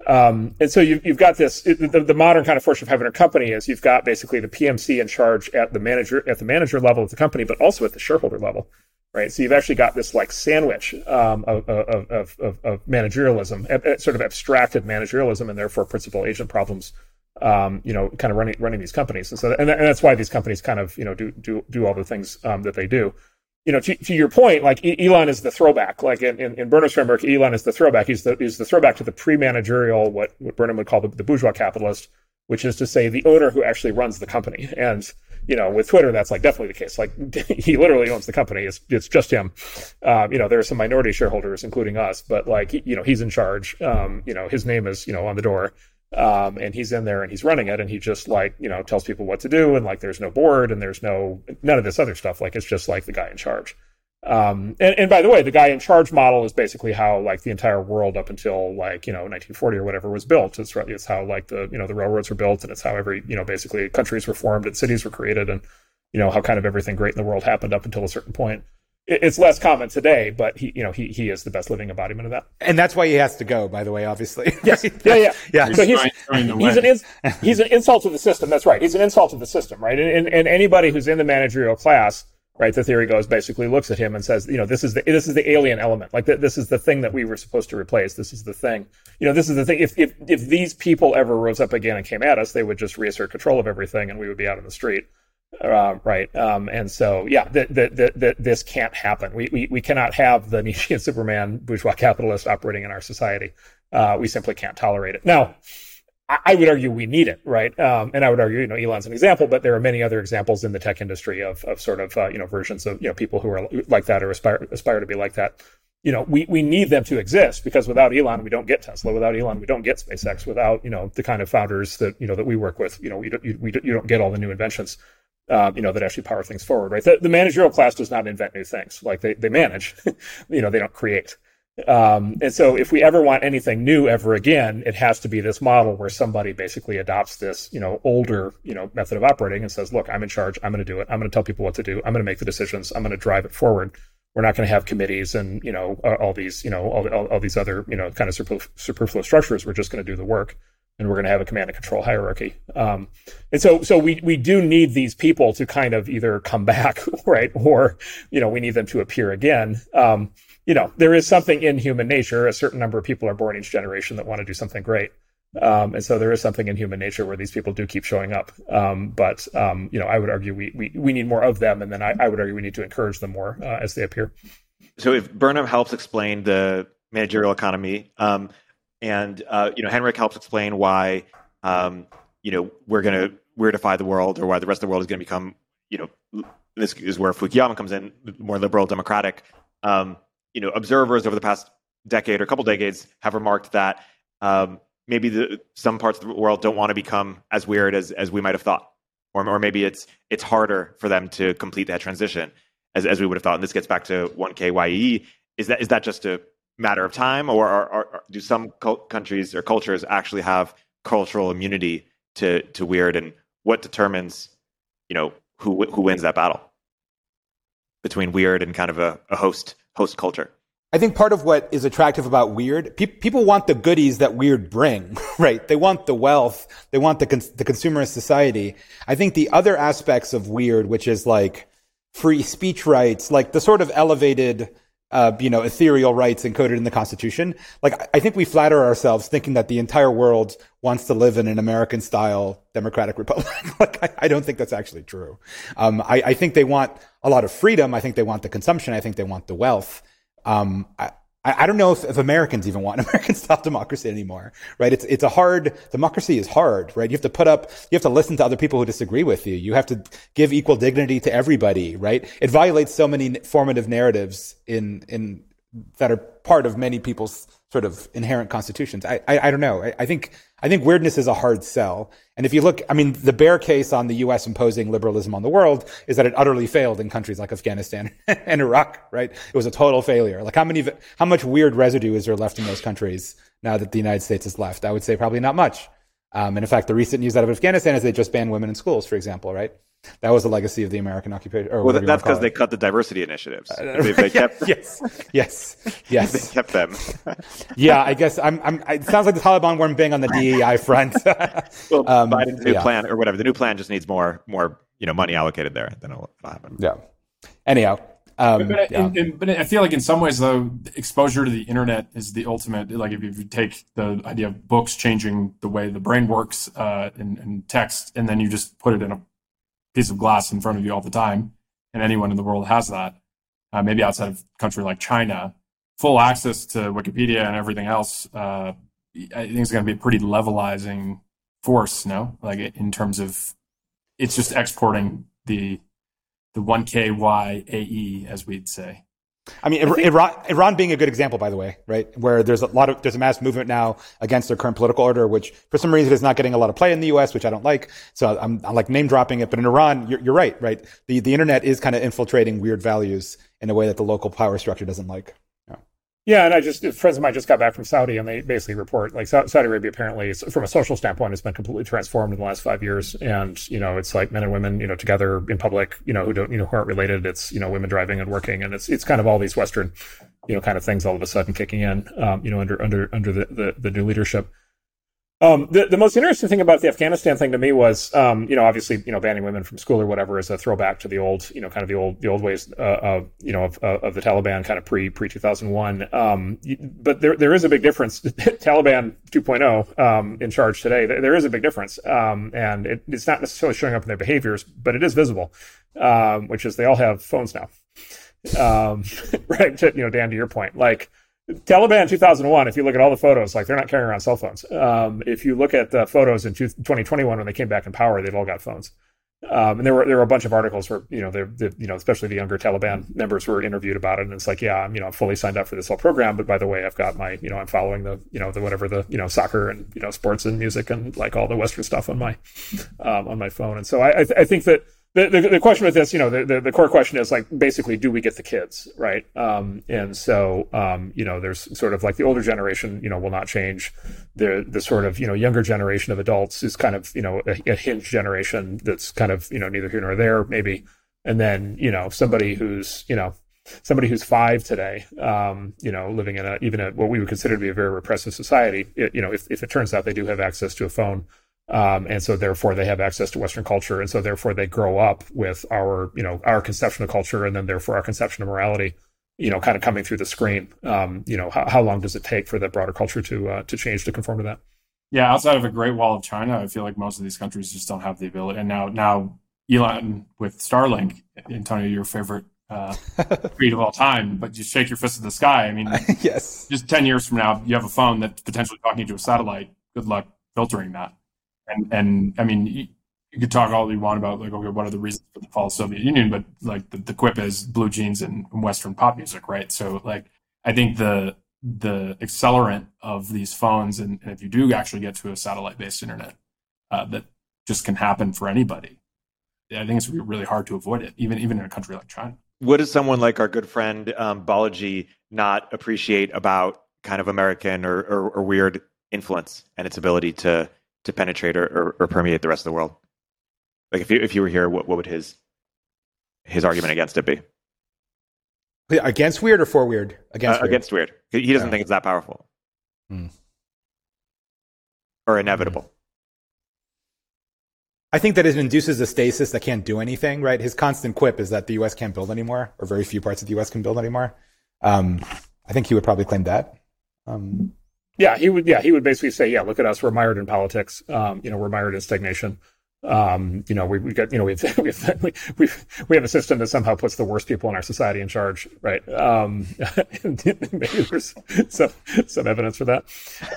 Um, and so you've, you've got this. It, the, the, modern kind of fortune 500 company is you've got basically the PMC in charge at the manager at the manager level of the company, but also at the shareholder level right? So you've actually got this like sandwich um, of, of, of, of, managerialism, sort of abstracted managerialism, and therefore principal agent problems. Um, you know, kind of running running these companies, and so and, and, that's why these companies kind of you know do do do all the things um, that they do. You know, to, to, your point, like Elon is the throwback. Like in, in, in Burnham's framework, Elon is the throwback. He's the he's the throwback to the pre-managerial, what what Burnham would call the, the bourgeois capitalist, which is to say the owner who actually runs the company. And you know, with Twitter, that's like definitely the case. Like he literally owns the company. It's it's just him. Um, you know, there are some minority shareholders, including us, but like you know, he's in charge. Um, you know, his name is you know on the door, um, and he's in there and he's running it, and he just like you know tells people what to do, and like there's no board and there's no none of this other stuff. Like it's just like the guy in charge. Um, and, and by the way, the guy in charge model is basically how like the entire world up until like, you know, 1940 or whatever was built. It's, it's how like the, you know, the railroads were built and it's how every, you know, basically countries were formed and cities were created and, you know, how kind of everything great in the world happened up until a certain point. It's less common today, but he, you know, he, he is the best living embodiment of that. And that's why he has to go, by the way, obviously. yes. Yeah. Yeah. yeah. So he's, he's an, ins- he's an insult to the system. That's right. He's an insult to the system, right? And, and, and anybody who's in the managerial class, right? The theory goes basically looks at him and says, you know, this is the this is the alien element. Like th- this is the thing that we were supposed to replace. This is the thing. You know, this is the thing. If if if these people ever rose up again and came at us, they would just reassert control of everything, and we would be out in the street. Uh, right. Um, and so, yeah, that that this can't happen. We, we, we cannot have the Nietzschean Superman bourgeois capitalist operating in our society. Uh, we simply can't tolerate it. Now, I would argue we need it, right? Um, and I would argue, you know, Elon's an example, but there are many other examples in the tech industry of, of sort of, uh, you know, versions of, you know, people who are like that or aspire, aspire to be like that. You know, we, we need them to exist because without Elon, we don't get Tesla. Without Elon, we don't get SpaceX. Without, you know, the kind of founders that, you know, that we work with, you know, you don't, you, we, you don't get all the new inventions, uh, you know, that actually power things forward, right? The, the managerial class does not invent new things. Like they, they manage, you know, they don't create. Um, and so if we ever want anything new ever again, it has to be this model where somebody basically adopts this, you know, older, you know, method of operating and says, look, I'm in charge. I'm going to do it. I'm going to tell people what to do. I'm going to make the decisions. I'm going to drive it forward. We're not going to have committees and, you know, all these, you know, all, all, all these other, you know, kind of superfluous structures. We're just going to do the work and we're going to have a command and control hierarchy. Um, and so, so we, we do need these people to kind of either come back, right? Or, you know, we need them to appear again. Um, you know, there is something in human nature. A certain number of people are born each generation that want to do something great. Um, and so there is something in human nature where these people do keep showing up. Um, but, um, you know, I would argue we, we, we need more of them. And then I, I would argue we need to encourage them more uh, as they appear. So if Burnham helps explain the managerial economy. And uh, you know, Henrich helps explain why um, you know we're going to weirdify the world, or why the rest of the world is going to become you know this is where Fukuyama comes in, more liberal, democratic. Um, you know, observers over the past decade or couple decades have remarked that um, maybe the, some parts of the world don't want to become as weird as as we might have thought, or or maybe it's it's harder for them to complete that transition as as we would have thought. And this gets back to one KYE. Is that is that just a matter of time, or, do some countries or cultures actually have cultural immunity to to weird? And what determines, you know, who who wins that battle between weird and kind of a, a host host culture? I think part of what is attractive about weird, pe- people want the goodies that weird bring, right? They want the wealth, they want the cons- the consumerist society. I think the other aspects of weird, which is like free speech rights, like the sort of elevated uh, you know, ethereal rights encoded in the Constitution. Like, I think we flatter ourselves thinking that the entire world wants to live in an American style democratic republic. like, I, I, don't think that's actually true. Um, I, I, think they want a lot of freedom. I think they want the consumption. I think they want the wealth. Um, I, I, I don't know if, if, Americans even want American style democracy anymore, right? It's, it's a hard, democracy is hard, right? You have to put up, you have to listen to other people who disagree with you. You have to give equal dignity to everybody, right? It violates so many formative narratives in, in, that are part of many people's sort of inherent constitutions. I, I, I don't know. I, I, think I think weirdness is a hard sell. And if you look, I mean, the bear case on the U.S. imposing liberalism on the world is that it utterly failed in countries like Afghanistan and Iraq. Right? It was a total failure. Like how many, how much weird residue is there left in those countries now that the United States has left? I would say probably not much. Um, and in fact, the recent news out of Afghanistan is they just banned women in schools, for example. Right? That was the legacy of the American occupation. well, that's because they cut the diversity initiatives. Uh, they, they kept, yes, yes, yes. they kept them. yeah, I guess I'm, I'm. It sounds like the Taliban weren't big on the DEI front. well, um, Biden's new yeah. plan or whatever. The new plan just needs more, more, you know, money allocated there. Then it'll happen. Yeah. Anyhow, um, but, yeah. in, in, but, I feel like in some ways, though, exposure to the internet is the ultimate. Like if you take the idea of books changing the way the brain works uh, text, and then you just put it in a piece of glass in front of you all the time, and anyone in the world has that. Uh, maybe outside of a country like China, full access to Wikipedia and everything else. Uh, I think it's going to be a pretty levelizing force. No, like in terms of it's just exporting the the one K Y A E as we'd say. I mean, I think, Iran, Iran being a good example, by the way, right? Where there's a lot of, there's a mass movement now against their current political order, which for some reason is not getting a lot of play in the U.S., which I don't like. So I'm, I'm like name dropping it. But in Iran, you're, you're right, right? The, the internet is kind of infiltrating weird values in a way that the local power structure doesn't like. Yeah, and I just friends of mine just got back from Saudi, and they basically report like Saudi Arabia apparently, from a social standpoint, has been completely transformed in the last five years. And you know, it's like men and women, you know, together in public, you know, who don't, you know, who aren't related. It's you know, women driving and working, and it's it's kind of all these Western, you know, kind of things all of a sudden kicking in, um, you know, under under under the, the, the new leadership. Um, the, the most interesting thing about the Afghanistan thing to me was, um, you know, obviously, you know, banning women from school or whatever is a throwback to the old, you know, kind of the old, the old ways, uh, of, you know, of, uh, of the Taliban kind of pre, pre 2001. Um, but there, there is a big difference. Taliban 2.0, um, in charge today, there, there is a big difference. Um, and it, it's not necessarily showing up in their behaviors, but it is visible, um, which is they all have phones now. Um, right. To, you know, Dan, to your point, like, Taliban 2001, if you look at all the photos, like they're not carrying around cell phones. Um, if you look at the photos in 2021 when they came back in power, they've all got phones. Um, and there were there were a bunch of articles where you know the you know especially the younger Taliban members were interviewed about it, and it's like yeah I'm you know I'm fully signed up for this whole program, but by the way I've got my you know I'm following the you know the whatever the you know soccer and you know sports and music and like all the Western stuff on my um, on my phone, and so I I, th- I think that the, the, the, question with this, you know, the, the, the, core question is like basically, do we get the kids, right? Um, and so, um, you know, there's sort of like the older generation, you know, will not change. The the sort of you know younger generation of adults is kind of you know a, a hinge generation that's kind of you know neither here nor there maybe. And then you know somebody who's you know somebody who's five today, um, you know, living in a even a, what we would consider to be a very repressive society, it, you know, if, if it turns out they do have access to a phone um, and so therefore they have access to Western culture. And so therefore they grow up with our, you know, our conception of culture and then therefore our conception of morality, you know, kind of coming through the screen. Um, you know, how, how long does it take for the broader culture to, uh, to change to conform to that? Yeah. Outside of a great wall of China, I feel like most of these countries just don't have the ability. And now, now Elon with Starlink, Antonio, your favorite uh, tweet of all time, but just shake your fist at the sky. I mean, yes. Just ten years from now, you have a phone that's potentially talking to a satellite. Good luck filtering that. And and I mean, you, you could talk all you want about like okay, what are the reasons for the fall of Soviet Union, but like the, the quip is blue jeans and, and Western pop music, right? So like, I think the the accelerant of these phones, and, and if you do actually get to a satellite based internet, uh, that just can happen for anybody. I think it's really hard to avoid it, even even in a country like China what does someone like our good friend um, Balaji not appreciate about kind of American or, or, or weird influence and its ability to to penetrate or, or, or, permeate the rest of the world? Like if you if you were here, what, what would his his argument against it be? Against weird or for weird? Against uh, weird. against weird. He doesn't think it's that powerful hmm. or inevitable. I think that it induces a stasis that can't do anything, right? His constant quip is that the US can't build anymore, or very few parts of the US can build anymore. Um, I think he would probably claim that. Um, yeah, he would. Yeah, he would basically say, "Yeah, look at us. We're mired in politics. Um, you know, we're mired in stagnation. Um, you know, we, we got, you know, we've, we've, we we have a system that somehow puts the worst people in our society in charge, right? Um, maybe there's some, some evidence for that.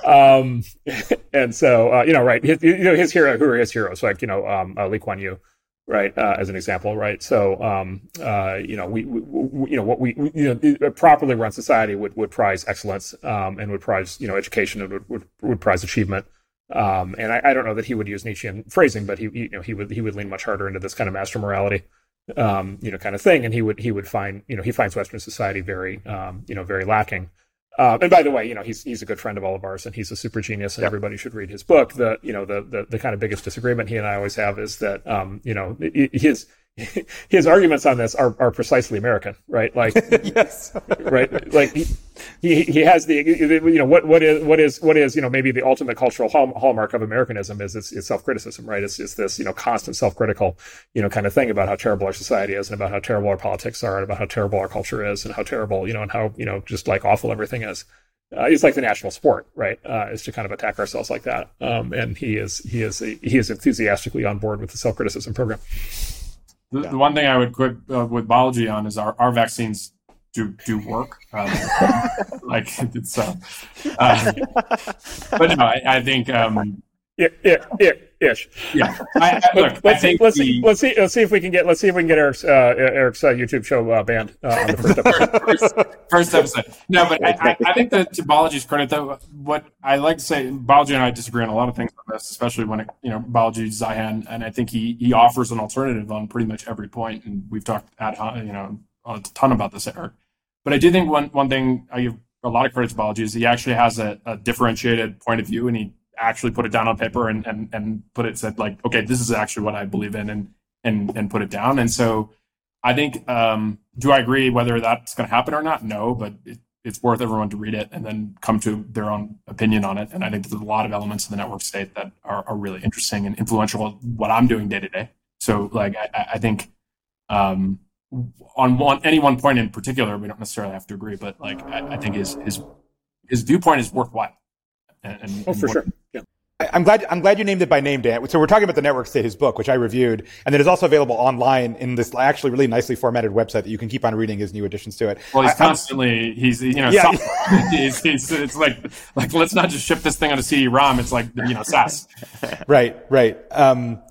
Um, and so, uh, you know, right, his, you know, his hero, who are his heroes? Like, you know, um, uh, Lee Kuan Yew, right, uh, as an example, right? So, um, uh, you know, we, we, you know, what we, you know, properly run society would, would prize excellence, um, and would prize, you know, education and would, would, would prize achievement. Um, and I, I, don't know that he would use Nietzschean phrasing, but he, you know, he would he would lean much harder into this kind of master morality, um, you know, kind of thing. And he would he would find, you know, he finds Western society very, um, you know, very lacking. Uh, and by the way, you know, he's he's a good friend of all of ours, and he's a super genius, and yep. everybody should read his book. The you know the, the the kind of biggest disagreement he and I always have is that um, you know his his arguments on this are, are precisely American, right? Like, yes, right. Like he, he, he has the, you know, what, what is, what is, what is, you know, maybe the ultimate cultural hall, hallmark of Americanism is it's, it's self-criticism, right? It's, it's this, you know, constant self-critical, you know, kind of thing about how terrible our society is and about how terrible our politics are and about how terrible our culture is and how terrible, you know, and how, you know, just like awful everything is. Uh, it's like the national sport, right? Uh, is to kind of attack ourselves like that. Um, and he is, he is, he is enthusiastically on board with the self-criticism program. The, yeah. the one thing I would quit uh, with Balaji on is our, our vaccines do do work. Um, like it's, uh, uh, but no, I, I think um, yeah, yeah, yeah, ish. Yeah. I, I, look, let's, see, let's, see, let's see. Let's see if we can get. Let's see if we can get Erik's uh, Erik's uh, YouTube show uh, banned uh, on the first episode. first, first, episode. No, but I, I, think that to Balaji's credit, though, what I like to say, Balaji and I disagree on a lot of things on this, especially when it, you know Balaji Zihan, and I think he he offers an alternative on pretty much every point, and we've talked at you know a ton about this, Eric. But I do think one one thing I give a lot of credit to Balaji is he actually has a, a differentiated point of view, and he actually put it down on paper and and and put it said like, okay, this is actually what I believe in, and and and put it down. And so, I think, um, do I agree whether that's going to happen or not? No, but it, it's worth everyone to read it and then come to their own opinion on it. And I think there's a lot of elements of the network state that are, are really interesting and influential. What I'm doing day to day. So, like, I, I think. Um, on one any one point in particular, we don't necessarily have to agree, but like I, I think his his his viewpoint is worthwhile. And, and oh, for sure. I'm glad. I'm glad you named it by name, Dan. So we're talking about the network state, his book, which I reviewed, and that is also available online in this actually really nicely formatted website that you can keep on reading his new additions to it. Well, he's I, constantly he's you know yeah. he's, he's, it's like like let's not just ship this thing on a CD-ROM. It's like you know SaaS. right, right. Um,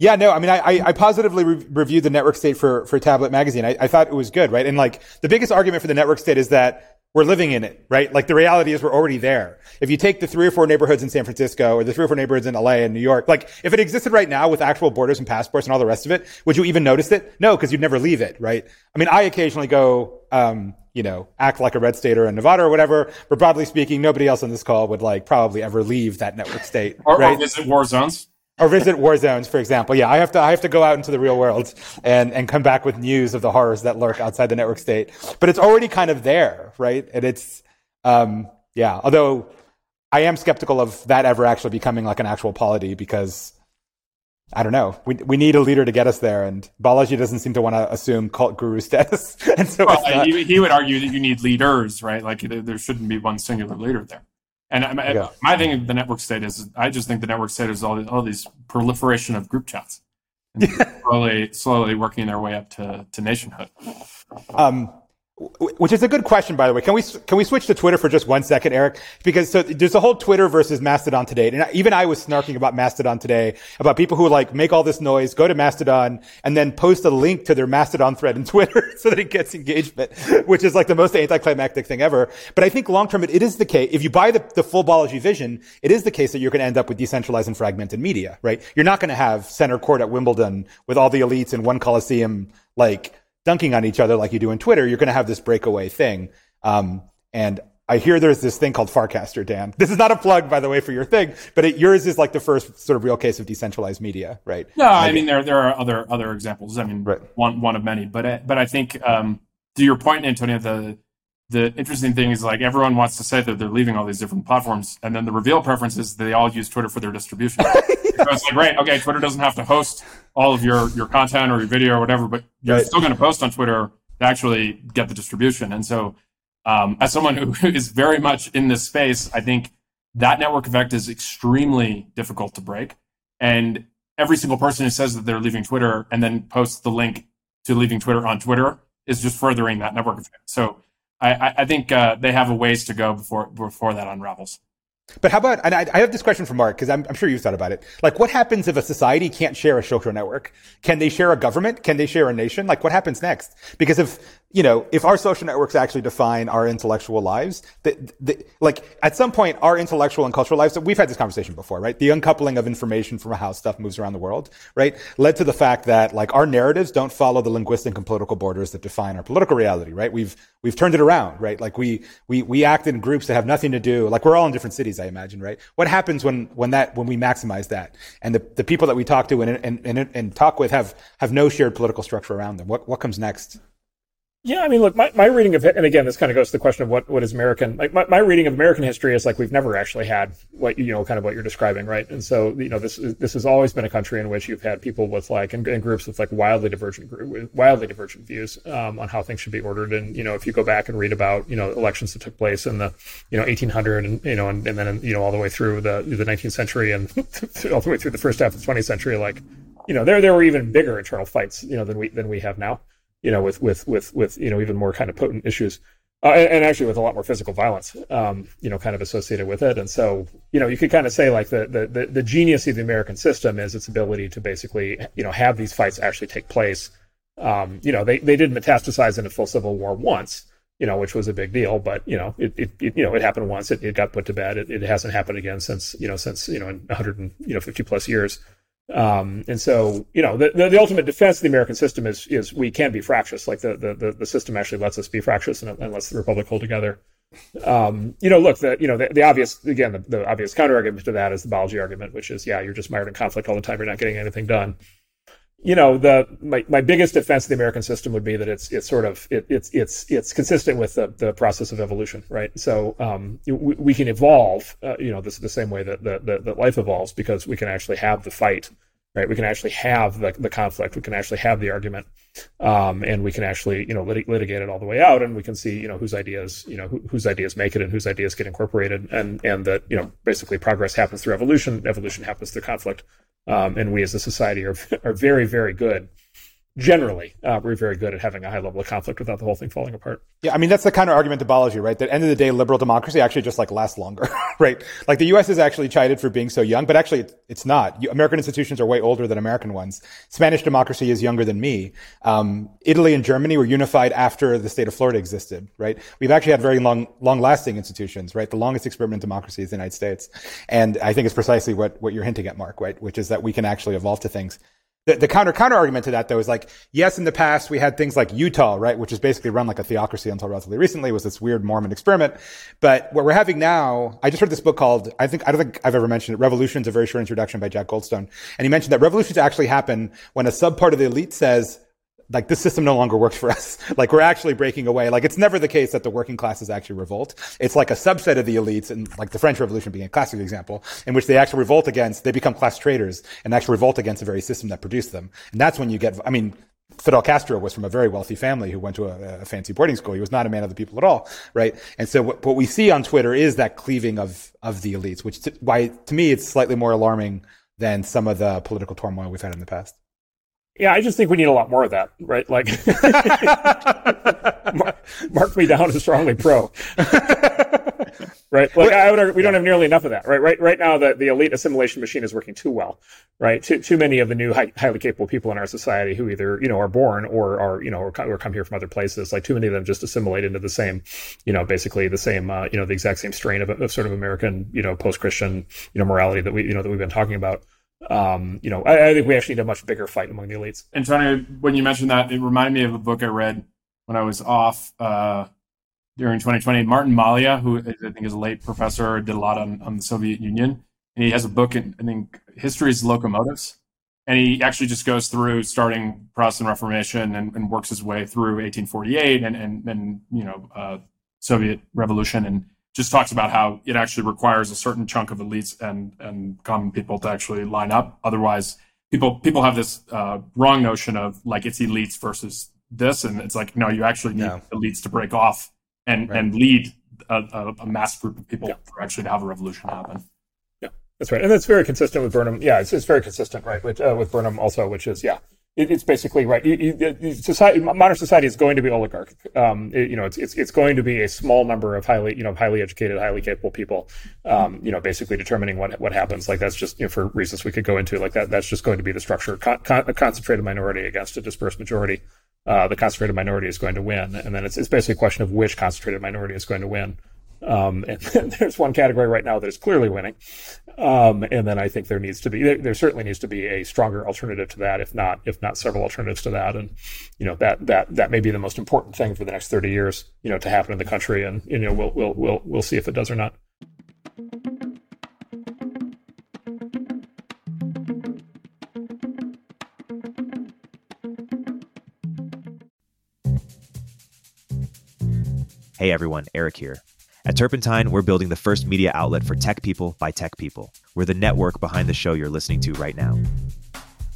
yeah, no, I mean, I, I positively re- reviewed the network state for, for Tablet Magazine. I, I thought it was good, right? And like the biggest argument for the network state is that we're living in it, right? Like the reality is we're already there. If you take the three or four neighborhoods in San Francisco or the three or four neighborhoods in LA and New York, like if it existed right now with actual borders and passports and all the rest of it, would you even notice it? No, because you'd never leave it, right? I mean, I occasionally go, um, you know, act like a red state or a Nevada or whatever, but broadly speaking, nobody else on this call would like probably ever leave that network state, or, right? Or visit war zones or visit war zones, for example. Yeah, I have to I have to go out into the real world and and come back with news of the horrors that lurk outside the network state. But it's already kind of there, right? And it's um, yeah. Although I am skeptical of that ever actually becoming like an actual polity because I don't know. We we need a leader to get us there, and Balaji doesn't seem to want to assume cult guru status. and so well, not... he, he, would argue that you need leaders, right? Like there shouldn't be one singular leader there. And my, yeah. my thing of the network state is, I just think the network state is all, all these proliferation of group chats, slowly, slowly working their way up to, to nationhood. Um, which is a good question, by the way. Can we can we switch to Twitter for just one second, Erik? Because so there's a whole Twitter versus Mastodon today, and even I was snarking about Mastodon today about people who like make all this noise, go to Mastodon, and then post a link to their Mastodon thread in Twitter so that it gets engagement, which is like the most anticlimactic thing ever. But I think long term, it, it is the case. If you buy the, the full Balaji vision, it is the case that you're going to end up with decentralized and fragmented media, right? You're not going to have center court at Wimbledon with all the elites in one coliseum, like dunking on each other like you do in Twitter, you're going to have this breakaway thing. Um, and I hear there's this thing called Farcaster, Dan. This is not a plug, by the way, for your thing, but it, yours is like the first sort of real case of decentralized media, right? No, I mean there there are other other examples. I mean, right. one one of many, but but I think um, to your point, Antonio, the the interesting thing is like everyone wants to say that they're leaving all these different platforms, and then the reveal preference is they all use Twitter for their distribution. so it's like, right, okay, Twitter doesn't have to host all of your your content or your video or whatever, but you're right. still going to post on Twitter to actually get the distribution. And so, um, as someone who is very much in this space, I think that network effect is extremely difficult to break. And every single person who says that they're leaving Twitter and then posts the link to leaving Twitter on Twitter is just furthering that network effect. So I, I think uh, they have a ways to go before before that unravels. But how about, and I, I have this question for Marc, because I'm, I'm, sure you've thought about it. Like, what happens if a society can't share a social network? Can they share a government? Can they share a nation? Like, what happens next? Because if, you know, if our social networks actually define our intellectual lives, the, like, at some point, our intellectual and cultural lives, we've had this conversation before, right? The uncoupling of information from how stuff moves around the world, right? Led to the fact that, like, our narratives don't follow the linguistic and political borders that define our political reality, right? We've, we've turned it around, right? Like, we, we, we act in groups that have nothing to do, like, we're all in different cities I imagine, right? What happens when, when that, when we maximize that? And the, the people that we talk to and, and, and, and talk with have, have no shared political structure around them. What, what comes next? Yeah, I mean, look, my, my reading of and again, this kind of goes to the question of what, what is American, like my, my reading of American history is like we've never actually had what, you know, kind of what you're describing, right? And so, you know, this, this has always been a country in which you've had people with like, and, and groups with like wildly divergent, wildly divergent views, um, on how things should be ordered. And, you know, if you go back and read about, you know, elections that took place in the, you know, 1800 and, you know, and, and then, you know, all the way through the, the 19th century and all the way through the first half of the 20th century, like, you know, there, there were even bigger internal fights, you know, than we, than we have now you know, with with with with you know even more kind of potent issues, uh, and, and, actually with a lot more physical violence, um, you know, kind of associated with it. And so, you know, you could kind of say like the, the the the genius of the American system is its ability to basically, you know, have these fights actually take place. Um, you know, they they did metastasize into full civil war once, you know, which was a big deal. But you know, it, it, you know it happened once. It, it got put to bed. It, it hasn't happened again since you know since you know 150 plus years. Um, and so, you know, the, the, the, ultimate defense of the American system is is we can be fractious. Like the the, the system actually lets us be fractious and, and lets the republic hold together. Um, you know, look, the you know the, the obvious again the, the obvious counter argument to that is the Balaji argument, which is yeah, you're just mired in conflict all the time. You're not getting anything done. You know, the my, my biggest defense of the American system would be that it's it's sort of it, it's it's it's consistent with the, the process of evolution, right? So um, we, we can evolve, uh, you know, this the same way that, that that life evolves because we can actually have the fight right? We can actually have the, the conflict. We can actually have the argument, um, and we can actually, you know, lit- litigate it all the way out, and we can see, you know, whose ideas, you know, who, whose ideas make it and whose ideas get incorporated, and and that, you know, basically progress happens through evolution. Evolution happens through conflict, um, and we as a society are are very very good generally uh, we're very good at having a high level of conflict without the whole thing falling apart. Yeah, I mean that's the kind of argument to Balaji, right? That end of the day, liberal democracy actually just like lasts longer, right? Like the U.S. is actually chided for being so young, but actually it's not. American institutions are way older than American ones. Spanish democracy is younger than me. Um, Italy and Germany were unified after the state of Florida existed, right? We've actually had very long, long-lasting institutions, right? The longest experiment in democracy is the United States, and I think it's precisely what what you're hinting at, Marc, right? Which is that we can actually evolve to things the, the counter counter argument to that though is like yes in the past we had things like utah right which is basically run like a theocracy until relatively recently was this weird mormon experiment. But what we're having now i just read this book called i think i don't think i've ever mentioned it revolutions a very short introduction by jack goldstone. And he mentioned that revolutions actually happen when a subpart of the elite says like this system no longer works for us. like we're actually breaking away. Like it's never the case that the working classes actually revolt. It's like a subset of the elites and like the French Revolution being a classic example in which they actually revolt against, they become class traitors and actually revolt against the very system that produced them. And that's when you get, I mean, Fidel Castro was from a very wealthy family who went to a, a, fancy boarding school. He was not a man of the people at all, right? And so what, what we see on Twitter is that cleaving of of the elites, which to, why to me it's slightly more alarming than some of the political turmoil we've had in the past. Yeah, I just think we need a lot more of that, right? Like, mark, mark, me down as strongly pro. right? Like, would, we don't have nearly enough of that, right? Right, right now, the, the elite assimilation machine is working too well, right? Too, too many of the new high, highly capable people in our society who either, you know, are born or are, you know, or, or come here from other places, like too many of them just assimilate into the same, you know, basically the same, uh, you know, the exact same strain of, of sort of American, you know, post-Christian, you know, morality that we, you know, that we've been talking about um, you know, I, I, think we actually need a much bigger fight among the elites. And trying to, when you mentioned that, it reminded me of a book I read when I was off uh, during 2020. Martin Malia, who I think is a late professor, did a lot on, on the Soviet Union. And he has a book, in, I think, History's Locomotives. And he actually just goes through starting Protestant Reformation and, and works his way through 1848 and, and, and you know, uh, Soviet Revolution. And just talks about how it actually requires a certain chunk of elites and and common people to actually line up. Otherwise, people people have this uh, wrong notion of like it's elites versus this, and it's like no, you actually need yeah. elites to break off and right. and lead a, a, mass group of people yeah. for actually to have a revolution happen. Yeah, that's right, and that's very consistent with Burnham. Yeah, it's, it's very consistent, right, with uh, with Burnham also, which is yeah, it, it's basically right. You, you, society, modern society is going to be oligarchic. Um, it, you know, it's, it's it's going to be a small number of highly you know highly educated, highly capable people. Um, you know, basically determining what what happens. Like that's just you know, for reasons we could go into. Like that that's just going to be the structure. Con- con- a concentrated minority against a dispersed majority. Uh, the concentrated minority is going to win, and then it's, it's basically a question of which concentrated minority is going to win. Um, and there's one category right now that is clearly winning. Um, and then I think there needs to be, there, there, certainly needs to be a stronger alternative to that, if not, if not several alternatives to that. And, you know, that, that, that may be the most important thing for the next 30 years, you know, to happen in the country. And, you know, we'll, we'll, we'll, we'll see if it does or not. Hey everyone, Erik here. At Turpentine, we're building the first media outlet for tech people by tech people. We're the network behind the show you're listening to right now.